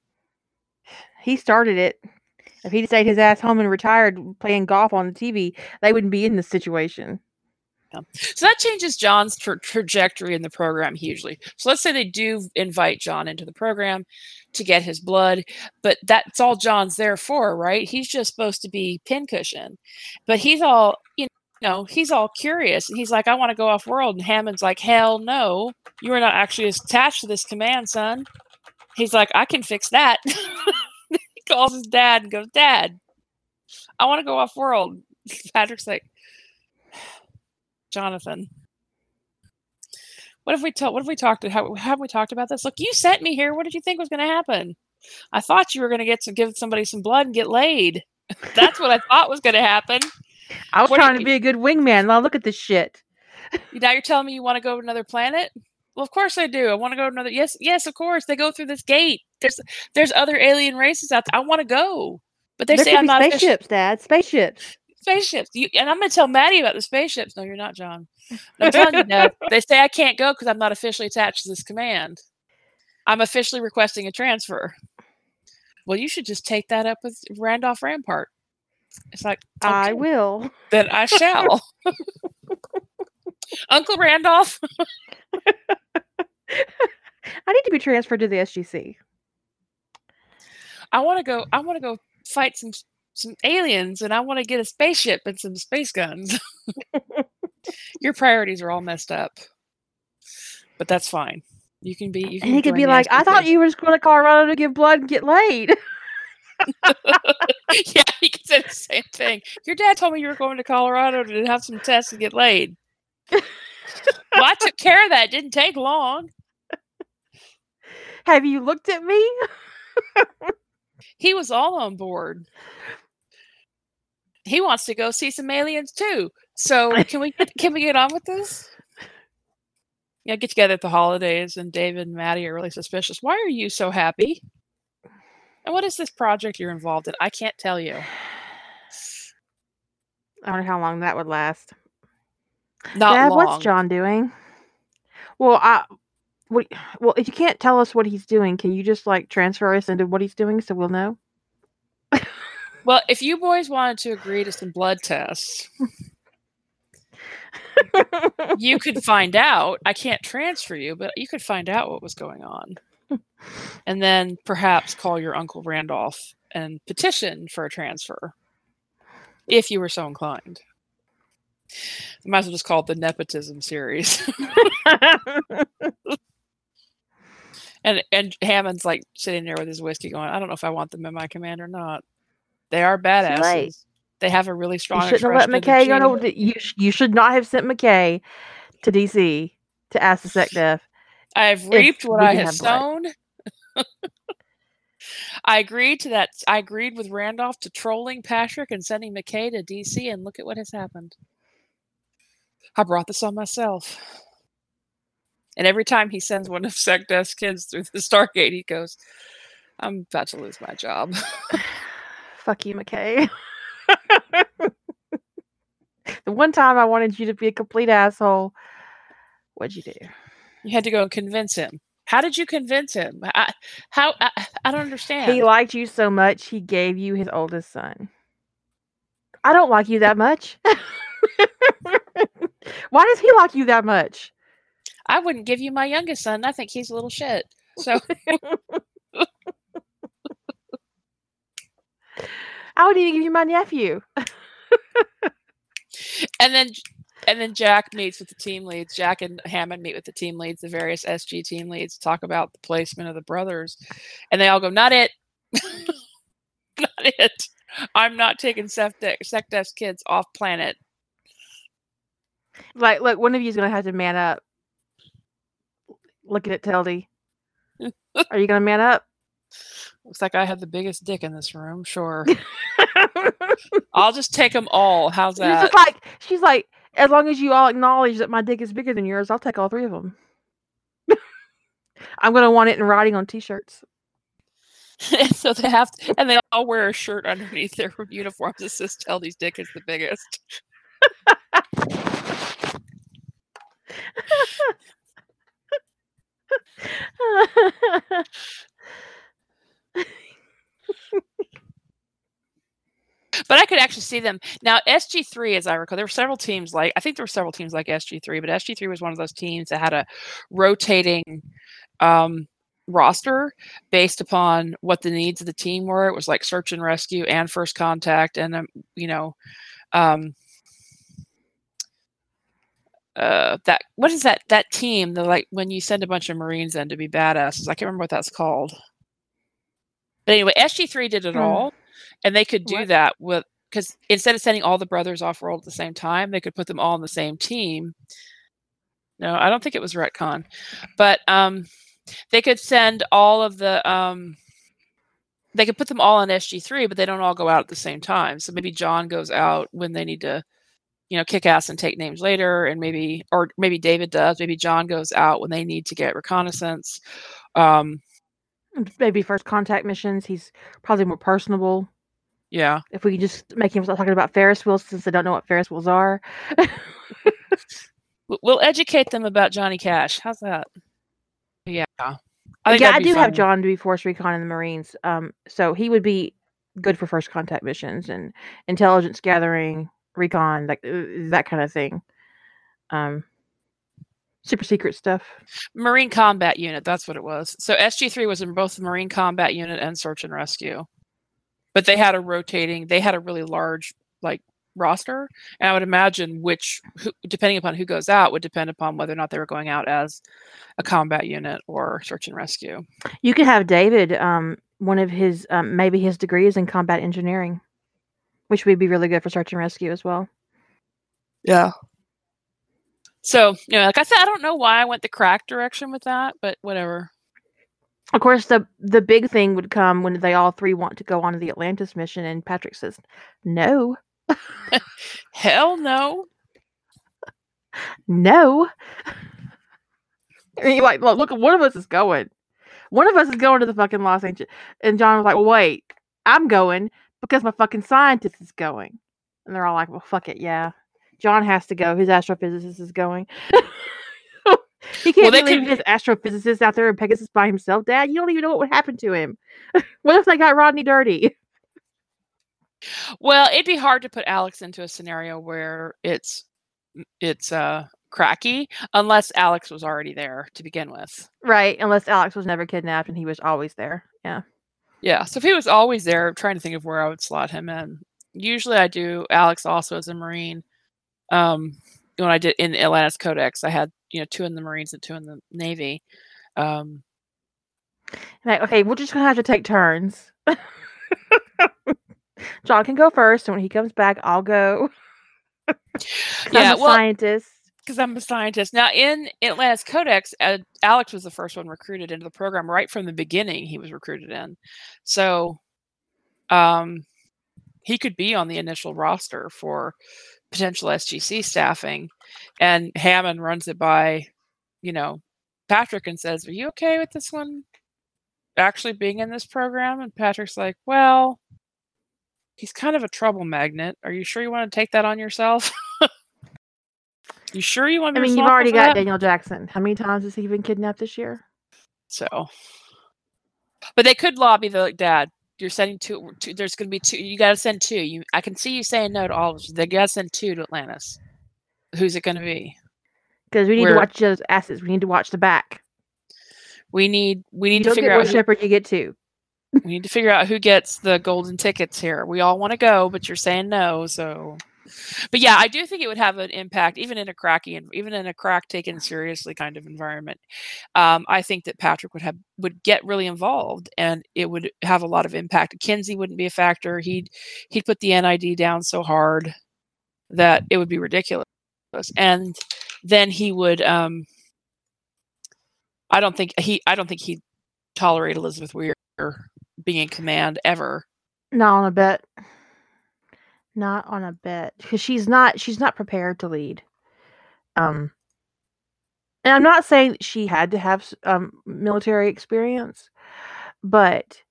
he started it. If he'd stayed his ass home and retired playing golf on the TV, they wouldn't be in this situation. So that changes John's tra- trajectory in the program hugely. So let's say they do invite John into the program to get his blood, but that's all John's there for, right? He's just supposed to be pincushion. But he's all, you know, he's all curious and he's like, I want to go off world. And Hammond's like, hell no, you are not actually attached to this command, son. He's like, I can fix that. *laughs* he calls his dad and goes, Dad, I want to go off world. *laughs* Patrick's like, Jonathan. What if we told? What if we talked? How have we talked about this? Look, you sent me here. What did you think was going to happen? I thought you were going to get some, give somebody some blood and get laid. *laughs* That's what I thought was going to happen. I was What trying you- to be a good wingman. Now look at this shit. *laughs* Now you're telling me you want to go to another planet? Well, of course I do. I want to go to another. Yes, yes, of course. They go through this gate. There's there's other alien races out there. I want to go, but they there say could I'm be not official- spaceships, Dad. Spaceships. Spaceships. You, and I'm going to tell Maddie about the spaceships. No, you're not, John. I'm telling you, Dad. *laughs* They say I can't go because I'm not officially attached to this command. I'm officially requesting a transfer. Well, you should just take that up with Randolph Rampart. It's like I will. Then I shall. *laughs* Uncle Randolph. *laughs* I need to be transferred to the SGC. I want to go. I want to go fight some some aliens, and I want to get a spaceship and some space guns. *laughs* *laughs* Your priorities are all messed up, but that's fine. You can be. You can And he could be like, I thought you were just going to Colorado to give blood and get laid. *laughs* yeah, he could say the same thing. Your dad told me you were going to Colorado to have some tests and get laid. well, I took care of that. It didn't take long. Have you looked at me? He was all on board. He wants to go see some aliens too. So can we get, can we get on with this? Yeah, get together at the holidays, and David and Maddie are really suspicious. Why are you so happy? And what is this project you're involved in? I can't tell you. I wonder how long that would last. Not Dad, long. what's John doing? Well, I what, well, if you can't tell us what he's doing, can you just like transfer us into what he's doing so we'll know? Well, if you boys wanted to agree to some blood tests, you could find out. I can't transfer you, but you could find out what was going on. And then perhaps call your Uncle Randolph and petition for a transfer if you were so inclined. I might as well just call it the nepotism series. *laughs* and and Hammond's like sitting there with his whiskey going, I don't know if I want them in my command or not. They are badasses. late. They have a really strong. you shouldn't have let McKay go. cheating. No, you you should not have sent McKay to DC to ask the sec SecDef. I have reaped what I have have sown. I agreed to that. I agreed with Randolph to trolling Patrick and sending McKay to DC, and look at what has happened. I brought this on myself. And every time he sends one of *laughs* SecDef's kids through the Stargate, he goes, I'm about to lose my job. *sighs* Fuck you, McKay. *laughs* the one time I wanted you to be a complete asshole, what'd you do? You had to go and convince him. How did you convince him? I, how I, I don't understand. He liked you so much, he gave you his oldest son. I don't like you that much. *laughs* Why does he like you that much? I wouldn't give you my youngest son. I think he's a little shit. So *laughs* *laughs* I wouldn't even give you my nephew. and then and then Jack meets with the team leads. Jack and Hammond meet with the team leads, the various SG team leads, talk about the placement of the brothers, and they all go, "Not it, *laughs* not it. I'm not taking Secdef- Secdef's kids off planet." Like, look, one of you is gonna have to man up. Look at it, Teldy. *laughs* Are you gonna man up? Looks like I have the biggest dick in this room. Sure, *laughs* I'll just take them all. How's that? just like, she's like, as long as you all acknowledge that my dick is bigger than yours, I'll take all three of them. *laughs* I'm gonna want it in writing on T-shirts. so they have, to, and they all wear a shirt underneath their uniforms that says "Teldy's dick is the biggest." But I could actually see them now. SG3, as I recall, there were several teams like I think there were several teams like SG3, but SG3 was one of those teams that had a rotating um, roster based upon what the needs of the team were. It was like search and rescue and first contact, and um, you know, um, uh, that what is that that team? The like when you send a bunch of Marines in to be badasses. I can't remember what that's called. But anyway, SG3 did it Hmm. all, and they could do What? that with because instead of sending all the brothers off world at the same time, they could put them all on the same team. No, I don't think it was retcon, but um, they could send all of the um, they could put them all on SG3, but they don't all go out at the same time. So maybe John goes out when they need to, you know, kick ass and take names later, and maybe or maybe David does. Maybe John goes out when they need to get reconnaissance. Um, Maybe first contact missions. He's probably more personable. yeah, If we could just make him start talking about Ferris wheels since they don't know what Ferris wheels are. *laughs* We'll educate them about Johnny Cash. How's that? Yeah, I think yeah, I do have. John to be Force Recon in the Marines. Um, so he would be good for first contact missions and intelligence gathering, recon, like uh, that kind of thing. Um, super secret stuff. Marine Combat Unit. That's what it was. So SG3 was in both the Marine Combat Unit and Search and Rescue, but they had a rotating. They had a really large like roster, and I would imagine which, who, depending upon who goes out, would depend upon whether or not they were going out as a combat unit or search and rescue. You could have David. Um, one of his um, maybe his degree is in combat engineering, which would be really good for search and rescue as well. Yeah. So you know, like I said, I don't know why I went the crack direction with that, but whatever. Of course, the the big thing would come when they all three want to go on to the Atlantis mission, and Patrick says, "No, *laughs* Hell no. no." And you're like, "Look, look, one of us is going. One of us is going to the fucking Los Angeles. And John was like, well, wait, I'm going because my fucking scientist is going. And they're all like, well, fuck it, yeah. John has to go. His astrophysicist is going. *laughs* he can't be leaving could- his astrophysicist out there in Pegasus by himself, Dad. You don't even know what would happen to him. *laughs* what if they got Rodney dirty? Well, it'd be hard to put Alex into a scenario where it's it's uh cracky unless Alex was already there to begin with. Right, unless Alex was never kidnapped and he was always there. Yeah. Yeah. So if he was always there, I'm trying to think of where I would slot him in. Usually I do Alex also as a Marine. Um when I did in Atlantis Codex, I had, you know, two in the Marines and two in the Navy. Um Like, okay, we're just gonna have to take turns. *laughs* John can go first, and when he comes back, I'll go. *laughs* yeah, well, scientist. Because I'm a scientist. Now, in Atlantis Codex, uh, Alex was the first one recruited into the program right from the beginning. He was recruited in, so um, he could be on the initial roster for potential SGC staffing. And Hammond runs it by, you know, Patrick and says, "Are you okay with this one actually being in this program?" And Patrick's like, "Well." He's kind of a trouble magnet. Are you sure you want to take that on yourself? *laughs* you sure you want to I mean, you've already got that? Daniel Jackson. How many times has he been kidnapped this year? So, but they could lobby the like, dad. You're sending two, two. There's going to be two. You got to send two. You, I can see you saying no to all of them. They got to send two to Atlantis. Who's it going to be? Because we need Where- to watch those asses. We need to watch the back. We need. We You need to figure out. Sheppard, you get to. we need to figure out who gets the golden tickets here. We all want to go, but you're saying no. So, but yeah, I do think it would have an impact, even in a cracky and even in a crack taken seriously kind of environment. Um, I think that Patrick would have would get really involved, and it would have a lot of impact. Kinsey wouldn't be a factor. He'd he'd put the NID down so hard that it would be ridiculous, and then he would. Um, I don't think he. I don't think he'd tolerate Elizabeth Weir being in command ever. Not on a bet. Not on a bet. Because she's not she's not prepared to lead. Um and I'm not saying she had to have um military experience, but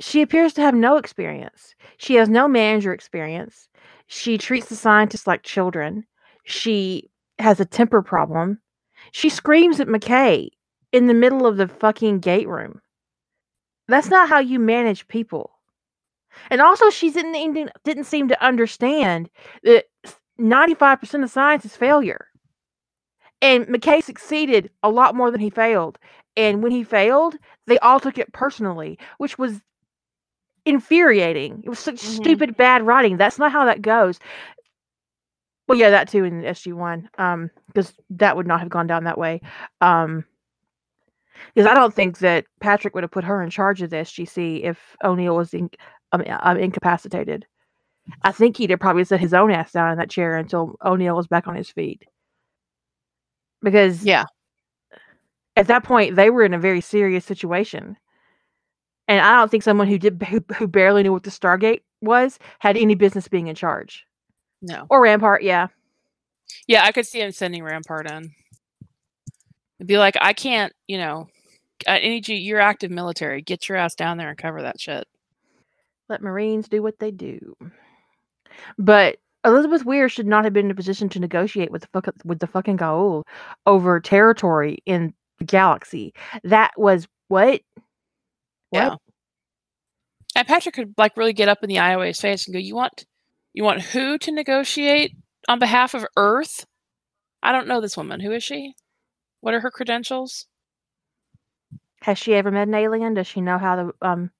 she appears to have no experience. She has no manager experience. She treats the scientists like children. She has a temper problem. She screams at McKay in the middle of the fucking gate room. That's not how you manage people. And also, she didn't didn't seem to understand that ninety five percent of science is failure. And McKay succeeded a lot more than he failed. And when he failed, they all took it personally, which was infuriating. It was such Mhm. stupid bad writing. That's not how that goes. Well, yeah, that too in SG one, um, because that would not have gone down that way. Um, because I don't think that Patrick would have put her in charge of the SGC if O'Neill was in, um, um, incapacitated. I think he'd have probably set his own ass down in that chair until O'Neill was back on his feet. Because Yeah. at that point they were in a very serious situation, and I don't think someone who did who, who barely knew what the Stargate was had any business being in charge No. or Rampart. Yeah, Yeah, I could see him sending Rampart in. It'd be like, I can't, you know, I need you. You're active military. Get your ass down there and cover that shit. Let Marines do what they do. But Elizabeth Weir should not have been in a position to negotiate with the fuck, with the fucking Goa'uld over territory in the galaxy. That was what? What? Yeah. And Patrick could like really get up in the IOA's face and go, "You want, you want who to negotiate on behalf of Earth? I don't know this woman. Who is she? What are her credentials? Has she ever met an alien? Does she know how the um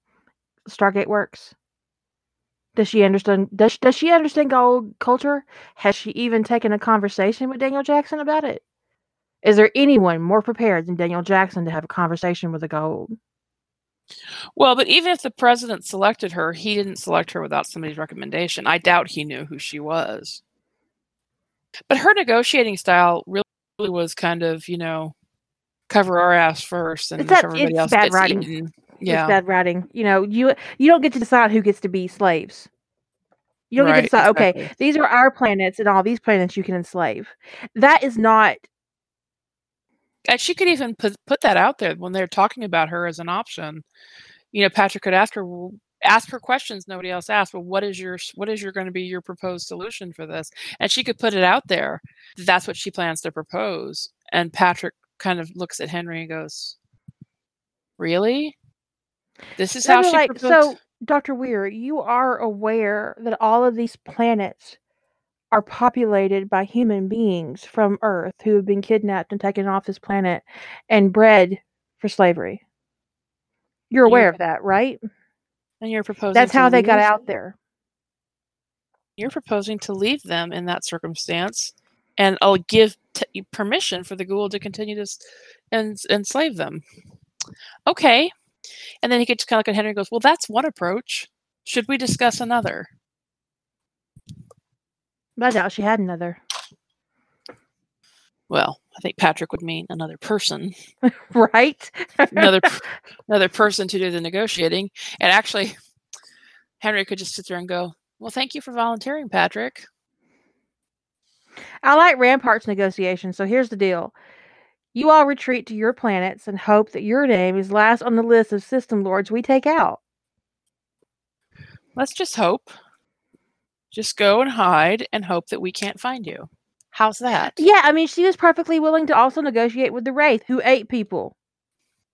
Stargate works? Does she understand? Does does she understand Goa'uld culture? Has she even taken a conversation with Daniel Jackson about it? Is there anyone more prepared than Daniel Jackson to have a conversation with a Goa'uld? Well, but even if the president selected her, he didn't select her without somebody's recommendation. I doubt he knew who she was. But her negotiating style really was kind of, you know, cover our ass first and that- everybody else bad gets writing. eaten. Yeah. bad writing. You know, you you don't get to decide who gets to be slaves. You don't get to Right, decide. Okay, these are our planets, and all these planets you can enslave. That is not. And she could even put put that out there when they're talking about her as an option. You know, Patrick could ask her ask her questions nobody else asked. Well, what is your what is your going to be your proposed solution for this? And she could put it out there. That's what she plans to propose. And Patrick kind of looks at Henry and goes, "Really? This is how she like, proposed?" so, Dr. Weir, you are aware that all of these planets are populated by human beings from Earth who have been kidnapped and taken off this planet and bred for slavery. You're aware You're of that, right? and you're proposing That's how they got leave- out there. You're proposing to leave them in that circumstance, and I'll give t- permission for the Goa'uld to continue to s- ens- enslave them. Okay, and then he gets kind of look at Henry and goes, "Well, that's one approach. Should we discuss another?" But I doubt she had another. Well, I think Patrick would mean another person, *laughs* right? another *laughs* another person to do the negotiating. And actually, Henry could just sit there and go, "Well, thank you for volunteering, Patrick." I like Rampart's negotiation. So here's the deal. You all retreat to your planets and hope that your name is last on the list of system lords we take out. Let's just hope. Just go and hide and hope that we can't find you. How's that? Yeah, I mean, she was perfectly willing to also negotiate with the Wraith, who ate people.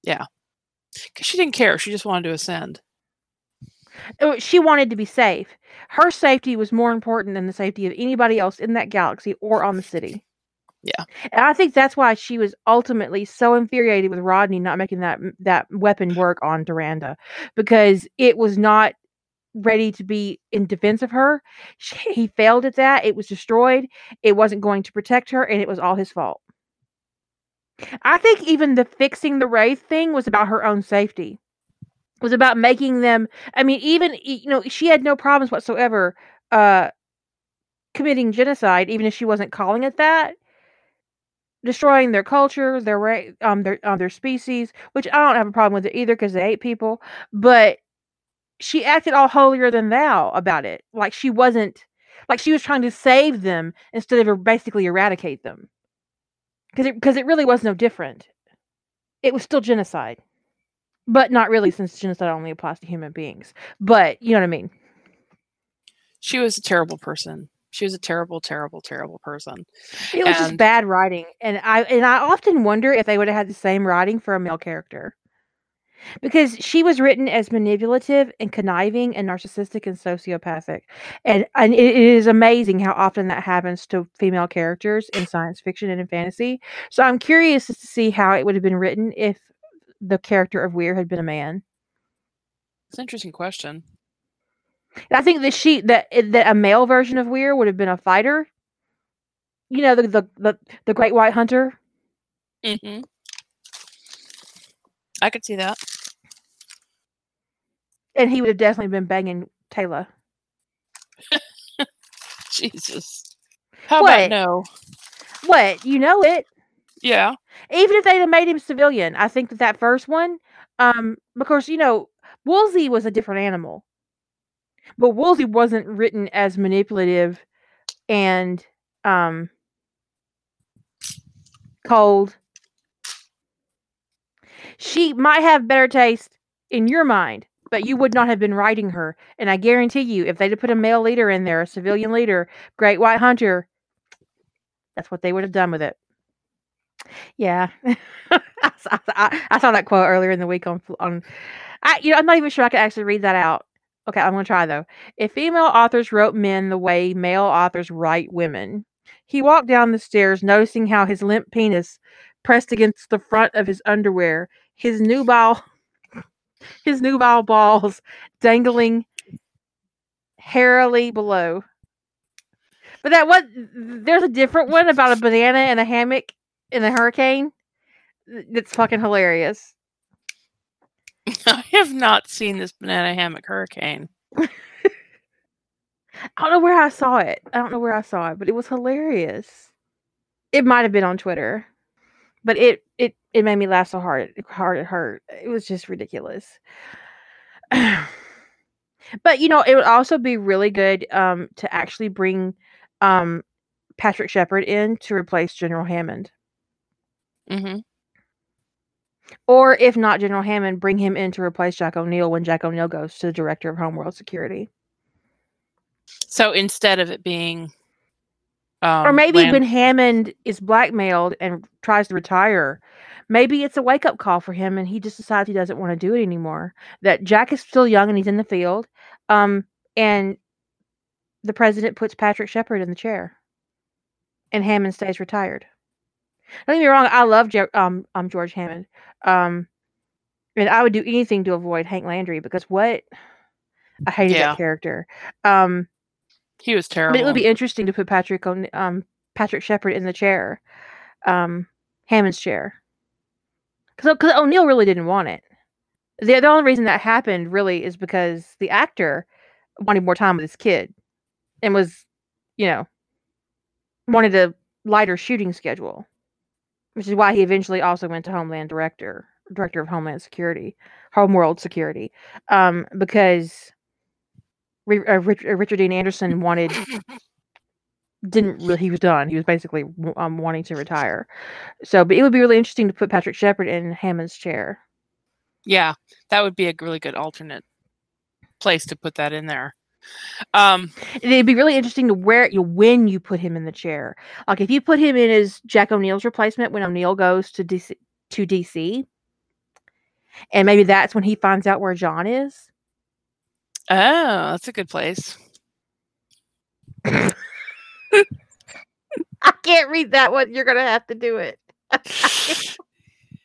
Yeah. Because she didn't care. She just wanted to ascend. Uh, She wanted to be safe. Her safety was more important than the safety of anybody else in that galaxy or on the city. Yeah. And I think that's why she was ultimately so infuriated with Rodney not making that that weapon work on Doranda because it was not ready to be in defense of her. She, he failed at that. It was destroyed. It wasn't going to protect her and it was all his fault. I think even the fixing the wraith thing was about her own safety. It was about making them I mean even you know she had no problems whatsoever uh committing genocide even if she wasn't calling it that destroying their culture, their ra- um their um, their species, which I don't have a problem with it either because they ate people. But she acted all holier than thou about it, like she wasn't, like she was trying to save them instead of er- basically eradicate them. Because it because it really was no different. It was still genocide, but not really since genocide only applies to human beings. But you know what I mean. She was a terrible person. She was a terrible, terrible, terrible person. It was just bad writing, and I and I often wonder if they would have had the same writing for a male character, because she was written as manipulative and conniving and narcissistic and sociopathic, and and it it is amazing how often that happens to female characters in science fiction and in fantasy. So I'm curious to see how it would have been written if the character of Weir had been a man. It's an interesting question. I think that she that that a male version of Weir would have been a fighter. You know the the the, the Great White Hunter. hmm I could see that. And he would have definitely been banging Teyla. *laughs* Jesus. How What? about no? What? You know it. Yeah. Even if they'd have made him civilian, I think that that first one, um, because you know, Woolsey was a different animal, but Woolsey wasn't written as manipulative and um cold. She might have better taste in your mind, but you would not have been writing her. And I guarantee you, if they'd have put a male leader in there, a civilian leader, Great White Hunter, that's what they would have done with it. Yeah, *laughs* I, saw, I, I saw that quote earlier in the week on on. I you know I'm not even sure I could actually read that out. Okay, I'm gonna try though. If female authors wrote men the way male authors write women, he walked down the stairs, noticing how his limp penis pressed against the front of his underwear, his nubile, *laughs* his nubile balls dangling hairily below. But that what there's a different one about a banana and a hammock in a hurricane. That's fucking hilarious. *laughs* I have not seen this banana hammock hurricane. I don't know where I saw it. I don't know where I saw it, but it was hilarious. It might have been on Twitter, but it it it made me laugh so hard hard it hurt. It was just ridiculous. *sighs* but you know, it would also be really good um to actually bring um Patrick Sheppard in to replace General Hammond. hmm Or if not General Hammond, bring him in to replace Jack O'Neill when Jack O'Neill goes to the director of Homeworld Security. So instead of it being, um, or maybe Land- when Hammond is blackmailed and tries to retire, maybe it's a wake up call for him and he just decides he doesn't want to do it anymore. That Jack is still young and he's in the field. Um, and the president puts Patrick Sheppard in the chair and Hammond stays retired. Don't get me wrong, I love um, um George Hammond. Um, and I would do anything to avoid Hank Landry because what I hated Yeah. that character. Um, he was but terrible. it would be interesting to put Patrick on um Patrick Sheppard in the chair, um Hammond's chair, because because O'Neill really didn't want it. The the only reason that happened really is because the actor wanted more time with his kid, and was, you know, wanted a lighter shooting schedule, which is why he eventually also went to Homeland Director Director of Homeland Security, Homeworld Security, um, because. Uh, uh, Richard Dean Anderson wanted didn't really he was done he was basically um, wanting to retire so but it would be really interesting to put patrick sheppard in hammond's chair yeah, that would be a really good alternate place to put that in there. Um, it'd be really interesting to where you when you put him in the chair. Like if you put him in as jack o'neill's replacement when o'neill goes to dc to dc and maybe that's when he finds out where john is. Oh, that's a good place. *laughs* i can't read that one. You're gonna have to do it *laughs*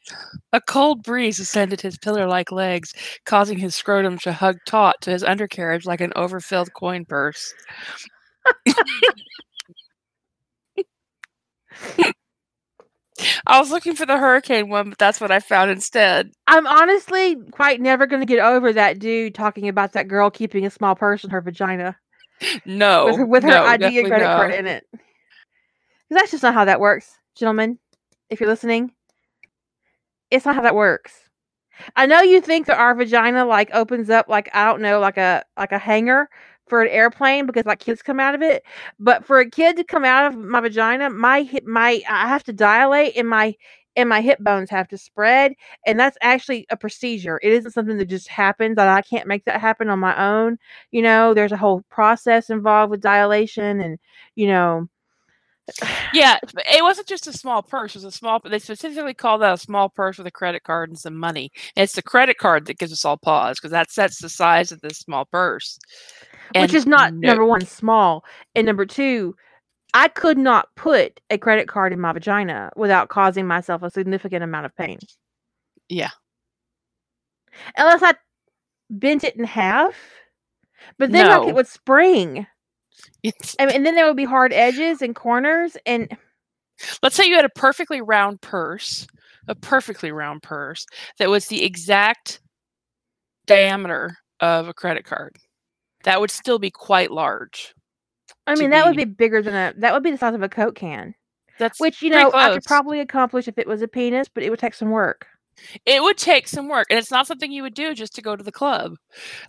*laughs* A cold breeze ascended his pillar like legs, causing his scrotum to hug taut to his undercarriage like an overfilled coin purse. I was looking for the hurricane one, but that's what I found instead. i'm honestly quite never gonna get over that dude talking about that girl keeping a small purse in her vagina No, with her, with her no, ID and credit no. card in it. that's just not how that works, gentlemen. If you're listening, it's not how that works. I know you think that our vagina like opens up like I don't know, like a like a hangar for an airplane because like kids come out of it. But for a kid to come out of my vagina, my hip, my I have to dilate and my and my hip bones have to spread, and that's actually a procedure. It isn't something that just happens. That I can't make that happen on my own. You know, there's a whole process involved with dilation, and you know, Yeah, it wasn't just a small purse. It was a small. They specifically called that a small purse with a credit card and some money. And it's the credit card that gives us all pause because that sets the size of this small purse. which is not no- number one small and number two i could not put a credit card in my vagina without causing myself a significant amount of pain Yeah. unless i bent it in half but then like it would spring I mean, and then there would be hard edges and corners and let's say you had a perfectly round purse, a perfectly round purse that was the exact diameter of a credit card. That would still be quite large. i mean that would be- be bigger than a that would be the size of a coke can That's which you know i could probably accomplish if it was a penis but it would take some work It would take some work, and it's not something you would do just to go to the club.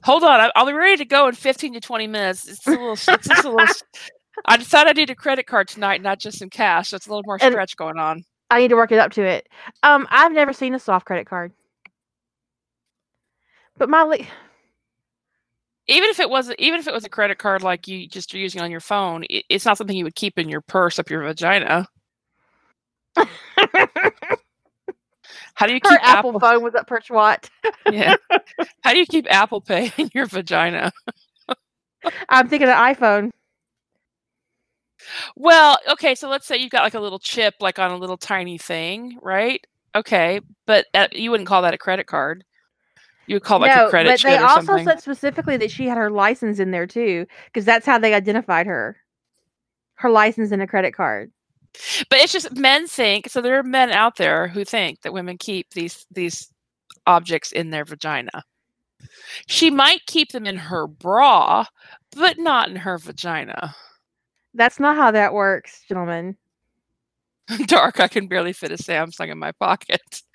Hold on, I- I'll be ready to go in fifteen to twenty minutes. It's a little. It's just a little. *laughs* I decided I need a credit card tonight, not just some cash. So a little more And- stretch going on. i need to work it up to it um i've never seen a soft credit card but my li- Even if it was, even if it was a credit card like you just are using on your phone, it, it's not something you would keep in your purse up your vagina. *laughs* How do you her keep Apple, Apple? phone was her twat. yeah. *laughs* How do you keep Apple Pay *laughs* in your vagina? I'm thinking an iPhone. Well, okay, so let's say you've got like a little chip, like on a little tiny thing, right? Okay, but uh, you wouldn't call that a credit card. You would call it like no, a credit but they also something. said specifically that she had her license in there too, because that's how they identified her. Her license and a credit card. But it's just men think so. There are men out there who think that women keep these these objects in their vagina. She might keep them in her bra, but not in her vagina. That's not how that works, gentlemen. *laughs* Dark, I can barely fit a Samsung in my pocket. *laughs*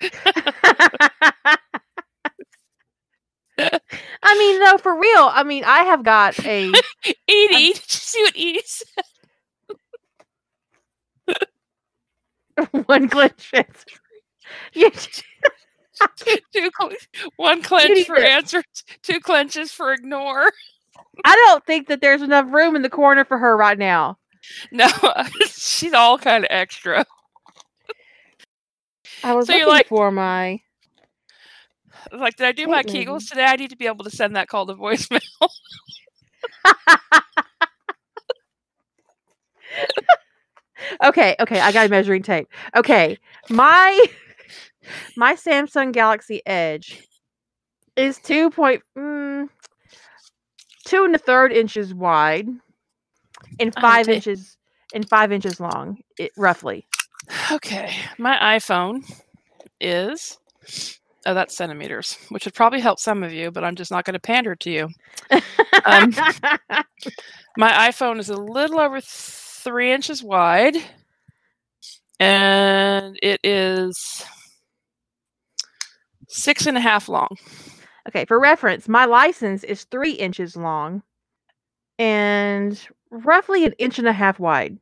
I mean, though, for real. I mean, I have got a *laughs* Edie, did you see what Edie said? *laughs* one glitch. You- two, one clench for dip. answer, two clenches for ignore. *laughs* I don't think that there's enough room in the corner for her right now. No, *laughs* she's all kind of extra. I was So you're looking like- for my. Like, did I do my Wait. Kegels today? I need to be able to send that call to voicemail. Okay, okay, I got a measuring tape. Okay, my *laughs* my Samsung Galaxy Edge is two point mm, two and a third inches wide and five ta- inches and five inches long, it, roughly. Okay, my iPhone is oh, that's centimeters, which would probably help some of you, but I'm just not going to pander to you. Um, *laughs* My iPhone is a little over three inches wide, and it is six and a half long. okay, for reference, my license is three inches long and roughly an inch and a half wide.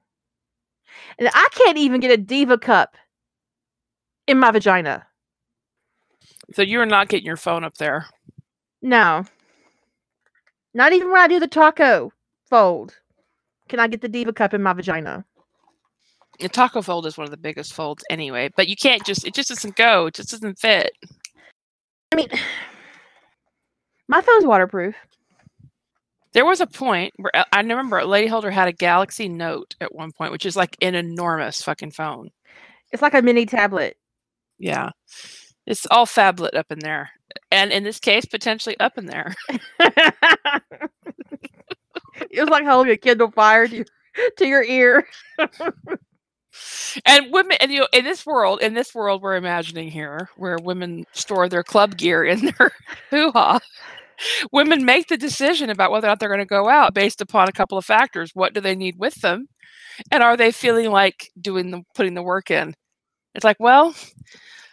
And I can't even get a diva cup in my vagina. So you're not getting your phone up there. No. Not even when I do the taco fold. Can I get the diva cup in my vagina? The taco fold is one of the biggest folds anyway, but you can't just it just doesn't go. It just doesn't fit. I mean, *sighs* my phone's waterproof. There was a point where I- I remember Lady Holder had a Galaxy Note at one point, which is like an enormous fucking phone. It's like a mini tablet. Yeah. It's all phablet up in there. And in this case, potentially up in there. *laughs* *laughs* it was like holding a Kindle Fire to your, *laughs* to your ear. *laughs* And women, and you know, in this world, in this world we're imagining here, where women store their club gear in their hoo ha, women make the decision about whether or not they're going to go out based upon a couple of factors. What do they need with them, and are they feeling like doing the putting the work in? It's like, well,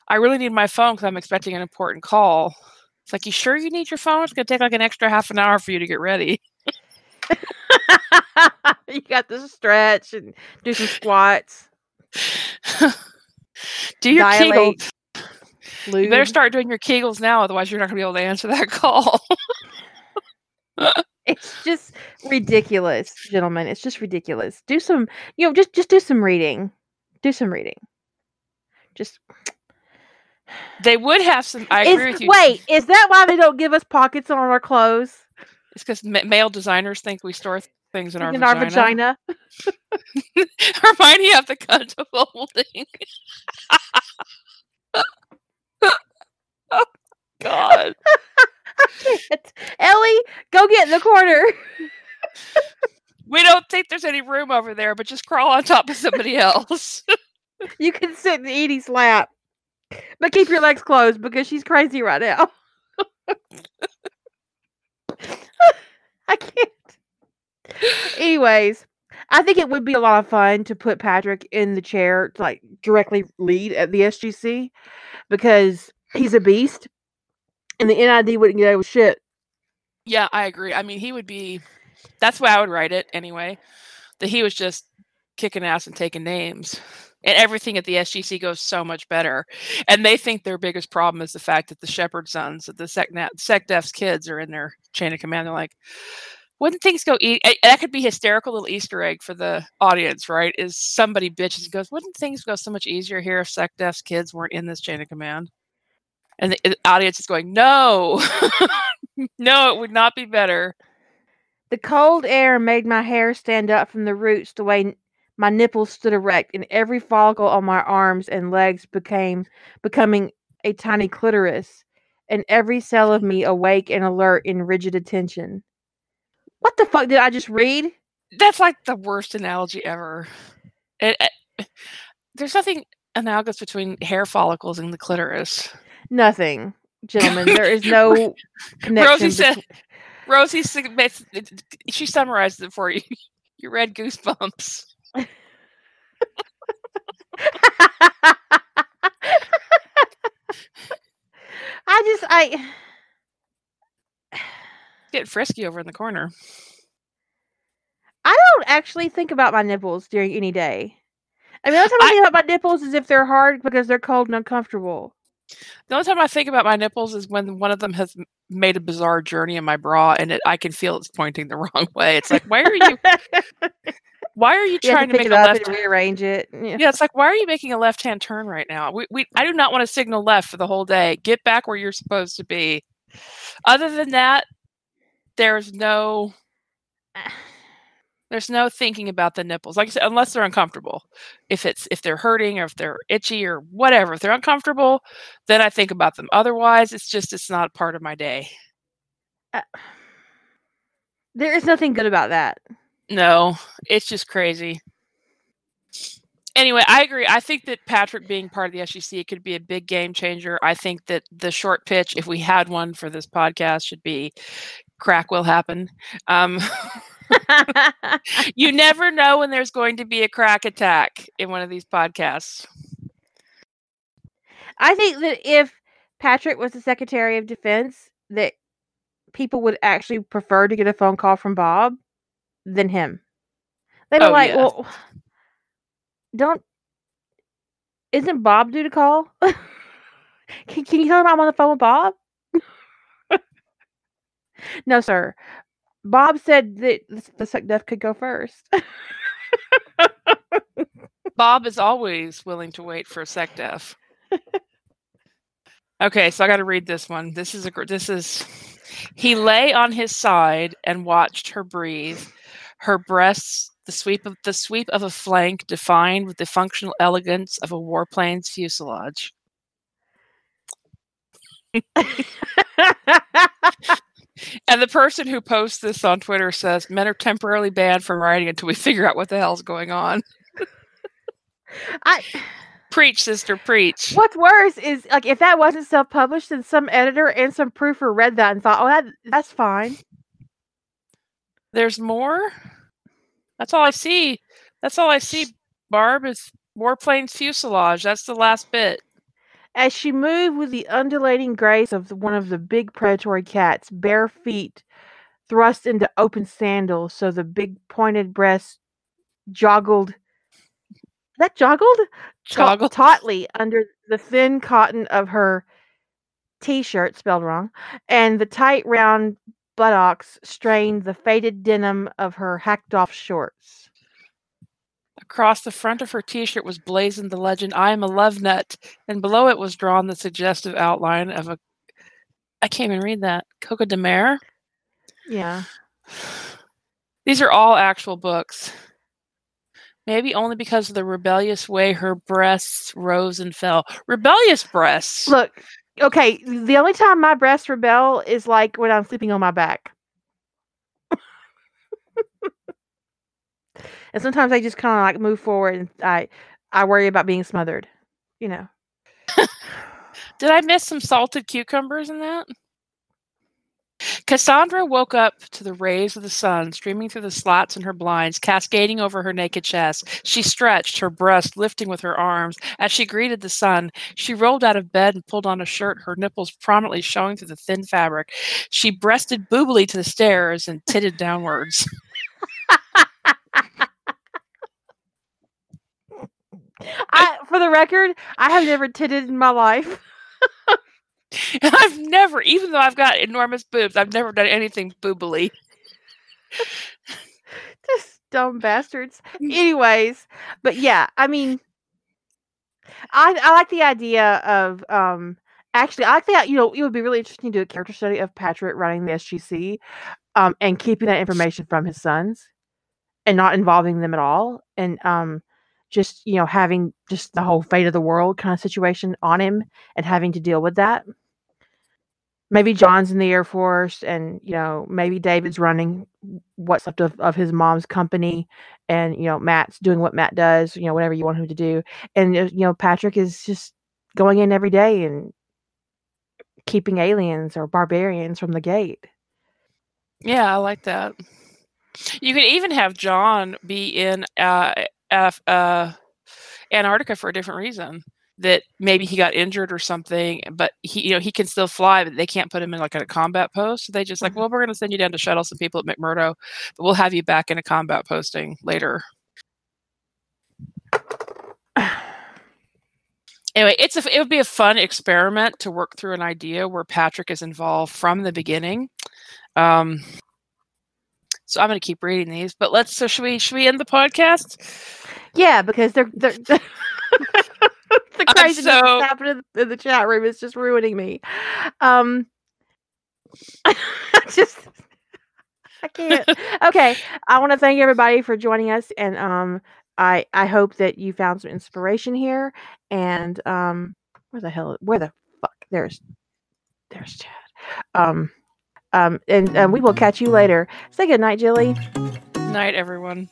I really need my phone because I'm expecting an important call. It's like, you sure you need your phone? It's going to take like an extra half an hour for you to get ready. *laughs* you got to stretch and do some squats. *laughs* do your Dilate. Kegels. You better start doing your Kegels now, otherwise you're not going to be able to answer that *laughs* call. It's just ridiculous, gentlemen. It's just ridiculous. Do some, you know, just just do some reading. Do some reading. Just They would have some. I Is- agree with you. Wait, is that why they don't give us pockets on our clothes? It's because ma- male designers think we store th- things in our in vagina. our vagina? Remind me of the cunt of folding. oh God! *laughs* Ellie, go get in the corner. We don't think there's any room over there, but just crawl on top of somebody else. *laughs* You can sit in Edie's lap, but keep your legs closed because she's crazy right now. *laughs* *laughs* I can't. Anyways, I think it would be a lot of fun to put Patrick in the chair to like directly lead at the SGC because he's a beast and the NID wouldn't get away with shit. yeah, I agree. I mean, he would be. That's why I would write it anyway. That he was just kicking ass and taking names. And everything at the SGC goes so much better. And they think their biggest problem is the fact that the Sheppard sons, that the SecDef's kids are in their chain of command. They're like, wouldn't things go? E-? That could be hysterical little Easter egg for the audience, right? Is somebody bitches and goes, wouldn't things go so much easier here if SecDef's kids weren't in this chain of command? And the, audience is going, no, *laughs* no, it would not be better. The cold air made my hair stand up from the roots the way my nipples stood erect, and every follicle on my arms and legs became becoming a tiny clitoris, and every cell of me awake and alert in rigid attention. What the fuck did I just read? That's like the worst analogy ever. It, it- there's nothing analogous between hair follicles and the clitoris. Nothing, gentlemen. There is *laughs* no connection. Rosie said, between- Rosie, bas- she summarized it for you. *laughs* You read Goosebumps. I just I Get frisky over in the corner. I don't actually think about my nipples during any day. I mean, the only time I, I- think about my nipples is if they're hard because they're cold and uncomfortable. The only time I think about my nipples is when one of them has made a bizarre journey in my bra, and it, I can feel it's pointing the *laughs* wrong way. It's like, why are you? *laughs* Why are you You trying to to make it a left? rearrange it. Yeah. Yeah, it's like, why are you making a left-hand turn right now? We, we, I do not want to signal left for the whole day. Get back where you're supposed to be. Other than that, there's no, there's no thinking about the nipples. Like I said, unless they're uncomfortable. If it's if they're hurting or if they're itchy or whatever, if they're uncomfortable, then I think about them. Otherwise, it's just it's not part of my day. Uh, there is nothing good about that. No, it's just crazy. Anyway, I agree. I think that Patrick being part of the SEC could be a big game changer. I think that the short pitch, if we had one for this podcast, should be crack will happen. Um, *laughs* you never know when there's going to be a crack attack in one of these podcasts. I think that if Patrick was the Secretary of Defense, that people would actually prefer to get a phone call from Bob than him. They'd be Oh, like, yeah. "Well, don't isn't Bob due to call? *laughs* can, can you tell him I'm on the phone with Bob?" no, sir. Bob said that the, the SecDef could go first. *laughs* Bob is always willing to wait for a SecDef. okay, so I got to read this one. This is a this is he lay on his side and watched her breathe. Her breasts, the sweep of the sweep of a flank, defined with the functional elegance of a warplane's fuselage. And the person who posts this on Twitter says men are temporarily banned from writing until we figure out what the hell's going on. I Preach, sister, preach. What's worse is like if that wasn't self-published, then some editor and some proofer read that and thought, "Oh, that that's fine." There's more. That's all I see. That's all I see. Barb is warplane's fuselage. That's the last bit. As she moved with the undulating grace of one of the big predatory cats, bare feet thrust into open sandals, so the big pointed breast joggled. That joggled Ta- Joggle. tautly under the thin cotton of her t-shirt, spelled wrong, and the tight round buttocks strained the faded denim of her hacked-off shorts. Across the front of her T-shirt was blazoned the legend "I am a love nut," and below it was drawn the suggestive outline of a. I can't even read that. Coco de Mer. Yeah. *sighs* These are all actual books. Maybe only because of the rebellious way her breasts rose and fell. Rebellious breasts. Look, okay, the only time my breasts rebel is like when I'm sleeping on my back. and sometimes I just kind of like move forward and I I worry about being smothered. You know. *sighs* Did I miss some salted cucumbers in that? Cassandra woke up to the rays of the sun streaming through the slats in her blinds, cascading over her naked chest. She stretched, her breast lifting with her arms. As she greeted the sun, she rolled out of bed and pulled on a shirt, her nipples prominently showing through the thin fabric. She breasted boobily to the stairs and titted downwards. *laughs* I for the record, I have never titted in my life. *laughs* *laughs* And I've never, even though I've got enormous boobs, I've never done anything boobily. *laughs* Just dumb bastards. Anyways, but yeah, I mean, I I like the idea of um actually I like that you know it would be really interesting to do a character study of Patrick running the SGC, um and keeping that information from his sons, and not involving them at all, and um just you know having just the whole fate of the world kind of situation on him and having to deal with that. Maybe John's in the Air Force, and you know maybe David's running what's left of, of his mom's company and you know matt's doing what matt does you know whatever you want him to do and uh, you know patrick is just going in every day and keeping aliens or barbarians from the gate Yeah, I like that. You could even have John be in uh, Af- uh, Antarctica for a different reason. That maybe he got injured or something, but he, you know, he can still fly, but they can't put him in like a combat post. So they just like, Mhm. well, we're going to send you down to shuttle some people at McMurdo, but we'll have you back in a combat posting later. anyway, it's a, it would be a fun experiment to work through an idea where Patrick is involved from the beginning. Um, so I'm going to keep reading these, but let's. So should we should we end the podcast? Yeah, because they're they're. *laughs* the craziness so- that's happening in, the chat room is just ruining me. Um, I *laughs* just I can't. *laughs* Okay, I want to thank everybody for joining us, and um, I I hope that you found some inspiration here. And um, where the hell? Where the fuck? There's there's Chad. Um, um, and, and we will catch you later. Say good night, Jilly. Night, everyone.